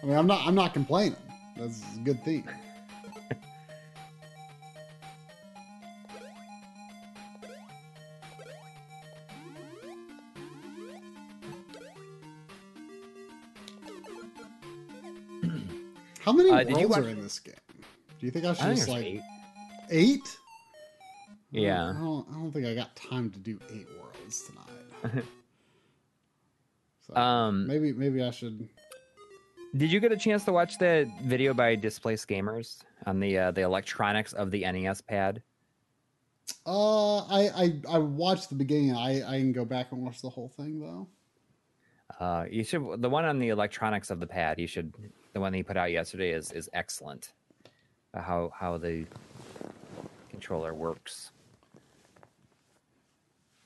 I mean, I'm not, I'm not complaining. That's a good thing. How many Uh, worlds watch- are in this game? Do you think I should I just like eight. eight? Yeah. I don't, I don't think I got time to do eight worlds tonight. so Um, maybe maybe I should. Did you get a chance to watch the video by Displaced Gamers on the uh, the electronics of the NES pad? Uh, I I I watched the beginning. I I can go back and watch the whole thing though. Uh, you should the one on the electronics of the pad. You should the one he put out yesterday is is excellent. Uh, how how the controller works.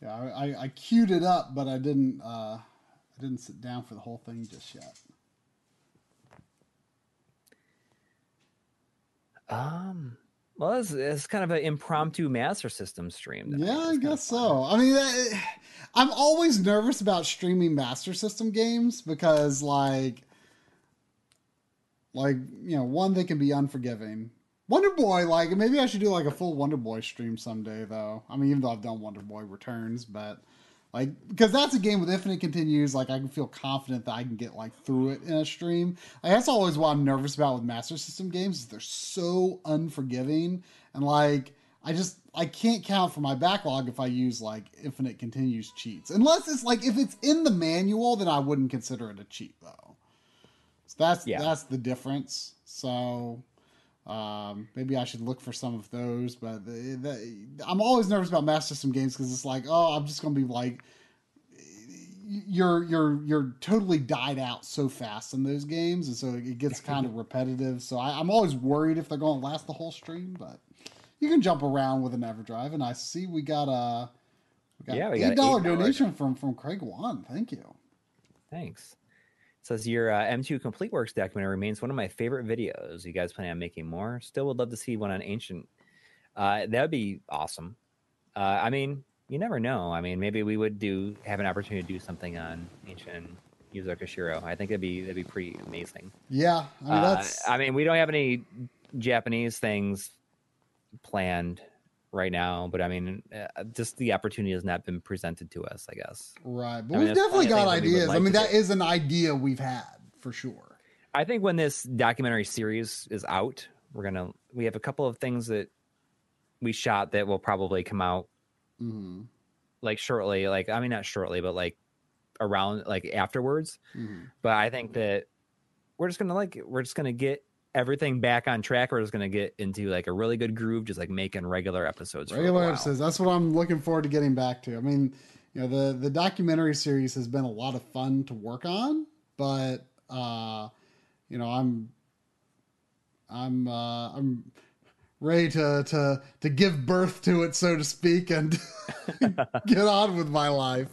Yeah, I, I I queued it up, but I didn't uh didn't sit down for the whole thing just yet. Um. Well, it's, it's kind of an impromptu Master System stream. Yeah, I guess so. I mean, that, I'm always nervous about streaming Master System games because, like, like you know, one they can be unforgiving. Wonder Boy, like maybe I should do like a full Wonder Boy stream someday, though. I mean, even though I've done Wonder Boy Returns, but like because that's a game with infinite continues. Like I can feel confident that I can get like through it in a stream. Like, that's always what I'm nervous about with Master System games. Is they're so unforgiving and like I just I can't count for my backlog if I use like infinite continues cheats. Unless it's like if it's in the manual, then I wouldn't consider it a cheat though. So that's Yeah. that's the difference. So um, maybe I should look for some of those, but the, the, I'm always nervous about Master System games because it's like, oh, I'm just gonna be like, you're you're you're totally died out so fast in those games, and so it gets kind of repetitive. So I, I'm always worried if they're to last the whole stream, but you can jump around with an EverDrive, and I see we got a we got Yeah, we eight got $8 donation from from Craig Wan. Thank you. Thanks. Says your uh, M2 Complete Works documentary remains one of my favorite videos. You guys planning on making more? Still would love to see one on Ancient. Uh, that would be awesome. Uh, I mean, you never know. I mean, maybe we would do have an opportunity to do something on Ancient Koshiro. I think it'd be that'd be pretty amazing. Yeah, I mean Uh, I mean, we don't have any Japanese things planned right now, but I mean, uh, just the opportunity has not been presented to us. I guess. right. But I mean, we've definitely got things that we would ideas. I mean, to that do. is an idea we've had for sure. I think when this documentary series is out, we're gonna we have a couple of things that we shot that will probably come out hmm like shortly. Like I mean, not shortly, but like around like afterwards. hmm But I think that we're just gonna like we're just gonna get everything back on track. We're just gonna get into like a really good groove, just like making regular episodes. Regular episodes. That's what I'm looking forward to getting back to. I mean, you know the the documentary series has been a lot of fun to work on, but uh, you know I'm I'm uh, I'm ready to to to give birth to it, so to speak, and get on with my life.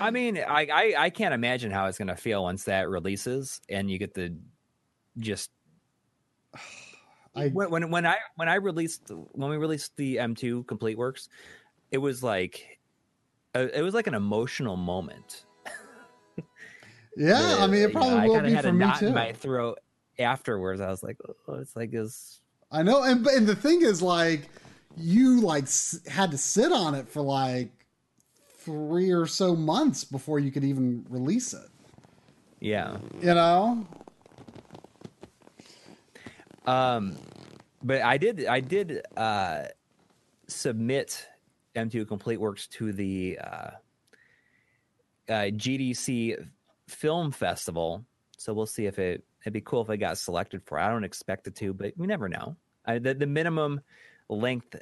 I mean, I, I, I can't imagine how it's going to feel once that releases and you get the just. I, when, when when I when I released when we released the M2 Complete Works, it was like uh, it was like an emotional moment. yeah, I mean, it probably you know, will be had for a me knot too. In my throat afterwards, I was like, oh, it's like this. I know, and and the thing is, like, you like had to sit on it for like three or so months before you could even release it. Yeah, you know. Um, but I did, I did uh, submit M2 Complete Works to the uh, uh, GDC Film Festival. So we'll see if it. It'd be cool if it got selected for. I don't expect it to, but we never know. I, the, the minimum length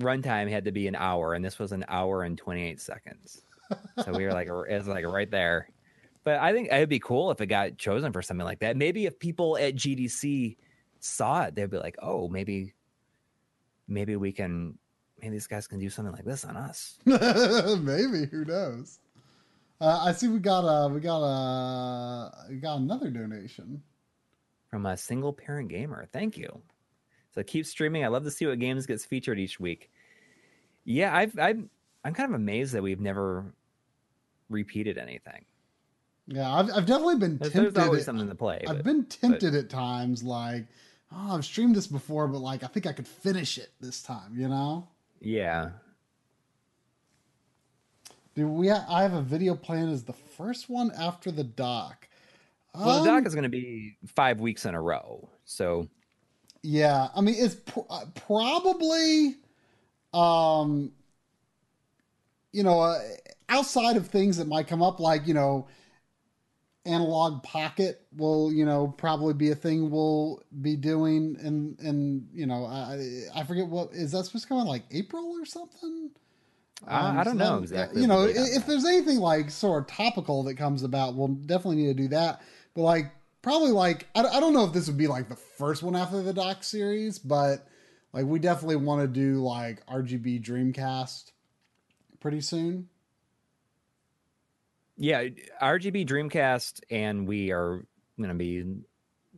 runtime had to be an hour, and this was an hour and twenty eight seconds. so we were like, it's like right there. But I think it'd be cool if it got chosen for something like that. Maybe if people at GDC saw it, they'd be like, oh, maybe, maybe we can maybe these guys can do something like this on us. maybe who knows? Uh, I see we got a we got a we got another donation from a single parent gamer. Thank you. So keep streaming. I love to see what games gets featured each week. Yeah, I've I've I'm kind of amazed that we've never repeated anything. Yeah, I've I've definitely been there's, tempted. There's always at, something to play. I've but, been tempted but, at times, like, oh, I've streamed this before, but like I think I could finish it this time. You know? Yeah. Do we? Ha- I have a video plan as the first one after the doc. Well, um, the doc is going to be five weeks in a row, so. Yeah, I mean it's pr- probably, um, you know, uh, outside of things that might come up, like you know, Analogue Pocket will you know probably be a thing we'll be doing and and you know i i forget what is that supposed to come in like april or something um, I don't so know exactly. You know, if there's anything like sort of topical that comes about, we'll definitely need to do that. But like, probably like, I, I don't know if this would be like the first one after the doc series, but like, we definitely want to do like RGB Dreamcast pretty soon. Yeah, RGB Dreamcast, and we are going to be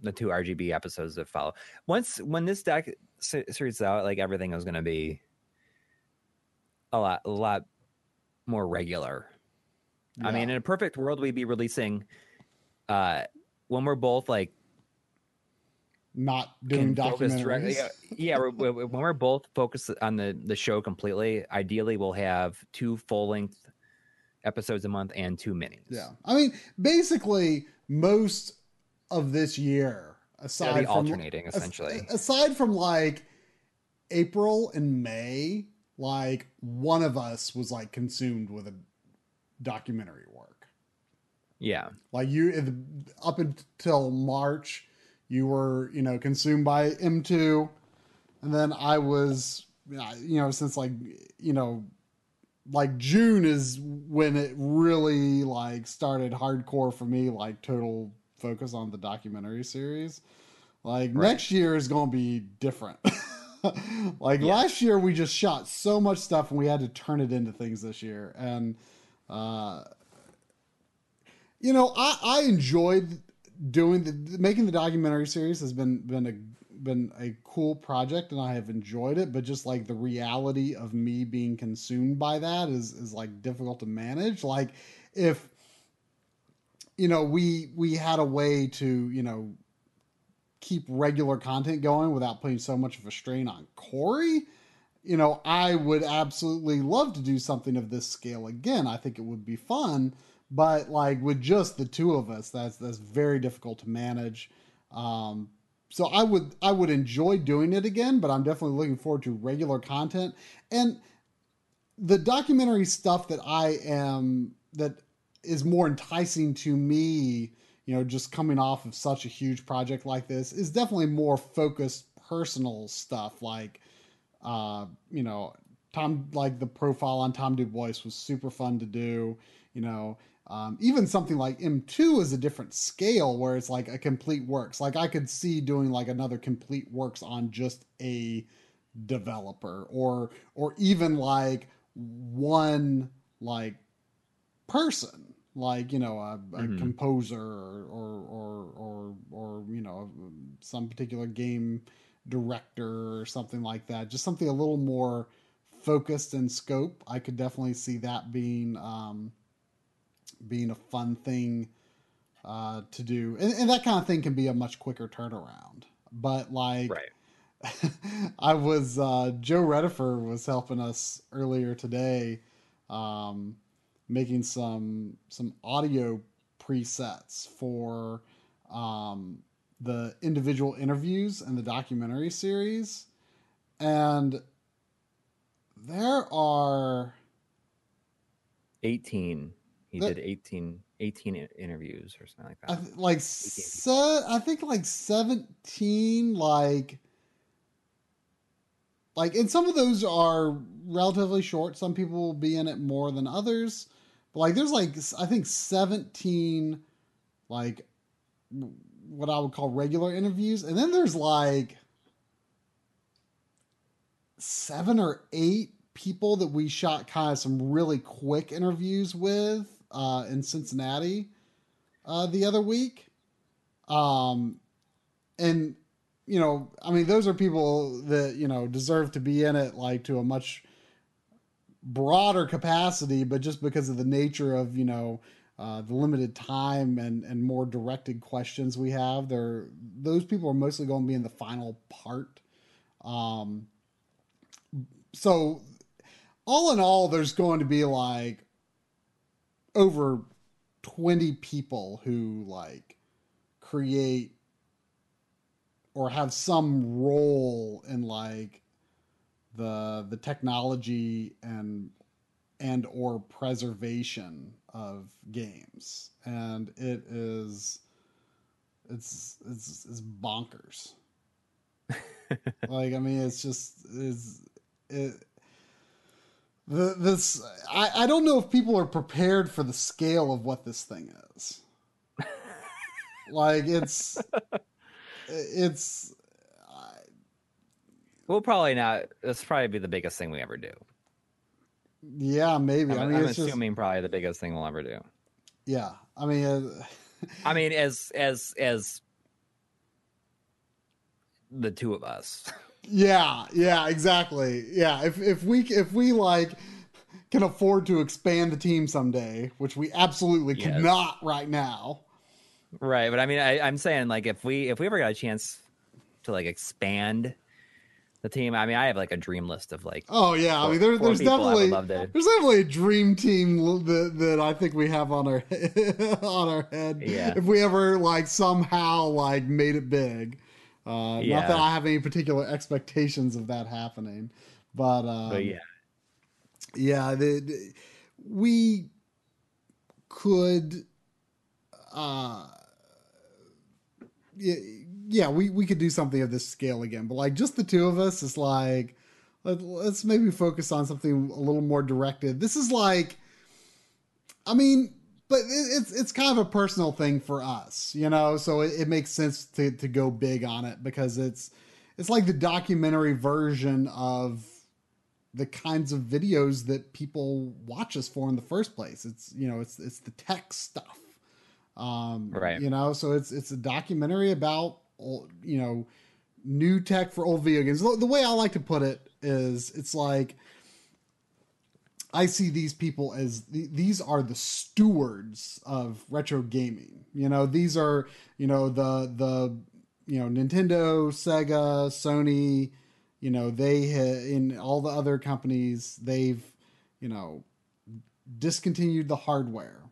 the two RGB episodes that follow. Once when this deck series out, like everything is going to be a lot, a lot more regular. Yeah. I mean, in a perfect world, we'd be releasing uh when we're both like not doing documentaries. Yeah, yeah we're, we're, when we're both focused on the the show completely, ideally we'll have two full length episodes a month and two minis. Yeah, I mean, basically most of this year, aside from alternating essentially, aside from like April and May, like one of us was like consumed with a documentary work. Yeah. Like you up until March, you were, you know, consumed by M2 and then I was you know, since like, you know, like June is when it really like started hardcore for me, like total focus on the documentary series. Like right. next year is going to be different. like yeah. last year we just shot so much stuff and we had to turn it into things this year and uh you know i i enjoyed doing the making the documentary series has been been a been a cool project and i have enjoyed it but just like the reality of me being consumed by that is is like difficult to manage like if you know we we had a way to you know keep regular content going without putting so much of a strain on Corey, you know, I would absolutely love to do something of this scale again. I think it would be fun, but like with just the two of us, that's that's very difficult to manage. Um, so I would I would enjoy doing it again, but I'm definitely looking forward to regular content and the documentary stuff that I am that is more enticing to me you know, just coming off of such a huge project like this is definitely more focused personal stuff like, uh, you know, Tom, like the profile on Tom Du Bois was super fun to do. You know, um, even something like M2 is a different scale where it's like a complete works. Like I could see doing like another complete works on just a developer or or even like one like person like you know a, a mm-hmm. composer or, or or or or you know some particular game director or something like that just something a little more focused in scope i could definitely see that being um being a fun thing uh to do. And, and that kind of thing can be a much quicker turnaround. But like right. I was uh, Joe Redifer was helping us earlier today, um, making some some audio presets for um, the individual interviews and the documentary series, and there are eighteen. He did 18, 18 interviews or something like that. I th- like se- I think like seventeen like like and some of those are relatively short. Some people will be in it more than others. But like there's like i think 17 like what i would call regular interviews. And then there's like seven or eight people that we shot kind of some really quick interviews with uh, in cincinnati uh, the other week um, and you know, I mean, those are people that, you know, deserve to be in it like to a much broader capacity, but just because of the nature of, you know, uh, the limited time and, and more directed questions we have, they're, those people are mostly going to be in the final part. Um, so all in all, there's going to be like over 20 people who like create or have some role in like the the technology and and or preservation of games. And it is it's it's it's bonkers. Like i mean it's just is it the this I, I don't know if people are prepared for the scale of what this thing is like it's it's. we'll probably not. This probably be the biggest thing we ever do. Yeah, maybe. I'm, I mean, I'm assuming just, probably the biggest thing we'll ever do. Yeah, I mean, uh, I mean, as as as the two of us. Yeah, yeah, exactly. Yeah, if if we if we like can afford to expand the team someday, which we absolutely yes. cannot right now. Right, but I mean, I, I'm saying like if we if we ever got a chance to like expand the team. I mean, I have like a dream list of like. Oh yeah, four, I mean, there, there's definitely there's definitely a dream team that that I think we have on our on our head. Yeah. If we ever like somehow like made it big, uh, yeah. not that I have any particular expectations of that happening, but, um, but yeah, yeah, the, the, we could. Uh, yeah, we, we could do something of this scale again, but like just the two of us is like, let, us maybe focus on something a little more directed. This is like, I mean, but it, it's it's kind of a personal thing for us, you know. So it, it makes sense to to go big on it because it's it's like the documentary version of the kinds of videos that people watch us for in the first place. It's you know it's it's the tech stuff um, right. You know, so it's it's a documentary about you know new tech for old video games. The way I like to put it is, it's like I see these people as these are the stewards of retro gaming. You know, these are you know the the you know Nintendo, Sega, Sony. You know, they in all the other companies they've you know discontinued the hardware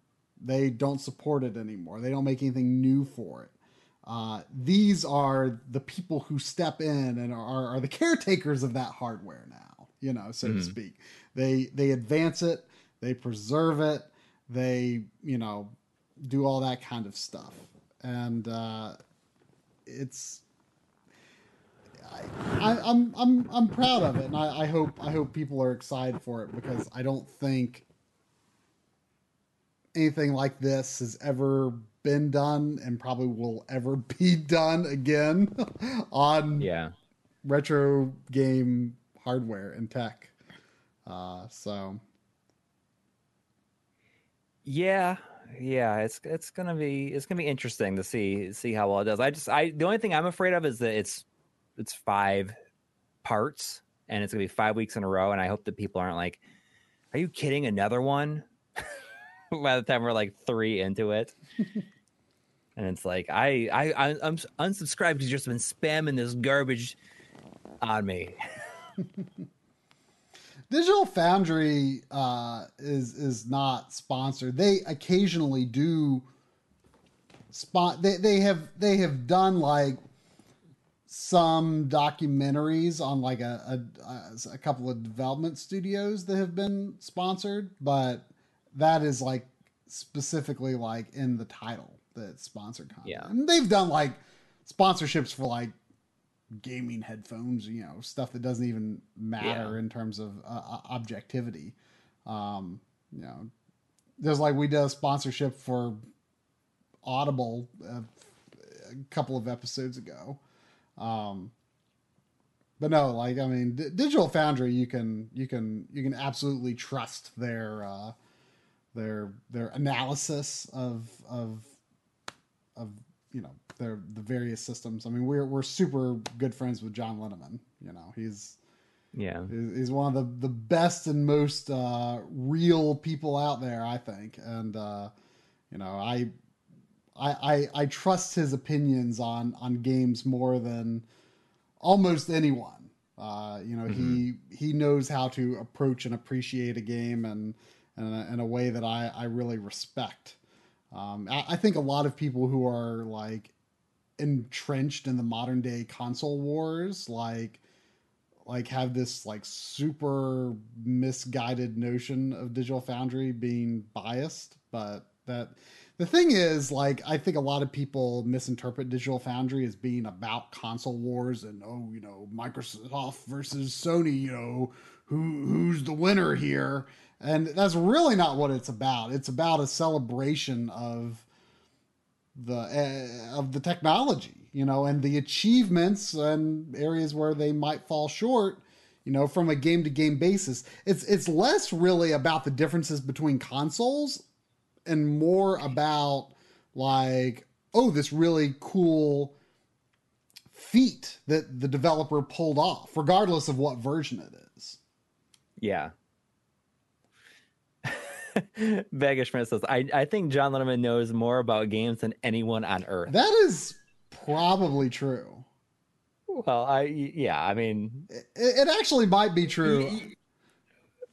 they don't support it anymore. They don't make anything new for it. Uh, these are the people who step in and are, are the caretakers of that hardware now, you know, so mm-hmm. to speak. They they advance it, they preserve it, they you know do all that kind of stuff, and uh, it's I, I'm I'm I'm proud of it, and I, I hope I hope people are excited for it because I don't think anything like this has ever been done and probably will ever be done again on Yeah. retro game hardware and tech. Uh, so Yeah, yeah, it's it's gonna be it's gonna be interesting to see see how well it does. I just I the only thing I'm afraid of is that it's it's five parts and it's gonna be five weeks in a row, and I hope that people aren't like, "Are you kidding? Another one?" By the time we're like three into it, and it's like I I, I I'm unsubscribed because you've just been spamming this garbage on me. Digital Foundry uh, is is not sponsored. They occasionally do spot. They they have they have done like some documentaries on like a, a a couple of development studios that have been sponsored, but that is like specifically like in the title that sponsored content. Yeah. and they've done like sponsorships for like gaming headphones, you know, stuff that doesn't even matter Yeah. in terms of uh, objectivity. Um, you know, there's like we did a sponsorship for Audible uh, a couple of episodes ago. Um, but no, like I mean, D- Digital Foundry, you can you can you can absolutely trust their uh, their their analysis of of of you know their the various systems. I mean, we're we're super good friends with John Linneman. You know, he's Yeah, he's one of the the best and most uh, real people out there, I think. And uh, you know, I, I I I trust his opinions on on games more than almost anyone. Uh, you know, he he knows how to approach and appreciate a game and in a, in a way that I I really respect. Um, I, I think a lot of people who are like entrenched in the modern day console wars, like like have this like super misguided notion of Digital Foundry being biased, but that the thing is like I think a lot of people misinterpret Digital Foundry as being about console wars and oh you know Microsoft versus Sony you know who who's the winner here and that's really not what it's about. It's about a celebration of the uh, of the technology, you know, and the achievements and areas where they might fall short, you know, from a game to game basis. It's it's less really about the differences between consoles and more about like oh this really cool feat that the developer pulled off regardless of what version it is. yeah. Bagishman says, I, I think John Linneman knows more about games than anyone on earth. That is probably true. Well, I yeah, I mean, It, it actually might be true.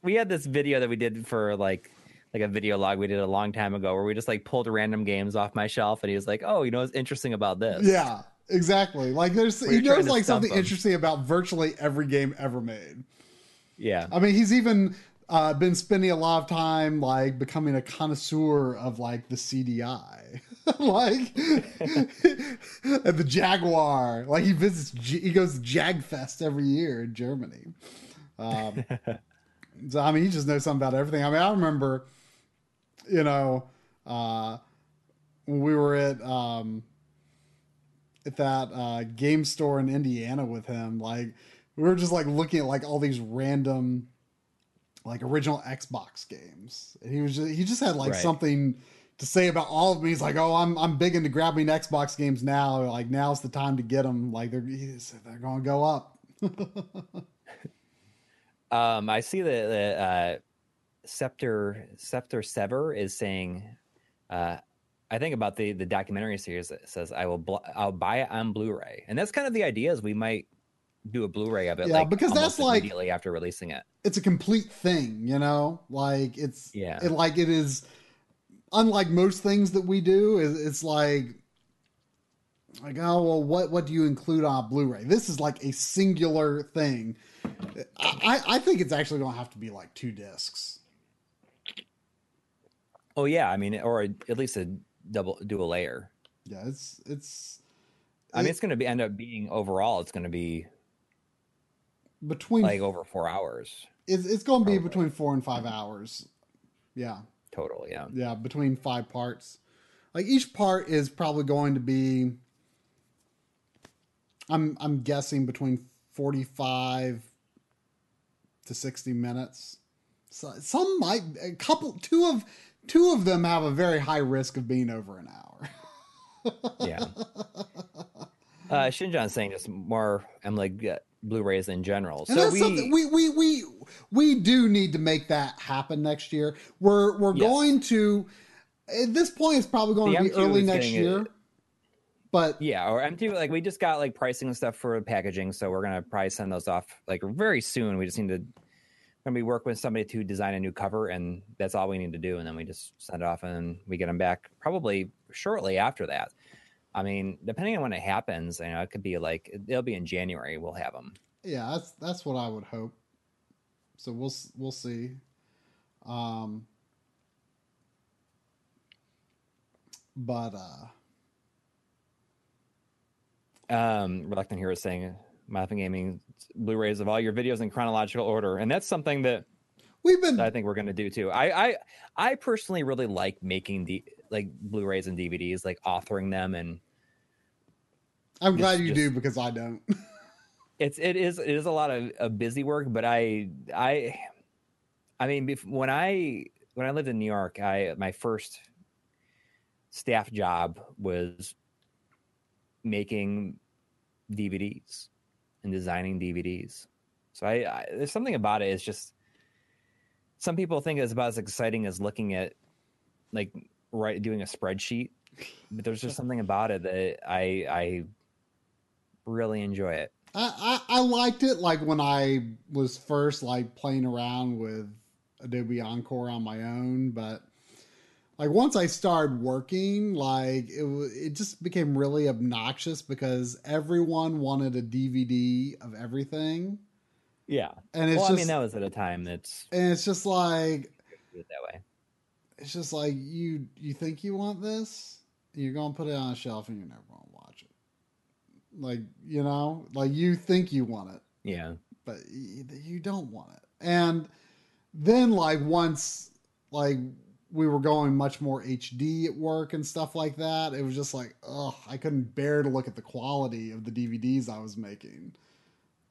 we had this video that we did for like like a video log we did a long time ago where we just like pulled random games off my shelf and he was like, "Oh, you know what's interesting about this?" Yeah, exactly. Like there's he knows like something him. interesting about virtually every game ever made. Yeah. I mean, he's even uh, been spending a lot of time like becoming a connoisseur of like the CDI, like the Jaguar. Like he visits, he goes to Jagfest every year in Germany. Um, so I mean, he just knows something about everything. I mean, I remember, you know, uh, when we were at um, at that uh, game store in Indiana with him, like we were just like looking at like all these random like original Xbox games. And he was just he just had like Right. something to say about all of me. He's like, "Oh, I'm I'm big into grabbing Xbox games now. Like now's the time to get them. Like they're they're going to go up." Um, I see that that, uh, Scepter Scepter Sever is saying, uh, I think about the the documentary series that says I will bl- I'll buy it on Blu-ray, and that's kind of the idea is we might do a Blu-ray of it, Yeah, like because that's like- immediately after releasing it. it's a complete thing, you know? Like it's Yeah. it like it is unlike most things that we do, it- it's like like oh well what what do you include on a Blu-ray? This is like a singular thing. I, I think it's actually gonna have to be like two discs. Oh yeah, I mean, or at least a double do a layer. Yeah, it's it's I mean, it's going to be end up being overall. It's going to be between like over four hours it's, it's going to be Probably. between four and five hours. Yeah, total. Yeah. yeah, between five parts. Like each part is probably going to be. I'm I'm guessing between forty five to sixty minutes. So some might a couple two of two of them have a very high risk of being over an hour. Yeah. Uh, Shinjan's saying just more I'm like Blu-rays in general. And so that's we, we, we we we do need to make that happen next year. We're we're Yes. going to at this point it's probably going The to be M2 early next year. But yeah, or MT like we just got like pricing and stuff for packaging, so we're gonna probably send those off like very soon. We just need to when we work with somebody to design a new cover, and that's all we need to do, and then we just send it off and we get them back probably shortly after that. I mean, depending on when it happens, you know, it could be like it'll be in January. We'll have them. yeah, that's that's what I would hope. So we'll we'll see. Um but uh Um, Reluctant Hero is saying Muffin Gaming Blu-rays of all your videos in chronological order, and that's something that we've been I think we're going to do too. I, I I personally really like making the like Blu-rays and DVDs, like authoring them, and I'm glad you just- do because I don't. it's it is it is a lot of, of busy work. But I I I mean, when I when I lived in New York, I my first staff job was making DVDs and designing DVDs. So I, I there's something about it. It's just some people think it's about as exciting as looking at like right doing a spreadsheet, but there's just something about it that I I really enjoy it. I, I I liked it like when I was first like playing around with Adobe Encore on my own, but like once I started working, like it it just became really obnoxious because everyone wanted a DVD of everything, Yeah. and it's well, just I mean, that was at a time that's and it's just like that way. It's just like you you think you want this, you're gonna put it on a shelf and you're never gonna watch it. Like you know, like you think you want it. Yeah. but you don't want it. And then like once like we were going much more HD at work and stuff like that, it was just like, oh, I couldn't bear to look at the quality of the DVDs I was making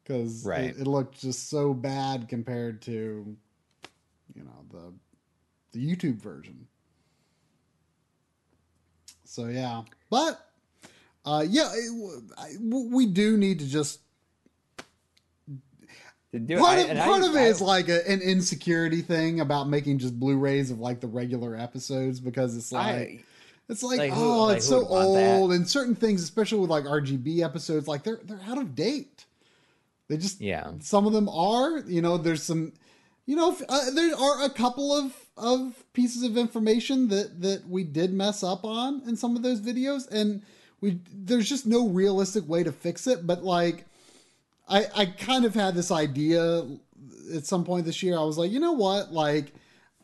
because Right. it, it looked just so bad compared to, you know, the the YouTube version. So yeah, but uh, yeah, it, I, we do need to just To do part I- of, and part I- of it I- is like a, an insecurity thing about making just Blu-rays of like the regular episodes because it's like I- it's like, like, oh like, it's so old and certain things especially with like RGB episodes like they're they're out of date. They just yeah. some of them are you know there's some you know uh, there are a couple of of pieces of information that that we did mess up on in some of those videos and we there's just no realistic way to fix it but like i i kind of had this idea at some point this year. I was like you know what? Like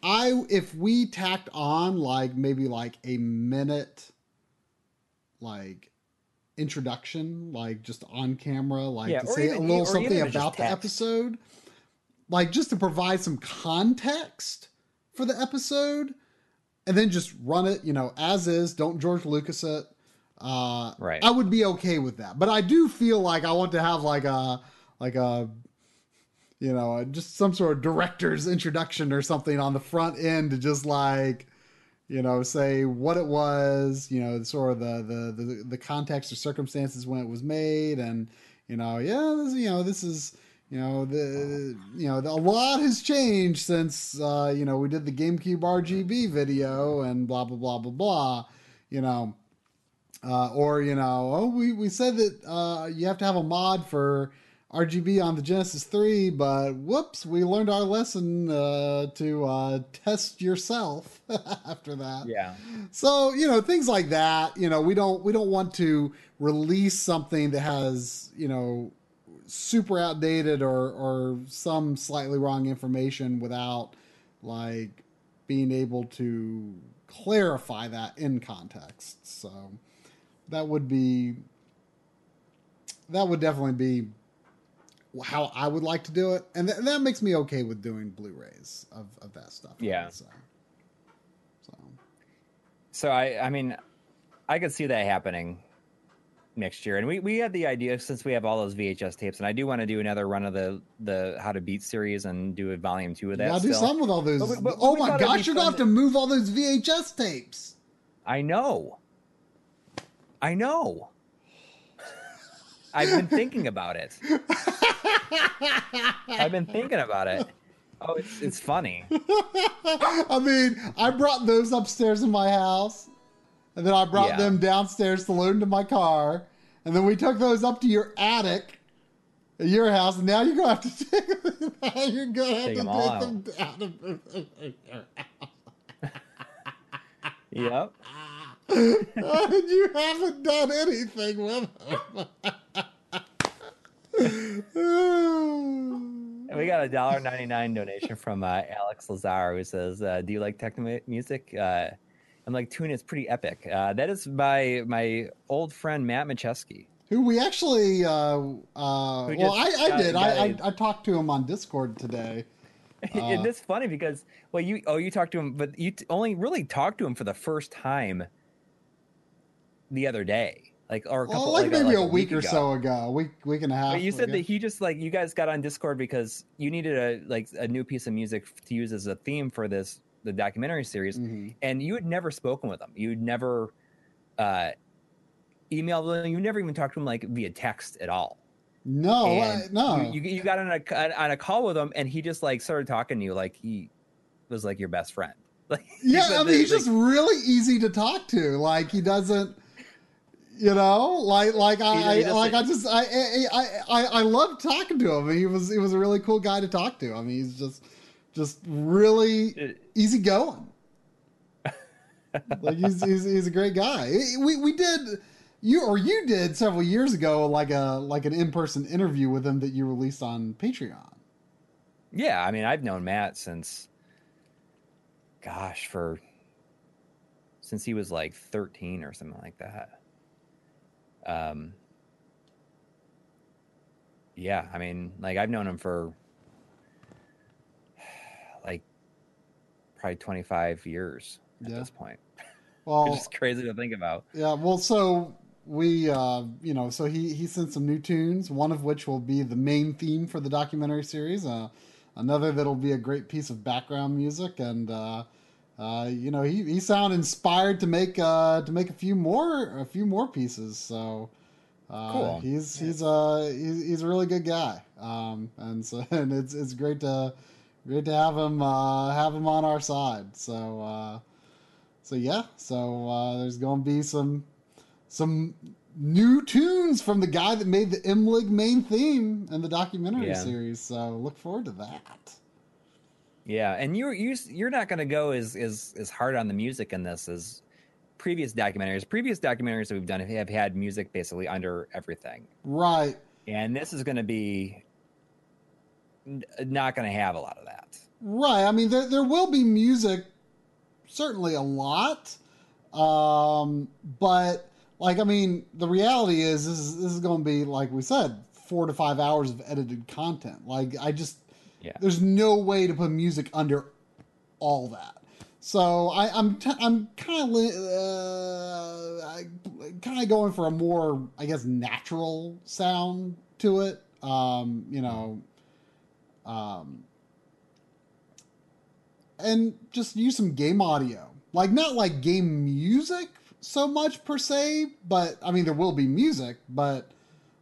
i if we tacked on like maybe like a minute like introduction like just on camera like Yeah, to say even- a little something about the episode like just to provide some context for the episode and then just run it you know as is. Don't george lucas it. Uh Right. i would be okay with that. But i do feel like i want to have like a like a you know just some sort of director's introduction or something on the front end to just like you know say what it was you know sort of the the the, the context or circumstances when it was made. And you know yeah this, you know this is you know the you know the, a lot has changed since uh you know we did the GameCube RGB video and blah blah blah blah blah you know uh or you know oh we we said that uh you have to have a mod for RGB on the Genesis 3 but whoops we learned our lesson uh to uh test yourself after that Yeah. so you know things like that. You know we don't we don't want to release something that has you know super outdated or or some slightly wrong information without like being able to clarify that in context. So that would be that would definitely be how I would like to do it, and, th- that makes me okay with doing Blu-rays of, of that stuff. Yeah. So, so So I, I mean, I could see that happening next year. And we, we had the idea since we have all those VHS tapes, and I do want to do another run of the the How to Beat series and do a volume two of that. yeah, I'll do some with all those. But we- but oh my gosh, you're gonna have to move all those VHS tapes. I know. I know. I've been thinking about it. I've been thinking about it. Oh, it's it's funny. I mean, I brought those upstairs in my house, and then I brought Yeah. them downstairs to load into my car, and then we took those up to your attic at your house, and now you're gonna have to take you're gonna have Take to them take them down. them Yep. and you haven't done anything with them. And we got a dollar ninety nine donation from uh, Alex Lazar who says, uh, "Do you like techno music?" Uh, I'm like, "Tune is pretty epic." Uh, that is by my old friend Matt Macheski. Who we actually, uh, uh, well, I, I got- did. I, I, I, a- I talked to him on Discord today. Uh, and it's funny because well, you oh you talked to him, but you t- only really talked to him for the first time the other day, like or a couple, Well, like, like, maybe like a week, or ago. so ago, a week, week and a half. But you said ago. that he just like you guys got on Discord because you needed a like a new piece of music to use as a theme for this the documentary series, Mhm. and you had never spoken with him. You'd never uh, emailed him. You never even talked to him like via text at all. No, I, no. You, you got on a on a call with him, and he just like started talking to you like he was like your best friend. Like yeah, I mean, he's like, just really easy to talk to. Like he doesn't, you know, like like I, I like I just I I I I, loved talking to him. He was he was a really cool guy to talk to. I mean, he's just just really easy going. like he's, he's he's a great guy. We we did you or you did several years ago like a like an in person interview with him that you released on Patreon. Yeah, I mean, I've known Matt since, gosh, for since he was like 13 or something like that. Um, yeah, I mean, like I've known him for probably 25 years at Yeah. this point. Well, It's just crazy to think about. Yeah, well, so we, uh, you know, so he he sent some new tunes, one of which will be the main theme for the documentary series. Uh, another that'll be a great piece of background music, and uh, uh, you know, he he sounded inspired to make uh, to make a few more a few more pieces. So. Uh, Cool. He's he's uh he's, he's a really good guy, um, and so and it's it's great to great to have him uh, have him on our side. So uh, so yeah, so uh, there's going to be some some new tunes from the guy that made the MLiG main theme and the documentary Yeah. series. So look forward to that. Yeah, and you're you you're not going to go as as as hard on the music in this as previous documentaries. Previous documentaries that we've done have had music basically under everything, Right, and this is going to be n- not going to have a lot of that. right. I mean, there there will be music, certainly a lot, um, but like I mean, the reality is this is this is going to be like we said, four to five hours of edited content. Like I just Yeah, there's no way to put music under all that. So I, I'm t- I'm kind of uh, kind of going for a more I guess natural sound to it. Um, you know, um, and just use some game audio, like not like game music so much per se, but I mean there will be music, but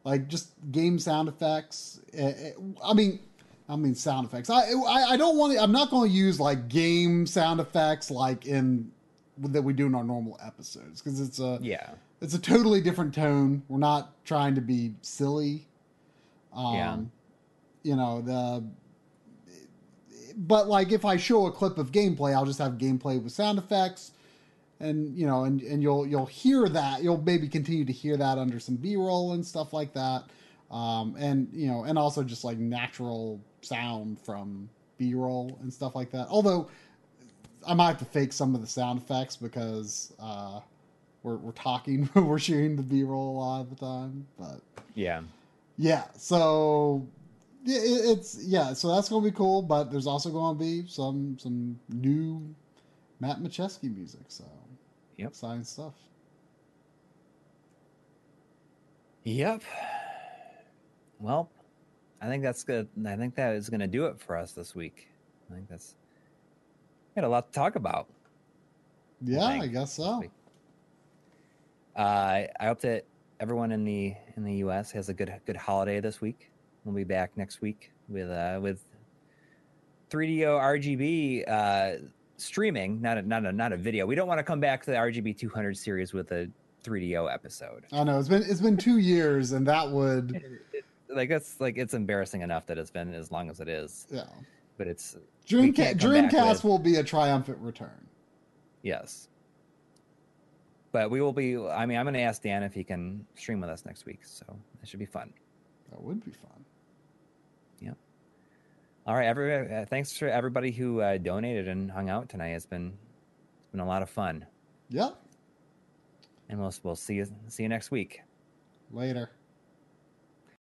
like just game sound effects. Eh, eh, I mean, I mean sound effects. I I, I don't want to. I'm not going to use like game sound effects like in that we do in our normal episodes because it's a yeah, it's a totally different tone. We're not trying to be silly. Um, Yeah. You know the. But like if I show a clip of gameplay, I'll just have gameplay with sound effects, and you know, and and you'll you'll hear that. You'll maybe continue to hear that under some B roll and stuff like that, um, and you know, and also just like natural sound from B roll and stuff like that. Although I might have to fake some of the sound effects because uh, we're we're talking, we're shooting the B roll a lot of the time. But yeah. yeah, so it's yeah. So that's gonna be cool. But there's also gonna be some some new Matt Macheski music. So Yep. exciting stuff. Yep. Well, I think that's good. I think that is going to do it for us this week. I think that's we had a lot to talk about. Yeah, think I guess so. Uh, I hope that everyone in the in the U.S. has a good good holiday this week. We'll be back next week with uh, with 3DO RGB uh, streaming, not a not a not a video. We don't want to come back to the RGB 200 series with a 3DO episode. I know it's been it's been two years, and that would Like that's like it's embarrassing enough that it's been as long as it is, yeah. but it's Dreamcast can't come back Dreamcast with- will be a triumphant return. yes. But we will be. I mean, I'm going to ask Dan if he can stream with us next week, so it should be fun. That would be fun. All right, every uh, thanks for everybody who uh, donated and hung out tonight. It's been it's been a lot of fun, Yeah. and we'll we'll see you see you next week. Later.